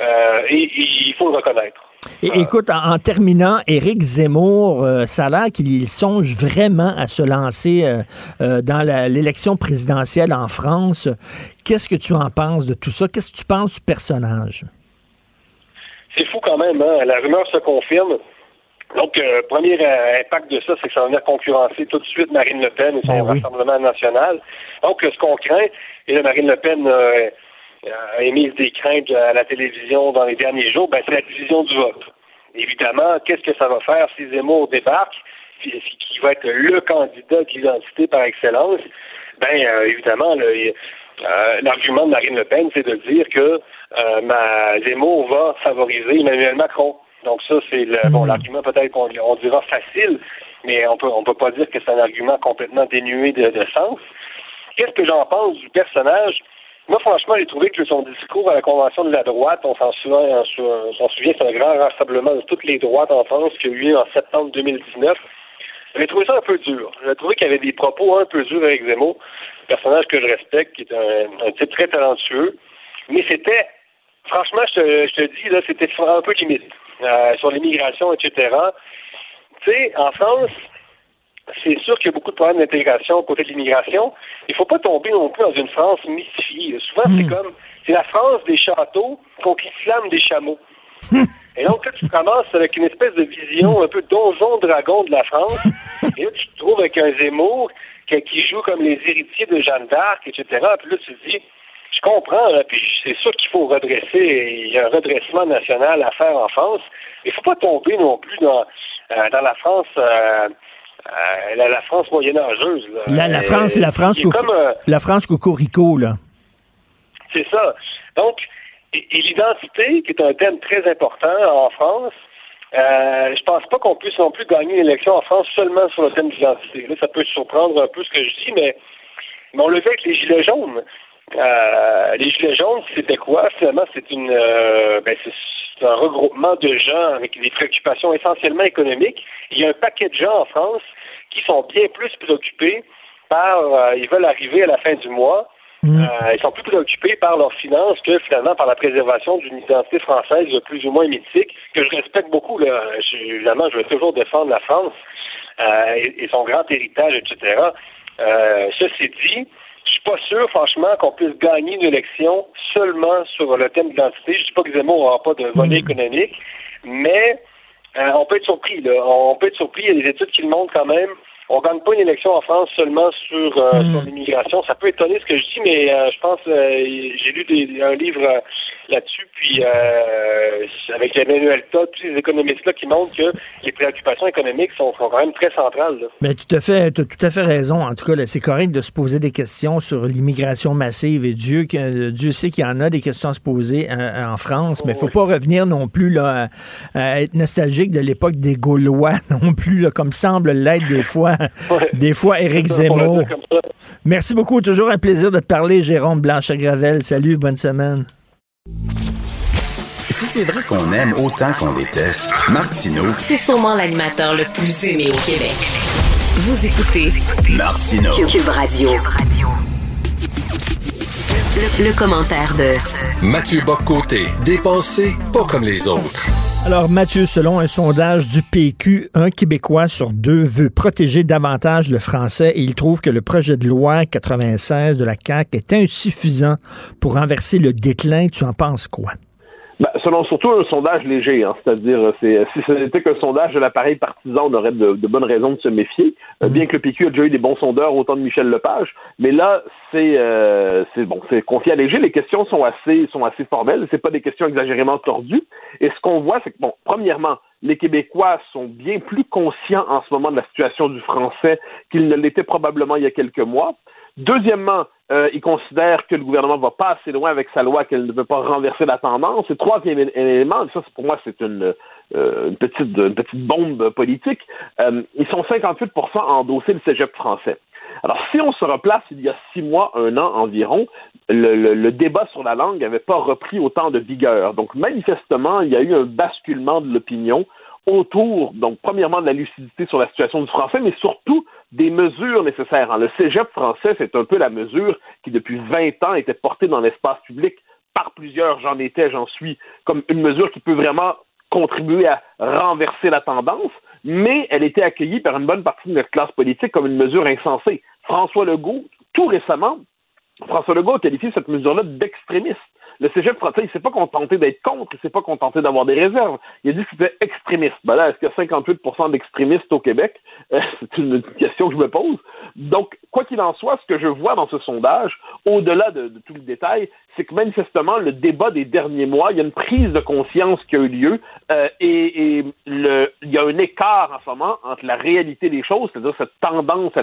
euh, et, et il faut le reconnaître. Et, écoute, en, en terminant, Éric Zemmour, euh, ça a l'air qu'il songe vraiment à se lancer euh, euh, dans l'élection présidentielle en France. Qu'est-ce que tu en penses de tout ça? Qu'est-ce que tu penses du personnage? C'est fou quand même, hein? la rumeur se confirme. Donc, euh, premier euh, impact de ça, c'est que ça va venir concurrencer tout de suite Marine Le Pen et son Rassemblement national. Donc, euh, ce qu'on craint, et Marine Le Pen euh, a émis des craintes à la télévision dans les derniers jours, ben, c'est la division du vote. Évidemment, qu'est-ce que ça va faire si Zemmour débarque, qui, va être le candidat de l'identité par excellence? Ben, euh, évidemment, euh, l'argument de Marine Le Pen, c'est de dire que euh, ma, Zemmour va favoriser Emmanuel Macron. Donc ça, c'est le, bon l'argument peut-être qu'on on dira facile, mais on peut on peut pas dire que c'est un argument complètement dénué de, de sens. Qu'est-ce que j'en pense du personnage? Moi, franchement, j'ai trouvé que son discours à la Convention de la droite, on s'en souvient, on souvient, c'est un grand rassemblement de toutes les droites en France qu'il y a eu en septembre 2019. J'ai trouvé ça un peu dur. J'ai trouvé qu'il y avait des propos un peu durs avec Zemmour, personnage que je respecte, qui est un, un type très talentueux. Mais c'était, franchement, je te, je te dis, là, c'était un peu limite. Euh, sur l'immigration, etc. Tu sais, en France, c'est sûr qu'il y a beaucoup de problèmes d'intégration côté de l'immigration. Il faut pas tomber non plus dans une France mystifiée. Souvent, c'est comme, c'est la France des châteaux contre l'islam des chameaux. Et donc, là, tu commences avec une espèce de vision un peu donjon-dragon de la France. Et là, tu te trouves avec un Zemmour qui, qui joue comme les héritiers de Jeanne d'Arc, etc. Puis là, tu te dis, je comprends, là, puis c'est sûr qu'il faut redresser, il y a un redressement national à faire en France. Il faut pas tomber non plus dans, euh, dans la France euh, euh, la, la, France moyenâgeuse. Là. La, la France, la France, comme, euh, la France cocorico, là. C'est ça. Donc, et, et l'identité, qui est un thème très important en France, euh, je pense pas qu'on puisse non plus gagner une élection en France seulement sur le thème de l'identité. Là, ça peut surprendre un peu ce que je dis, mais, mais on le fait avec les gilets jaunes. Euh, les gilets jaunes, c'était quoi? Finalement, c'est une euh, ben, c'est un regroupement de gens avec des préoccupations essentiellement économiques. Il y a un paquet de gens en France qui sont bien plus préoccupés par euh, ils veulent arriver à la fin du mois Mm. Euh, ils sont plus préoccupés par leurs finances que finalement par la préservation d'une identité française plus ou moins mythique, que je respecte beaucoup. Là. évidemment, je vais toujours défendre la France euh, et, son grand héritage, etc. Ceci dit, je suis pas sûr, franchement, qu'on puisse gagner une élection seulement sur le thème de l'identité. Je dis pas que Zemmour n'aura pas de volet mm. économique, mais euh, on peut être surpris. Là. On peut être surpris. Il y a des études qui le montrent quand même on gagne pas une élection en France seulement sur, euh, hmm. l'immigration. Ça peut étonner ce que je dis, mais euh, je pense euh, j'ai lu des, un livre là-dessus, puis avec Emmanuel Todd, tous ces économistes-là qui montrent que les préoccupations économiques sont, quand même très centrales. Mais tout à fait, tu as tout à fait raison. En tout cas, c'est correct de se poser des questions sur l'immigration massive et Dieu, Dieu sait qu'il y en a des questions à se poser en, France, mais il faut pas revenir non plus là, à être nostalgique de l'époque des Gaulois non plus, là, comme semble l'être des fois des fois, Éric Zemmour. Merci beaucoup. Toujours un plaisir de te parler, Jérôme Blanchet-Gravel. Salut, bonne semaine. Si c'est vrai qu'on aime autant qu'on déteste, Martineau. C'est sûrement l'animateur le plus aimé au Québec. Vous écoutez Martineau. Cube Radio. Le, le, commentaire de Mathieu Boccoté, dépensé pas comme les autres. Alors, Mathieu, selon un sondage du PQ, un Québécois sur deux veut protéger davantage le français et il trouve que le projet de loi 96 de la CAQ est insuffisant pour renverser le déclin. Tu en penses quoi? Ben, selon surtout un sondage léger, hein, c'est-à-dire c'est si ce n'était qu'un sondage de l'appareil partisan, on aurait de, bonnes raisons de se méfier. Euh, bien que le PQ a déjà eu des bons sondeurs autant de Michel Lepage, mais là c'est euh, c'est bon, c'est confié à léger. Les questions sont assez sont assez formelles, c'est pas des questions exagérément tordues. Et ce qu'on voit, c'est que bon, premièrement, les Québécois sont bien plus conscients en ce moment de la situation du français qu'ils ne l'étaient probablement il y a quelques mois. Deuxièmement, euh, il considère que le gouvernement va pas assez loin avec sa loi, qu'elle ne veut pas renverser la tendance. Et troisième élément, ça pour moi c'est une, euh, une, petite, une petite bombe politique, euh, ils sont 58 à endosser le cégep français. Alors, si on se replace il y a six mois, un an environ, le, le, le débat sur la langue n'avait pas repris autant de vigueur. Donc, manifestement, il y a eu un basculement de l'opinion autour, donc, premièrement, de la lucidité sur la situation du français, mais surtout des mesures nécessaires. Hein. Le cégep français, c'est un peu la mesure qui, depuis 20 ans, était portée dans l'espace public par plusieurs, j'en étais, j'en suis, comme une mesure qui peut vraiment contribuer à renverser la tendance, mais elle était accueillie par une bonne partie de notre classe politique comme une mesure insensée. François Legault, tout récemment, François Legault a qualifié cette mesure-là d'extrémiste. Le cégep français, il s'est pas contenté d'être contre, il s'est pas contenté d'avoir des réserves. Il a dit que c'était extrémiste. Ben là, est-ce qu'il y a 58 d'extrémistes au Québec? Euh, c'est une question que je me pose. Donc, quoi qu'il en soit, ce que je vois dans ce sondage, au-delà de, tout le détail, c'est que manifestement, le débat des derniers mois, il y a une prise de conscience qui a eu lieu euh, et, il y a un écart en ce moment entre la réalité des choses, c'est-à-dire cette tendance à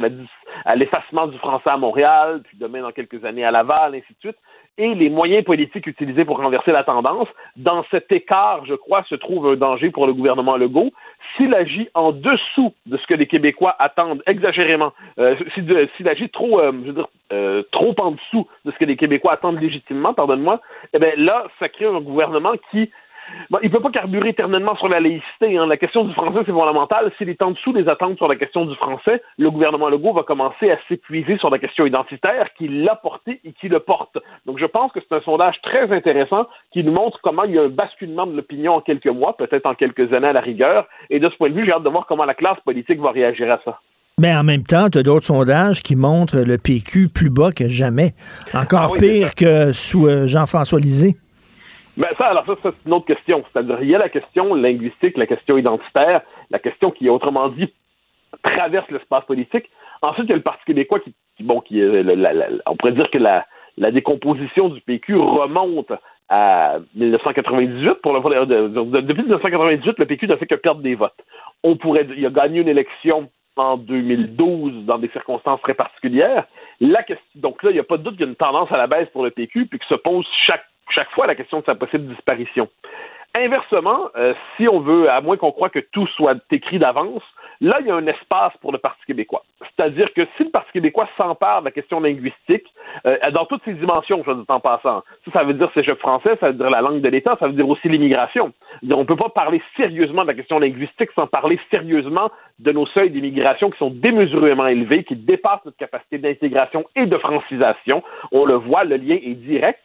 l'effacement du français à Montréal, puis demain dans quelques années à Laval, ainsi de suite, et les moyens politiques utilisés pour renverser la tendance. Dans cet écart, je crois, se trouve un danger pour le gouvernement Legault. S'il agit en dessous de ce que les Québécois attendent exagérément, euh, s'il agit trop, euh, je veux dire, euh, trop en dessous de ce que les Québécois attendent légitimement, pardonne-moi, eh bien là, ça crée un gouvernement qui Bon, il ne peut pas carburer éternellement sur la laïcité. Hein. La question du français, c'est fondamental. S'il est en dessous des attentes sur la question du français, le gouvernement Legault va commencer à s'épuiser sur la question identitaire qui l'a porté et qui le porte. Donc, je pense que c'est un sondage très intéressant qui nous montre comment il y a un basculement de l'opinion en quelques mois, peut-être en quelques années à la rigueur. Et de ce point de vue, j'ai hâte de voir comment la classe politique va réagir à ça. Mais en même temps, tu as d'autres sondages qui montrent le PQ plus bas que jamais. Encore ah pire que sous euh, Jean-François Lisée. Ben ça, alors ça, c'est une autre question. C'est-à-dire, il y a la question linguistique, la question identitaire, la question qui, autrement dit, traverse l'espace politique. Ensuite, il y a le Parti québécois qui, bon, qui est, on pourrait dire que la, la décomposition du PQ remonte à 1998. Pour le, depuis 1998, le PQ n'a fait que perdre des votes. On pourrait, il a gagné une élection en 2012 dans des circonstances très particulières. La donc là, il n'y a pas de doute qu'il y a une tendance à la baisse pour le PQ, puis que se pose chaque, chaque fois la question de sa possible disparition. Inversement, euh, si on veut, à moins qu'on croit que tout soit écrit d'avance, là, il y a un espace pour le Parti québécois. C'est-à-dire que si le Parti québécois s'empare de la question linguistique, euh, dans toutes ses dimensions, je dis en passant, ça, veut dire cégep français, ça veut dire la langue de l'État, ça veut dire aussi l'immigration. On ne peut pas parler sérieusement de la question linguistique sans parler sérieusement de nos seuils d'immigration qui sont démesurément élevés, qui dépassent notre capacité d'intégration et de francisation. On le voit, le lien est direct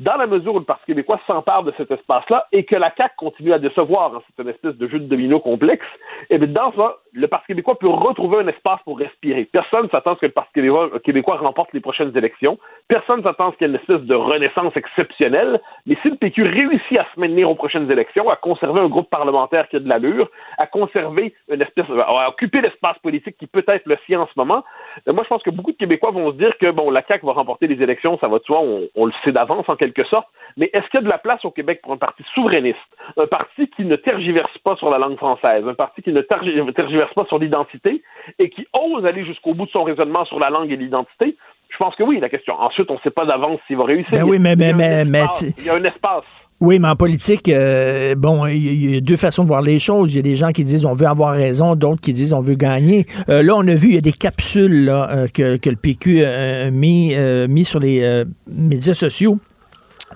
dans la mesure où le Parti québécois s'empare de cet espace-là et que la CAQ continue à décevoir, hein, c'est une espèce de jeu de domino complexe, et eh bien dans ça, le Parti québécois peut retrouver un espace pour respirer. Personne ne s'attend à ce que le Parti québécois, remporte les prochaines élections. Personne ne s'attend à ce qu'il y ait une espèce de renaissance exceptionnelle. Mais si le PQ réussit à se maintenir aux prochaines élections, à conserver un groupe parlementaire qui a de l'allure, à conserver une espèce, à occuper l'espace politique qui peut être le sien en ce moment, ben, moi je pense que beaucoup de Québécois vont se dire que bon, la CAQ va remporter les élections, ça va de soi, on, on le sait d'avance en quelque sorte. Mais est-ce qu'il y a de la place au Québec pour un parti souverainiste, un parti qui ne tergiverse pas sur la langue française, un parti qui ne tergiverse pas sur l'identité et qui ose aller jusqu'au bout de son raisonnement sur la langue et l'identité? Je pense que oui, la question. Ensuite, on ne sait pas d'avance s'il va réussir. Ben oui, mais, mais, mais, mais, il y a un espace. Oui, mais en politique, euh, bon, il y, a deux façons de voir les choses. Il y a des gens qui disent on veut avoir raison, d'autres qui disent on veut gagner. Euh, là, on a vu, il y a des capsules là, euh, que, que, le PQ a mis, mis sur les médias sociaux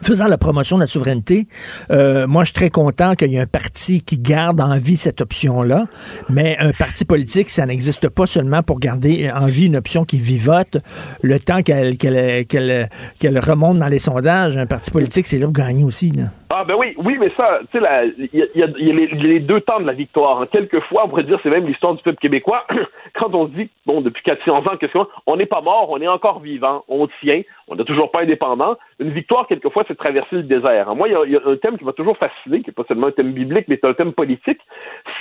faisant la promotion de la souveraineté, euh, moi, je suis très content qu'il y ait un parti qui garde en vie cette option-là, mais un parti politique, ça n'existe pas seulement pour garder en vie une option qui vivote le temps qu'elle remonte dans les sondages. Un parti politique, c'est là pour gagner aussi. Ah ben oui, oui, mais ça, tu sais, il y, a, les, deux temps de la victoire. Quelquefois, on pourrait dire c'est même l'histoire du peuple québécois. Quand on dit, bon, depuis 400 ans, qu'est-ce qu'on on n'est pas mort, on est encore vivant, on tient, on n'est toujours pas indépendant. Une victoire, quelquefois, c'est traverser le désert. Moi, il y, a un thème qui m'a toujours fasciné, qui n'est pas seulement un thème biblique, mais c'est un thème politique,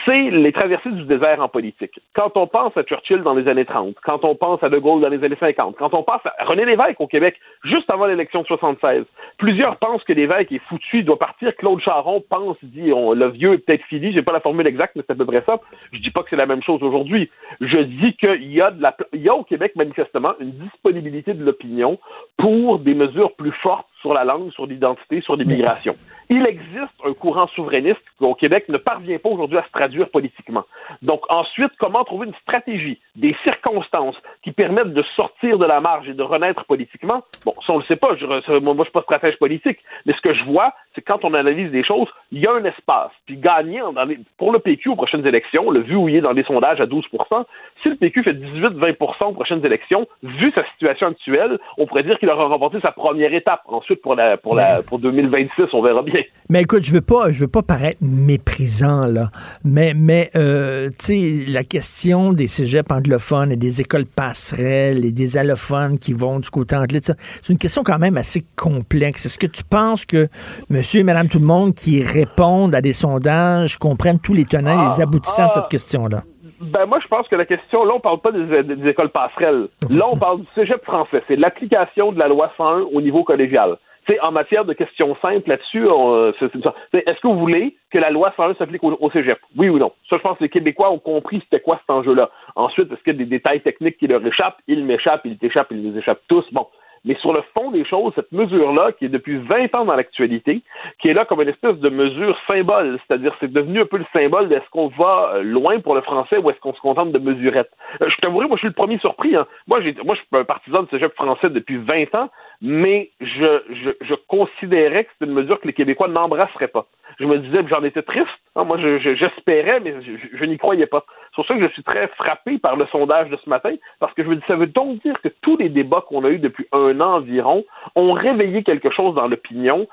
c'est les traversées du désert en politique. Quand on pense à Churchill dans les années 30, quand on pense à De Gaulle dans les années 50, quand on pense à René Lévesque au Québec, juste avant l'élection de 76, plusieurs pensent que Lévesque est foutu, doit partir. Claude Charon pense, dit, le vieux est peut-être fini. J'ai pas la formule exacte, mais c'est à peu près ça. Je dis pas que c'est la même chose aujourd'hui. Je dis qu'il y a au Québec manifestement une disponibilité de l'opinion pour des mesures plus fortes sur la langue, sur l'identité, sur l'immigration. Il existe un courant souverainiste au Québec ne parvient pas aujourd'hui à se traduire politiquement. Donc ensuite, comment trouver une stratégie, des circonstances qui permettent de sortir de la marge et de renaître politiquement? Bon, ça on le sait pas, je, moi je suis pas stratège politique, mais ce que je vois, c'est quand on analyse des choses, il y a un espace. Puis gagner dans les, pour le PQ aux prochaines élections, le vu où il est dans les sondages à 12 si le PQ fait 18-20 aux prochaines élections, vu sa situation actuelle, on pourrait dire qu'il aura remporté sa première étape. Ensuite, pour la pour la pour 2026, on verra bien. Mais écoute, je veux pas je veux pas paraître méprisant là, mais mais euh, tu sais la question des cégeps anglophones et des écoles passerelles et des allophones qui vont du côté anglais, c'est une question quand même assez complexe. Est-ce que tu penses que monsieur et madame tout le monde qui répondent à des sondages comprennent tous les tenants et les ah, aboutissants de cette ah. question là? Ben moi, je pense que la question, là, on parle pas des, écoles passerelles. Là, on parle du cégep français. C'est l'application de la loi 101 au niveau collégial. C'est en matière de questions simples là-dessus, est-ce que vous voulez que la loi 101 s'applique au, cégep? Oui ou non? Ça, je pense que les Québécois ont compris c'était quoi cet enjeu-là. Ensuite, est-ce qu'il y a des détails techniques qui leur échappent? Ils m'échappent, ils t'échappent, ils nous échappent tous. Bon. Mais sur le fond des choses, cette mesure-là, qui est depuis 20 ans dans l'actualité, qui est là comme une espèce de mesure symbole, c'est-à-dire c'est devenu un peu le symbole d'est-ce qu'on va euh, loin pour le français ou est-ce qu'on se contente de mesurettes. Euh, je t'avouerai, moi je suis le premier surpris. Hein. Moi, moi je suis un partisan de cégep français depuis 20 ans, mais je, je, je considérais que c'était une mesure que les Québécois n'embrasseraient pas. Je me disais que j'en étais triste. Hein. moi, j'espérais, mais je n'y croyais pas. C'est pour ça que je suis très frappé par le sondage de ce matin, parce que je me dis, ça veut donc dire que tous les débats qu'on a eus depuis un environ ont réveillé quelque chose dans l'opinion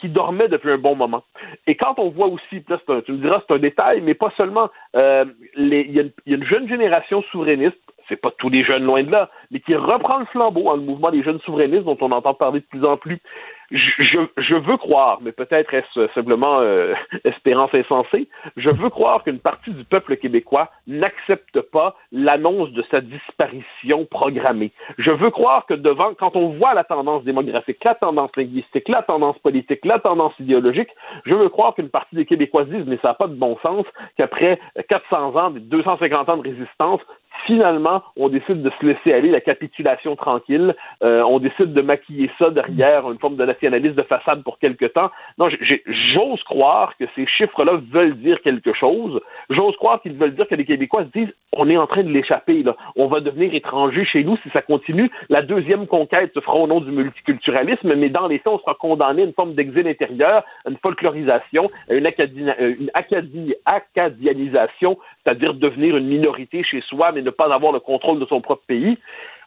qui, dormait depuis un bon moment. Et quand on voit aussi, tu me diras, c'est un détail, mais pas seulement, euh, il y, a une jeune génération souverainiste, c'est pas tous les jeunes loin de là, mais qui reprend le flambeau, en le mouvement des jeunes souverainistes dont on entend parler de plus en plus. Je, je veux croire, mais peut-être est-ce simplement euh, espérance insensée, je veux croire qu'une partie du peuple québécois n'accepte pas l'annonce de sa disparition programmée. Je veux croire que devant, quand on voit la tendance démographique, la tendance linguistique, la tendance politique, la tendance idéologique, je veux croire qu'une partie des Québécois disent, mais ça n'a pas de bon sens, qu'après 400 ans, 250 ans de résistance, finalement, on décide de se laisser aller, la capitulation tranquille. Euh, on décide de maquiller ça derrière une forme de nationalisme de façade pour quelque temps. Non, j'ose croire que ces chiffres-là veulent dire quelque chose. J'ose croire qu'ils veulent dire que les Québécois se disent on est en train de l'échapper. Là. On va devenir étranger chez nous si ça continue. La deuxième conquête se fera au nom du multiculturalisme, mais dans les faits, on sera condamné à une forme d'exil intérieur, à une folklorisation, à une, euh, une acadianisation, c'est-à-dire devenir une minorité chez soi, mais ne pas avoir le contrôle de son propre pays.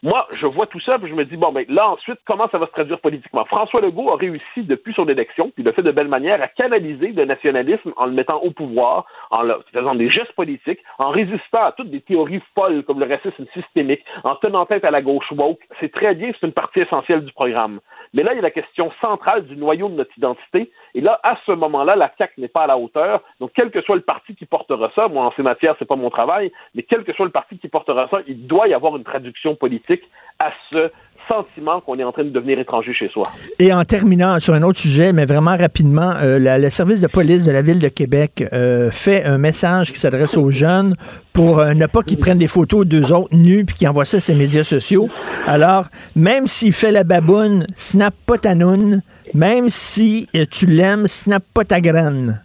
Moi, je vois tout ça, puis je me dis, bon, ben là, ensuite, comment ça va se traduire politiquement? François Legault a réussi, depuis son élection, puis il l'a fait de belle manière, à canaliser le nationalisme en le mettant au pouvoir, en faisant des gestes politiques, en résistant à toutes des théories folles comme le racisme systémique, en tenant tête à la gauche woke. C'est très bien, c'est une partie essentielle du programme. Mais là, il y a la question centrale du noyau de notre identité. Et là, à ce moment-là, la CAQ n'est pas à la hauteur. Donc, quel que soit le parti qui portera ça, moi, en ces matières, c'est pas mon travail, mais quel que soit le parti qui portera ça, il doit y avoir une traduction politique à ce sentiment qu'on est en train de devenir étranger chez soi. Et en terminant sur un autre sujet, mais vraiment rapidement, euh, le service de police de la ville de Québec euh, fait un message qui s'adresse aux jeunes pour euh, ne pas qu'ils prennent des photos d'eux autres nus puis qu'ils envoient ça sur les médias sociaux. Alors, même s'il fait la baboune, snap pas ta noune. Même si tu l'aimes, snap pas ta graine.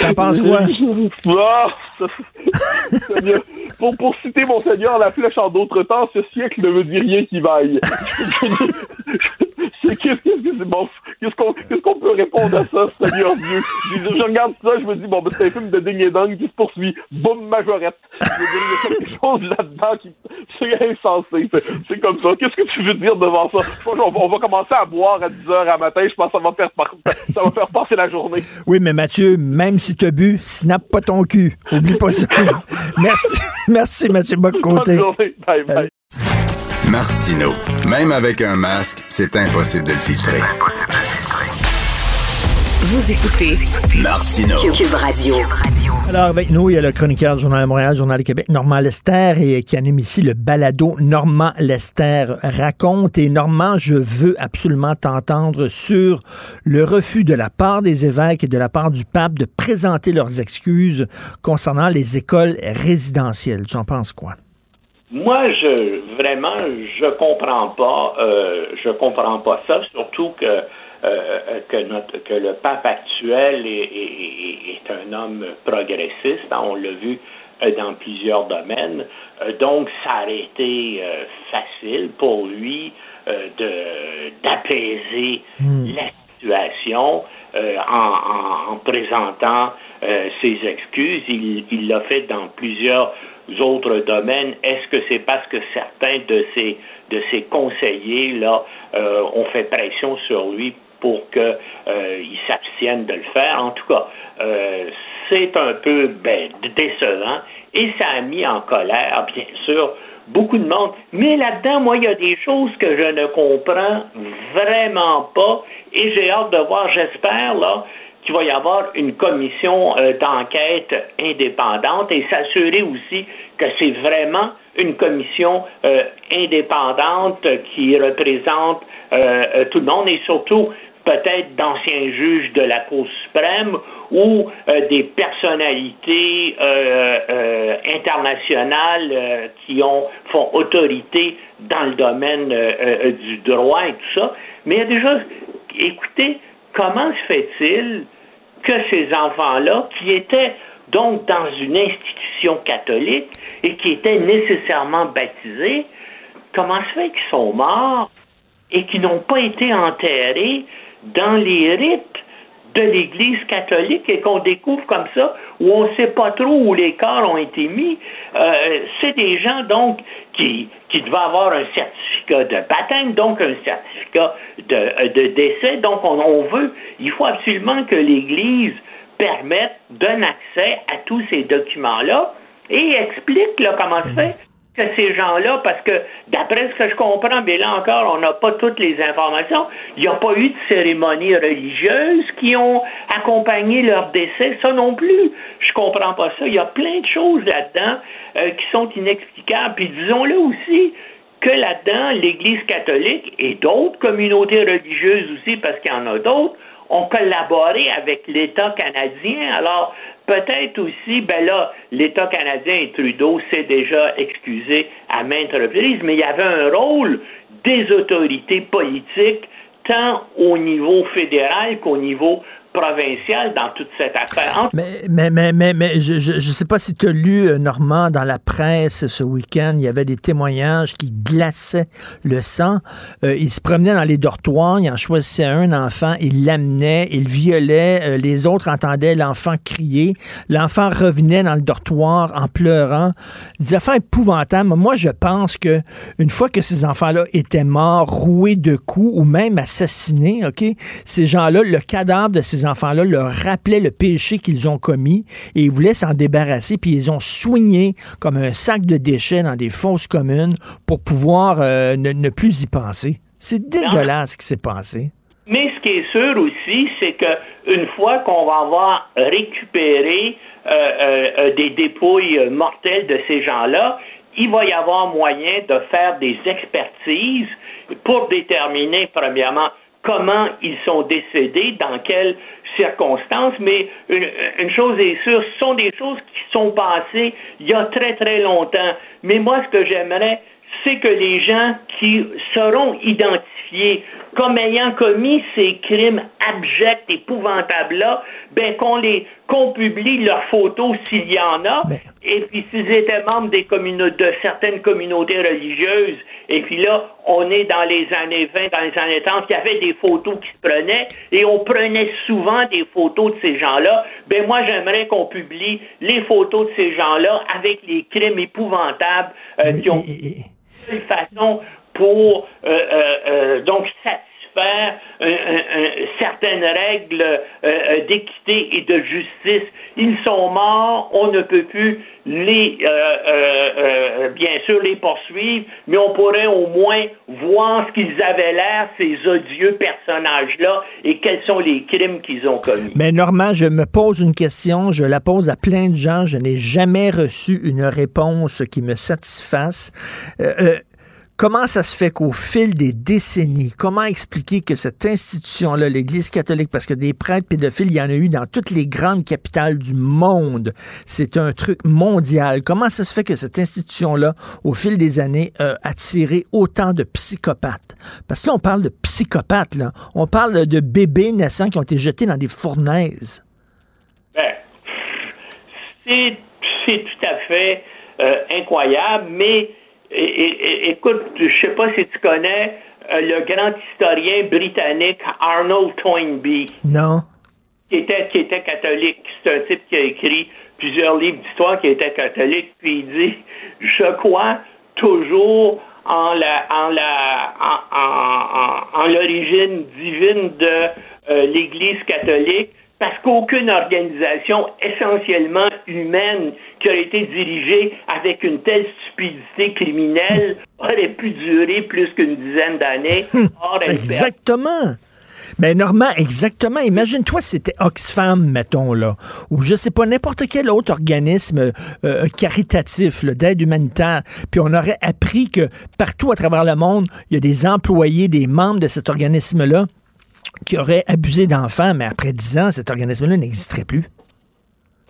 T'en penses quoi? Pour, pour citer mon Seigneur, la flèche en d'autres temps, ce siècle ne me dit rien qui vaille. qu'est-ce qu'on qu'est-ce qu'on peut répondre à ça, Seigneur Dieu? Je, regarde ça, je me dis, bon, ben, c'est un film de ding et dong qui se poursuit. Boum, majorette. il y a quelque chose là-dedans qui c'est insensé. C'est comme ça. Qu'est-ce que tu veux dire devant ça? On va, commencer à boire à 10 heures à matin. Je pense que ça va faire, ça va faire passer la journée. Oui, mais Mathieu, même si tu as bu, snap pas ton cul. Oublie pas ça. Merci. Merci, Mathieu Bonne journée. Bye, bye. Martino. Même avec un masque, c'est impossible de le filtrer. Vous écoutez Martino. Cube Radio. Alors, avec nous, il y a le chroniqueur du Journal de Montréal, Journal de Québec, Normand Lester, et qui anime ici le balado Normand Lester raconte. Et Normand, je veux absolument t'entendre sur le refus de la part des évêques et de la part du pape de présenter leurs excuses concernant les écoles résidentielles. Tu en penses quoi? Moi, je vraiment, je comprends pas, euh, je comprends pas ça, surtout que euh, que, notre, que le pape actuel est, est, est un homme progressiste. Hein, on l'a vu euh, dans plusieurs domaines. Euh, donc, ça aurait été facile pour lui de d'apaiser hmm. la situation en, en, en, présentant ses excuses. Il l'a fait dans plusieurs autres domaines. Est-ce que c'est parce que certains de ses, de ses conseillers là, ont fait pression sur lui pour qu'il euh, s'abstienne de le faire? En tout cas, euh, c'est un peu ben, décevant et ça a mis en colère, bien sûr, beaucoup de monde. Mais là-dedans, moi, il y a des choses que je ne comprends vraiment pas et j'ai hâte de voir, j'espère, là, qu'il va y avoir une commission euh, d'enquête indépendante et s'assurer aussi que c'est vraiment une commission euh, indépendante qui représente tout le monde et surtout peut-être d'anciens juges de la Cour suprême ou des personnalités internationales qui ont font autorité dans le domaine du droit et tout ça. Mais il y a déjà, écoutez, comment se fait-il que ces enfants-là, qui étaient donc dans une institution catholique et qui étaient nécessairement baptisés, comment se fait qu'ils sont morts et qu'ils n'ont pas été enterrés dans les rites de l'Église catholique et qu'on découvre comme ça, où on ne sait pas trop où les corps ont été mis. Euh, c'est des gens, donc, qui, qui devaient avoir un certificat de baptême, donc un certificat de, euh, de décès. Donc, on, on veut, il faut absolument que l'Église permette, donne accès à tous ces documents-là et explique là, comment se fait que ces gens-là, parce que d'après ce que je comprends, mais là encore, on n'a pas toutes les informations, il n'y a pas eu de cérémonies religieuses qui ont accompagné leur décès, ça non plus. Je comprends pas ça. Il y a plein de choses là-dedans euh, qui sont inexplicables. Puis disons-le aussi, que là-dedans, l'Église catholique et d'autres communautés religieuses aussi, parce qu'il y en a d'autres, ont collaboré avec l'État canadien. Alors, peut-être aussi, ben là, l'État canadien et Trudeau s'est déjà excusé à maintes reprises, mais il y avait un rôle des autorités politiques tant au niveau fédéral qu'au niveau provincial dans toute cette affaire. Mais, mais, mais, mais, mais je ne sais pas si tu as lu, euh, Normand, dans la presse ce week-end, il y avait des témoignages qui glaçaient le sang. Euh, il se promenait dans les dortoirs, il en choisissait un enfant, il l'amenait, il violait, euh, les autres entendaient l'enfant crier. L'enfant revenait dans le dortoir en pleurant. Des affaires épouvantables. Moi, je pense que une fois que ces enfants-là étaient morts, roués de coups ou même assassinés, OK, ces gens-là, le cadavre de ces enfants-là leur rappelaient le péché qu'ils ont commis et ils voulaient s'en débarrasser, puis ils ont soigné comme un sac de déchets dans des fosses communes pour pouvoir euh, ne, plus y penser. C'est dégueulasse ce qui s'est passé. Mais ce qui est sûr aussi, c'est que une fois qu'on va avoir récupéré euh, euh, des dépouilles mortelles de ces gens-là, il va y avoir moyen de faire des expertises pour déterminer, premièrement, comment ils sont décédés, dans quelles circonstances, mais une, chose est sûre, ce sont des choses qui sont passées il y a très très longtemps. Mais moi, ce que j'aimerais, c'est que les gens qui seront identifiés comme ayant commis ces crimes abjects, épouvantables-là, ben qu'on les qu'on publie leurs photos s'il y en a, et puis s'ils étaient membres des de certaines communautés religieuses, et puis là, on est dans les années 20, dans les années 30, il y avait des photos qui se prenaient, et on prenait souvent des photos de ces gens-là, ben moi j'aimerais qu'on publie les photos de ces gens-là avec les crimes épouvantables euh, qui ont une façon pour euh, euh, euh, donc satisfaire certaines règles d'équité et de justice. Ils sont morts, on ne peut plus les bien sûr les poursuivre, mais on pourrait au moins voir ce qu'ils avaient l'air, ces odieux personnages-là, et quels sont les crimes qu'ils ont commis. Mais Normand, je me pose une question, je la pose à plein de gens, je n'ai jamais reçu une réponse qui me satisfasse. Comment ça se fait qu'au fil des décennies, comment expliquer que cette institution-là, l'Église catholique, parce que des prêtres pédophiles, il y en a eu dans toutes les grandes capitales du monde, c'est un truc mondial. Comment ça se fait que cette institution-là, au fil des années, a attiré autant de psychopathes? Parce que là, on parle de psychopathes, là. On parle de bébés naissants qui ont été jetés dans des fournaises. Ben, c'est tout à fait euh, incroyable, mais écoute, je sais pas si tu connais euh, le grand historien britannique Arnold Toynbee. Non. Qui était, qui était catholique. C'est un type qui a écrit plusieurs livres d'histoire qui était catholique, puis il dit Je crois toujours en la en la en, l'origine divine de euh, l'Église catholique parce qu'aucune organisation essentiellement humaine qui aurait été dirigée avec une telle stupidité criminelle aurait pu durer plus qu'une dizaine d'années. Exactement. Mais ben, Normand, exactement. Imagine-toi, c'était Oxfam, mettons, là, ou je sais pas, n'importe quel autre organisme euh, caritatif, d'aide humanitaire, puis on aurait appris que partout à travers le monde, il y a des employés, des membres de cet organisme-là qui aurait abusé d'enfants, mais après dix ans, cet organisme-là n'existerait plus.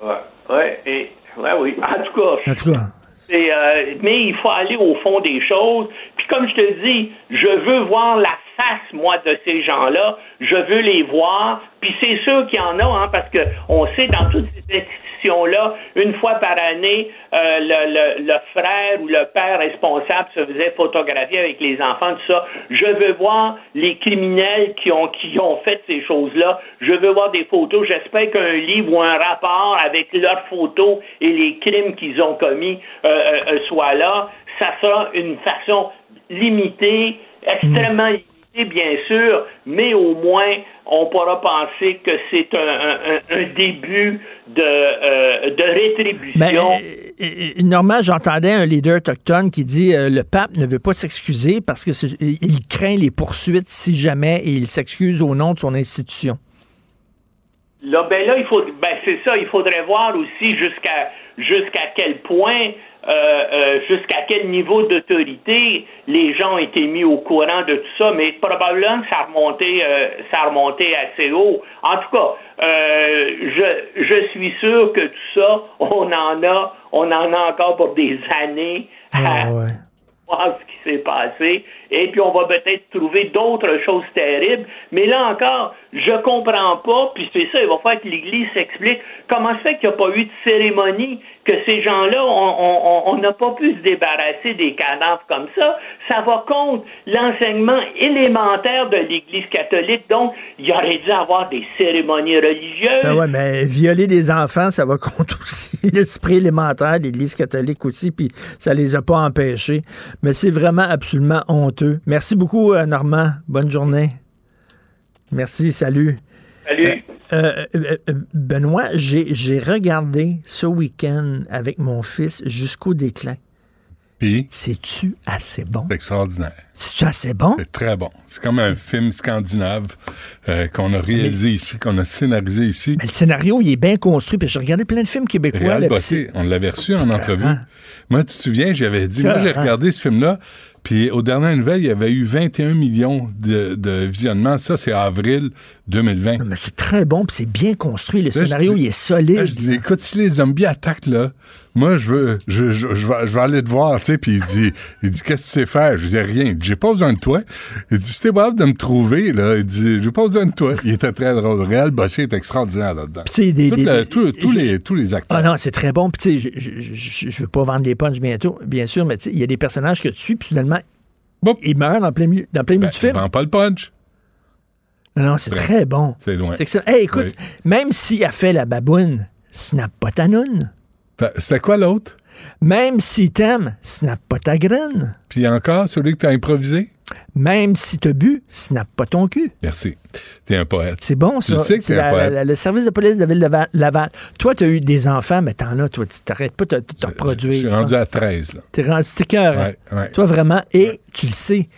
Oui, ouais, et, ouais, oui. En tout cas. En tout cas. Euh, mais il faut aller au fond des choses. Puis comme je te dis, je veux voir la face, moi, de ces gens-là. Je veux les voir. Puis c'est sûr qu'il y en a, hein, parce que on sait dans toutes ces là une fois par année, euh, le, le, frère ou le père responsable se faisait photographier avec les enfants, tout ça. Je veux voir les criminels qui ont, qui ont fait ces choses-là. Je veux voir des photos. J'espère qu'un livre ou un rapport avec leurs photos et les crimes qu'ils ont commis euh, euh, soit là. Ça sera une façon limitée, extrêmement limitée, bien sûr, mais au moins on pourra penser que c'est un, un- un début de, euh, de rétribution. Mais, euh, euh, Normand, j'entendais un leader autochtone qui dit euh, le pape ne veut pas s'excuser parce que c'est- il craint les poursuites si jamais il s'excuse au nom de son institution. Là, ben là, il faut, ben c'est ça, il faudrait voir aussi jusqu'à jusqu'à quel point, euh, euh, jusqu'à quel niveau d'autorité les gens ont été mis au courant de tout ça, mais probablement que ça a remonté, euh, ça a remonté assez haut. En tout cas, euh, je, je suis sûr que tout ça, on en a, on en a encore pour des années à voir ce qui s'est passé. Et puis, on va peut-être trouver d'autres choses terribles. Mais là encore, je comprends pas, puis c'est ça, il va falloir que l'Église s'explique comment se fait qu'il n'y a pas eu de cérémonie, que ces gens-là, on- n'a pas pu se débarrasser des cadavres comme ça? Ça va contre l'enseignement élémentaire de l'Église catholique. Donc, il aurait dû avoir des cérémonies religieuses. Ben ouais, mais violer des enfants, ça va contre aussi l'esprit élémentaire de l'Église catholique aussi, puis ça les a pas empêchés. Mais c'est vraiment absolument honteux. Merci beaucoup, euh, Normand. Bonne journée. Merci, salut. Salut. Euh, euh, euh, Benoît, j'ai j'ai regardé ce week-end avec mon fils jusqu'au déclin. Puis? C'est-tu assez bon? C'est extraordinaire. C'est-tu assez bon? C'est très bon. C'est comme un film scandinave euh, qu'on a réalisé ici, qu'on a scénarisé ici. Mais le scénario, il est bien construit. Puis j'ai regardé plein de films québécois. Réal là, Bossé, on l'avait reçu en entrevue. Moi, tu te souviens, j'avais dit, moi, j'ai regardé ce film-là, puis aux dernières nouvelles, il y avait eu 21 millions de, de visionnements. Ça, c'est avril 2020. Mais c'est très bon, puis c'est bien construit. Le Là, scénario, dis- il est solide. Là, je dis, écoute, si les zombies attaquent, là, moi, je veux, je, je, je vais, je vais aller te voir, tu sais, puis il dit, il dit, qu'est-ce que tu sais faire? Je dis, rien. Il J'ai pas besoin de toi. Il dit, t'es brave de me trouver, là, il dit, j'ai pas besoin de toi. Il était très drôle. Réal Bossé est extraordinaire là-dedans. des- des- tout- tous, les, tous les acteurs. Ah non, c'est très bon. Puis tu sais, je, veux pas vendre des punchs bientôt, bien sûr, mais tu sais, il y a des personnages que tu suis, puis soudainement, ils meurent dans plein milieu, dans plein milieu du film. Vends pas le punch. Non, non, c'est Très- bon. C'est loin. Hey, écoute, Oui. même s'il a fait la baboune, snap pas ta noune. C'était quoi l'autre? Même si t'aimes, snap pas ta graine. Puis encore, celui que t'as improvisé? Même si t'as bu, snap pas ton cul. Merci. T'es un poète. C'est bon, Tu ça. sais que C'est t'es un poète. le service de police de la ville de Va- Laval. Toi, t'as eu des enfants, mais t'en as, toi. Tu t'arrêtes pas de te reproduire. Je suis rendu à 13, là. T'es rendu, t'es cœur. Ouais. Toi, vraiment. Et tu le sais,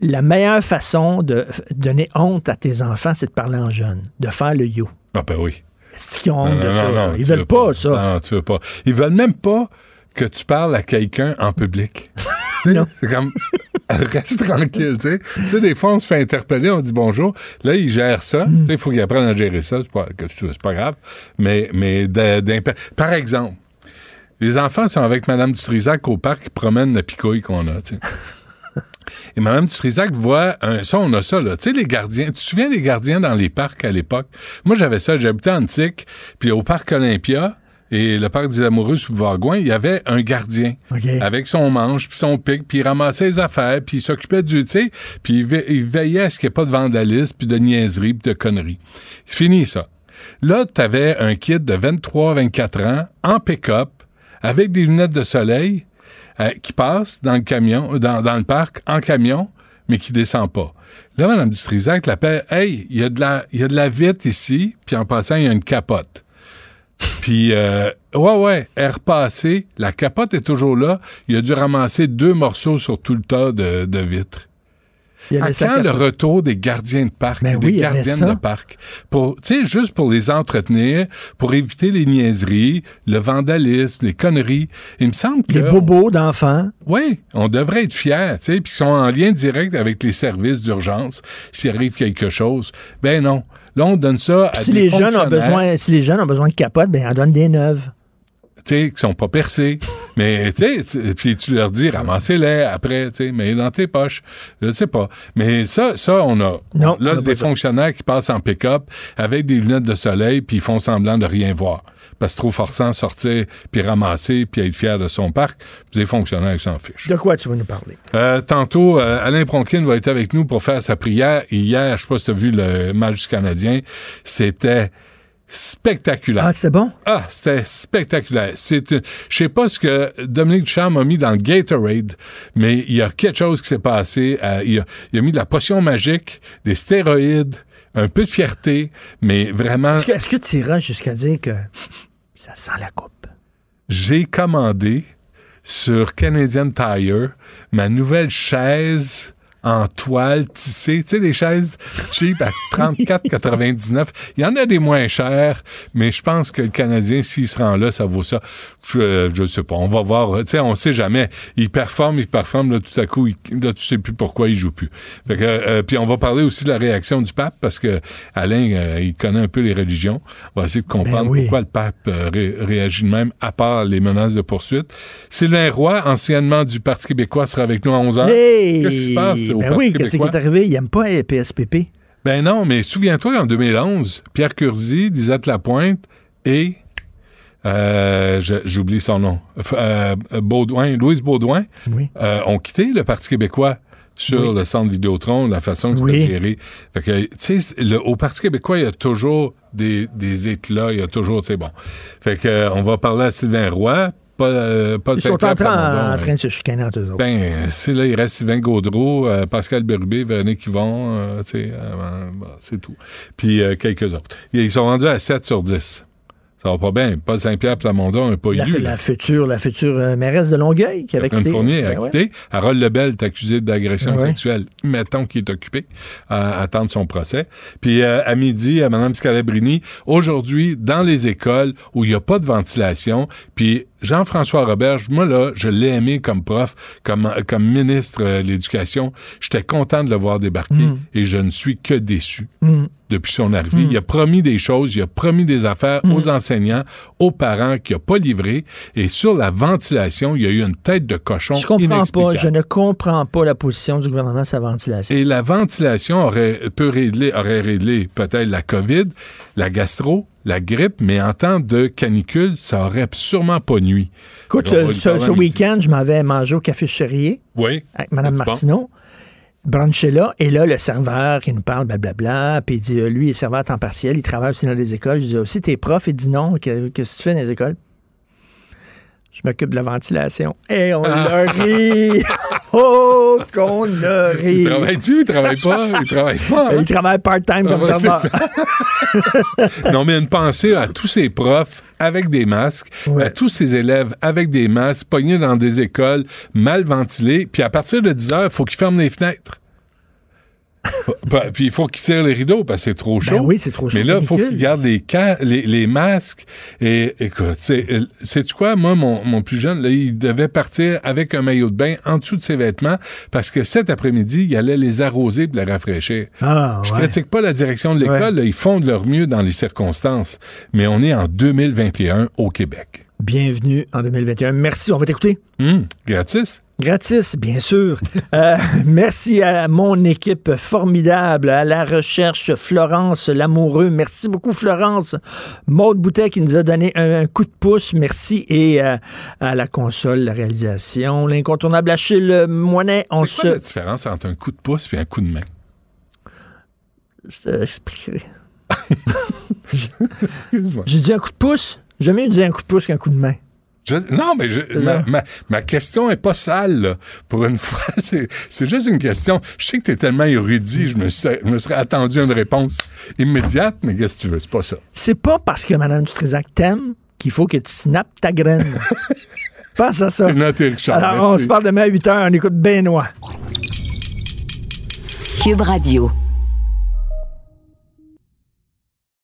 la meilleure façon de donner honte à tes enfants, c'est de parler en jeune, de faire le yo. Ah, ben oui. C'est qu'ils ont honte de ça? Ils veulent pas, ça. Non, tu veux pas. Ils veulent même pas que tu parles à quelqu'un en public. C'est comme reste tranquille, tu sais. Des fois on se fait interpeller, on dit bonjour. Là, ils gèrent ça. Tu sais, il faut qu'ils apprennent à gérer ça. C'est pas, c'est pas grave. Mais, mais par exemple, les enfants sont avec Mme Dutrisac au parc, ils promènent la picouille qu'on a. Et Mme Dutrisac voit un. Ça, on a ça, là. Tu sais, les gardiens. Tu te souviens des gardiens dans les parcs à l'époque? Moi, j'avais ça. J'habitais en Antique, puis au parc Olympia et le parc des Amoureux sous Vargoin, il y avait un gardien avec son manche, puis son pic, puis il ramassait les affaires, puis il s'occupait du, tu sais, puis il, ve- il veillait à ce qu'il n'y ait pas de vandalisme, puis de niaiserie, puis de conneries. C'est fini, ça. Là, tu avais un kid de 23-24 ans, en pick-up, avec des lunettes de soleil, euh, qui passe dans le camion, dans, dans le parc, en camion, mais qui descend pas. Là, Mme Dutrisac l'appelle Hey, il y, a de la- il y a de la vitre ici, puis en passant, il y a une capote. Puis, euh, ouais, ouais, elle est repassée. La capote est toujours là. Il a dû ramasser deux morceaux sur tout le tas de, de vitres. Il y a À quand le retour des gardiens de parc, Ben des oui, gardiennes de parc, pour, tu sais, juste pour les entretenir, pour éviter les niaiseries, le vandalisme, les conneries. Il me semble que Les bobos d'enfants. oui, on devrait être fiers, tu sais, puis ils sont en lien direct avec les services d'urgence s'il arrive quelque chose. Ben non. Là, on donne ça à si des les jeunes ont besoin, si les jeunes ont besoin de capotes, ben, on donne des neuves. Tu sais, qui sont pas percés. Mais, tu sais, puis tu leur dis, ramassez-les après, tu sais, mais dans tes poches. Je sais pas. Mais ça, ça, on a. Non, on là, c'est des fonctionnaires qui passent en pick-up avec des lunettes de soleil, puis ils font semblant de rien voir. Parce que c'est trop forçant de sortir, puis ramasser, puis être fier de son parc. Puis des fonctionnaires qui s'en fichent. De quoi tu veux nous parler? Euh, tantôt, euh, Alain Pronkin va être avec nous pour faire sa prière. Hier, je sais pas si tu as vu le match du Canadien, c'était spectaculaire. Ah, c'était bon? Ah, c'était spectaculaire. C'est, euh, je sais pas ce que Dominique Ducharme a mis dans le Gatorade, mais il y a quelque chose qui s'est passé. Euh, il, a, il a mis de la potion magique, des stéroïdes, un peu de fierté, mais vraiment. Est-ce que, est-ce que tu iras jusqu'à dire que ça sent la coupe? J'ai commandé sur Canadian Tire ma nouvelle chaise en toile tissée. Tu sais, les chaises cheap à 34,99. Il y en a des moins chères, mais je pense que le Canadien, s'il se rend là, ça vaut ça. Je, je sais pas. On va voir. Tu sais, on sait jamais. Il performe, il performe, là, tout à coup, il, là, tu sais plus pourquoi il joue plus. Fait que, euh, puis on va parler aussi de la réaction du pape, parce que Alain, euh, il connaît un peu les religions. On va essayer de comprendre Ben oui. pourquoi le pape euh, ré- réagit de même, à part les menaces de poursuite. Sylvain Roy, anciennement du Parti québécois, sera avec nous à 11 h Hey! Qu'est-ce qui se passe au Ben Parti oui, qu'est-ce qui est arrivé? Il n'aime pas les PSPP. Ben non, mais souviens-toi qu'en 2011, Pierre Curzi, Lisette Lapointe et euh, j'oublie son nom, euh, Baudouin, Louise Baudouin, Oui. euh, ont quitté le Parti québécois sur Oui. le centre Vidéotron, la façon que Oui. c'était géré. Fait que, tu sais, au Parti québécois, il y a toujours des, des éclats, il y a toujours, tu sais, bon. Fait que, on va parler à Sylvain Roy, pas, euh, pas Ils sont en train, Plamondon, en train de se chicaner entre eux autres. ben, c'est là, il reste Sylvain Gaudreau, euh, Pascal Bérubé, Véronique Yvon, euh, euh, c'est tout. Puis quelques autres. Ils sont rendus à 7 sur 10. Ça va pas bien. Paul Saint-Pierre Plamondon n'est pas la, élu. la future, la future mairesse de Longueuil qui avait quitté. Fournier a Ben ouais. quitté. Harold Lebel est accusé d'agression Ouais. sexuelle. Mettons qu'il est occupé à attendre son procès. Puis euh, à midi, à Mme Scalabrini, aujourd'hui, dans les écoles où il n'y a pas de ventilation, puis Jean-François Roberge, moi là, je l'ai aimé comme prof, comme, comme ministre euh, de l'Éducation. J'étais content de le voir débarquer Mm. et je ne suis que déçu Mm. depuis son arrivée. Mm. Il a promis des choses, il a promis des affaires aux enseignants, aux parents qu'il n'a pas livré. Et sur la ventilation, il y a eu une tête de cochon Je comprends pas, je ne comprends pas la position du gouvernement sur la ventilation. Et la ventilation aurait peut régler, aurait réglé peut-être la COVID, la gastro, la grippe, mais en temps de canicule, ça aurait sûrement pas nuit. Écoute, va ce, week-end, je m'en vais manger au Café Chérier Oui. avec Mme bon. Martineau. Bruncher là, et là, le serveur qui nous parle, blablabla, puis il dit, euh, lui, il est serveur à temps partiel, il travaille aussi dans les écoles. Je dis, aussi, t'es prof? Il dit non, Que- qu'est-ce que tu fais dans les écoles? Je m'occupe de la ventilation. Et on Ah. l'a ri! Oh, qu'on l'a ri! Il travaille-tu? Il travaille pas? Il travaille pas? hein? Il travaille part-time comme Ah, c'est non, mais une pensée à tous ces profs avec des masques, à tous ces élèves avec des masques, pognés dans des écoles mal ventilées, puis à partir de 10 heures, il faut qu'ils ferment les fenêtres. Puis il faut qu'ils tirent les rideaux parce que c'est trop chaud. Ben oui, c'est trop chaud, Mais là, il faut qu'ils gardent les, les, les masques. Et écoute, c'est, sais-tu quoi? Moi, mon, mon plus jeune, là, il devait partir avec un maillot de bain en dessous de ses vêtements parce que cet après-midi, il allait les arroser pour les rafraîchir. Ah, Je ouais. critique pas la direction de l'école, ils font de leur mieux dans les circonstances. Mais on est en 2021 au Québec. Bienvenue en 2021. Merci, on va t'écouter. Hum, gratis? Gratis, bien sûr. Euh, merci à mon équipe formidable, à la recherche, Florence Lamoureux. Merci beaucoup, Florence. Maude Boutet qui nous a donné un, un coup de pouce. Merci. Et euh, à la console, la réalisation, l'incontournable Achille Moinet. On C'est quoi la se... différence entre un coup de pouce et un coup de main? Je t'expliquerai. Excuse-moi. J'ai dit un coup de pouce. J'ai jamais dit un coup de pouce qu'un coup de main. Je- non, mais je- ma, ma- ma question est pas sale, là. Pour une fois, c'est c'est juste une question. Je sais que tu es tellement érudit, je me, serais, je me serais attendu à une réponse immédiate, mais qu'est-ce que tu veux? C'est pas ça. C'est pas parce que Mme Dutrisac t'aime qu'il faut que tu snappes ta graine. Pense à ça. C'est noté, Richard. Alors, on se parle demain à 8 h. On écoute Benoît. Cube Radio.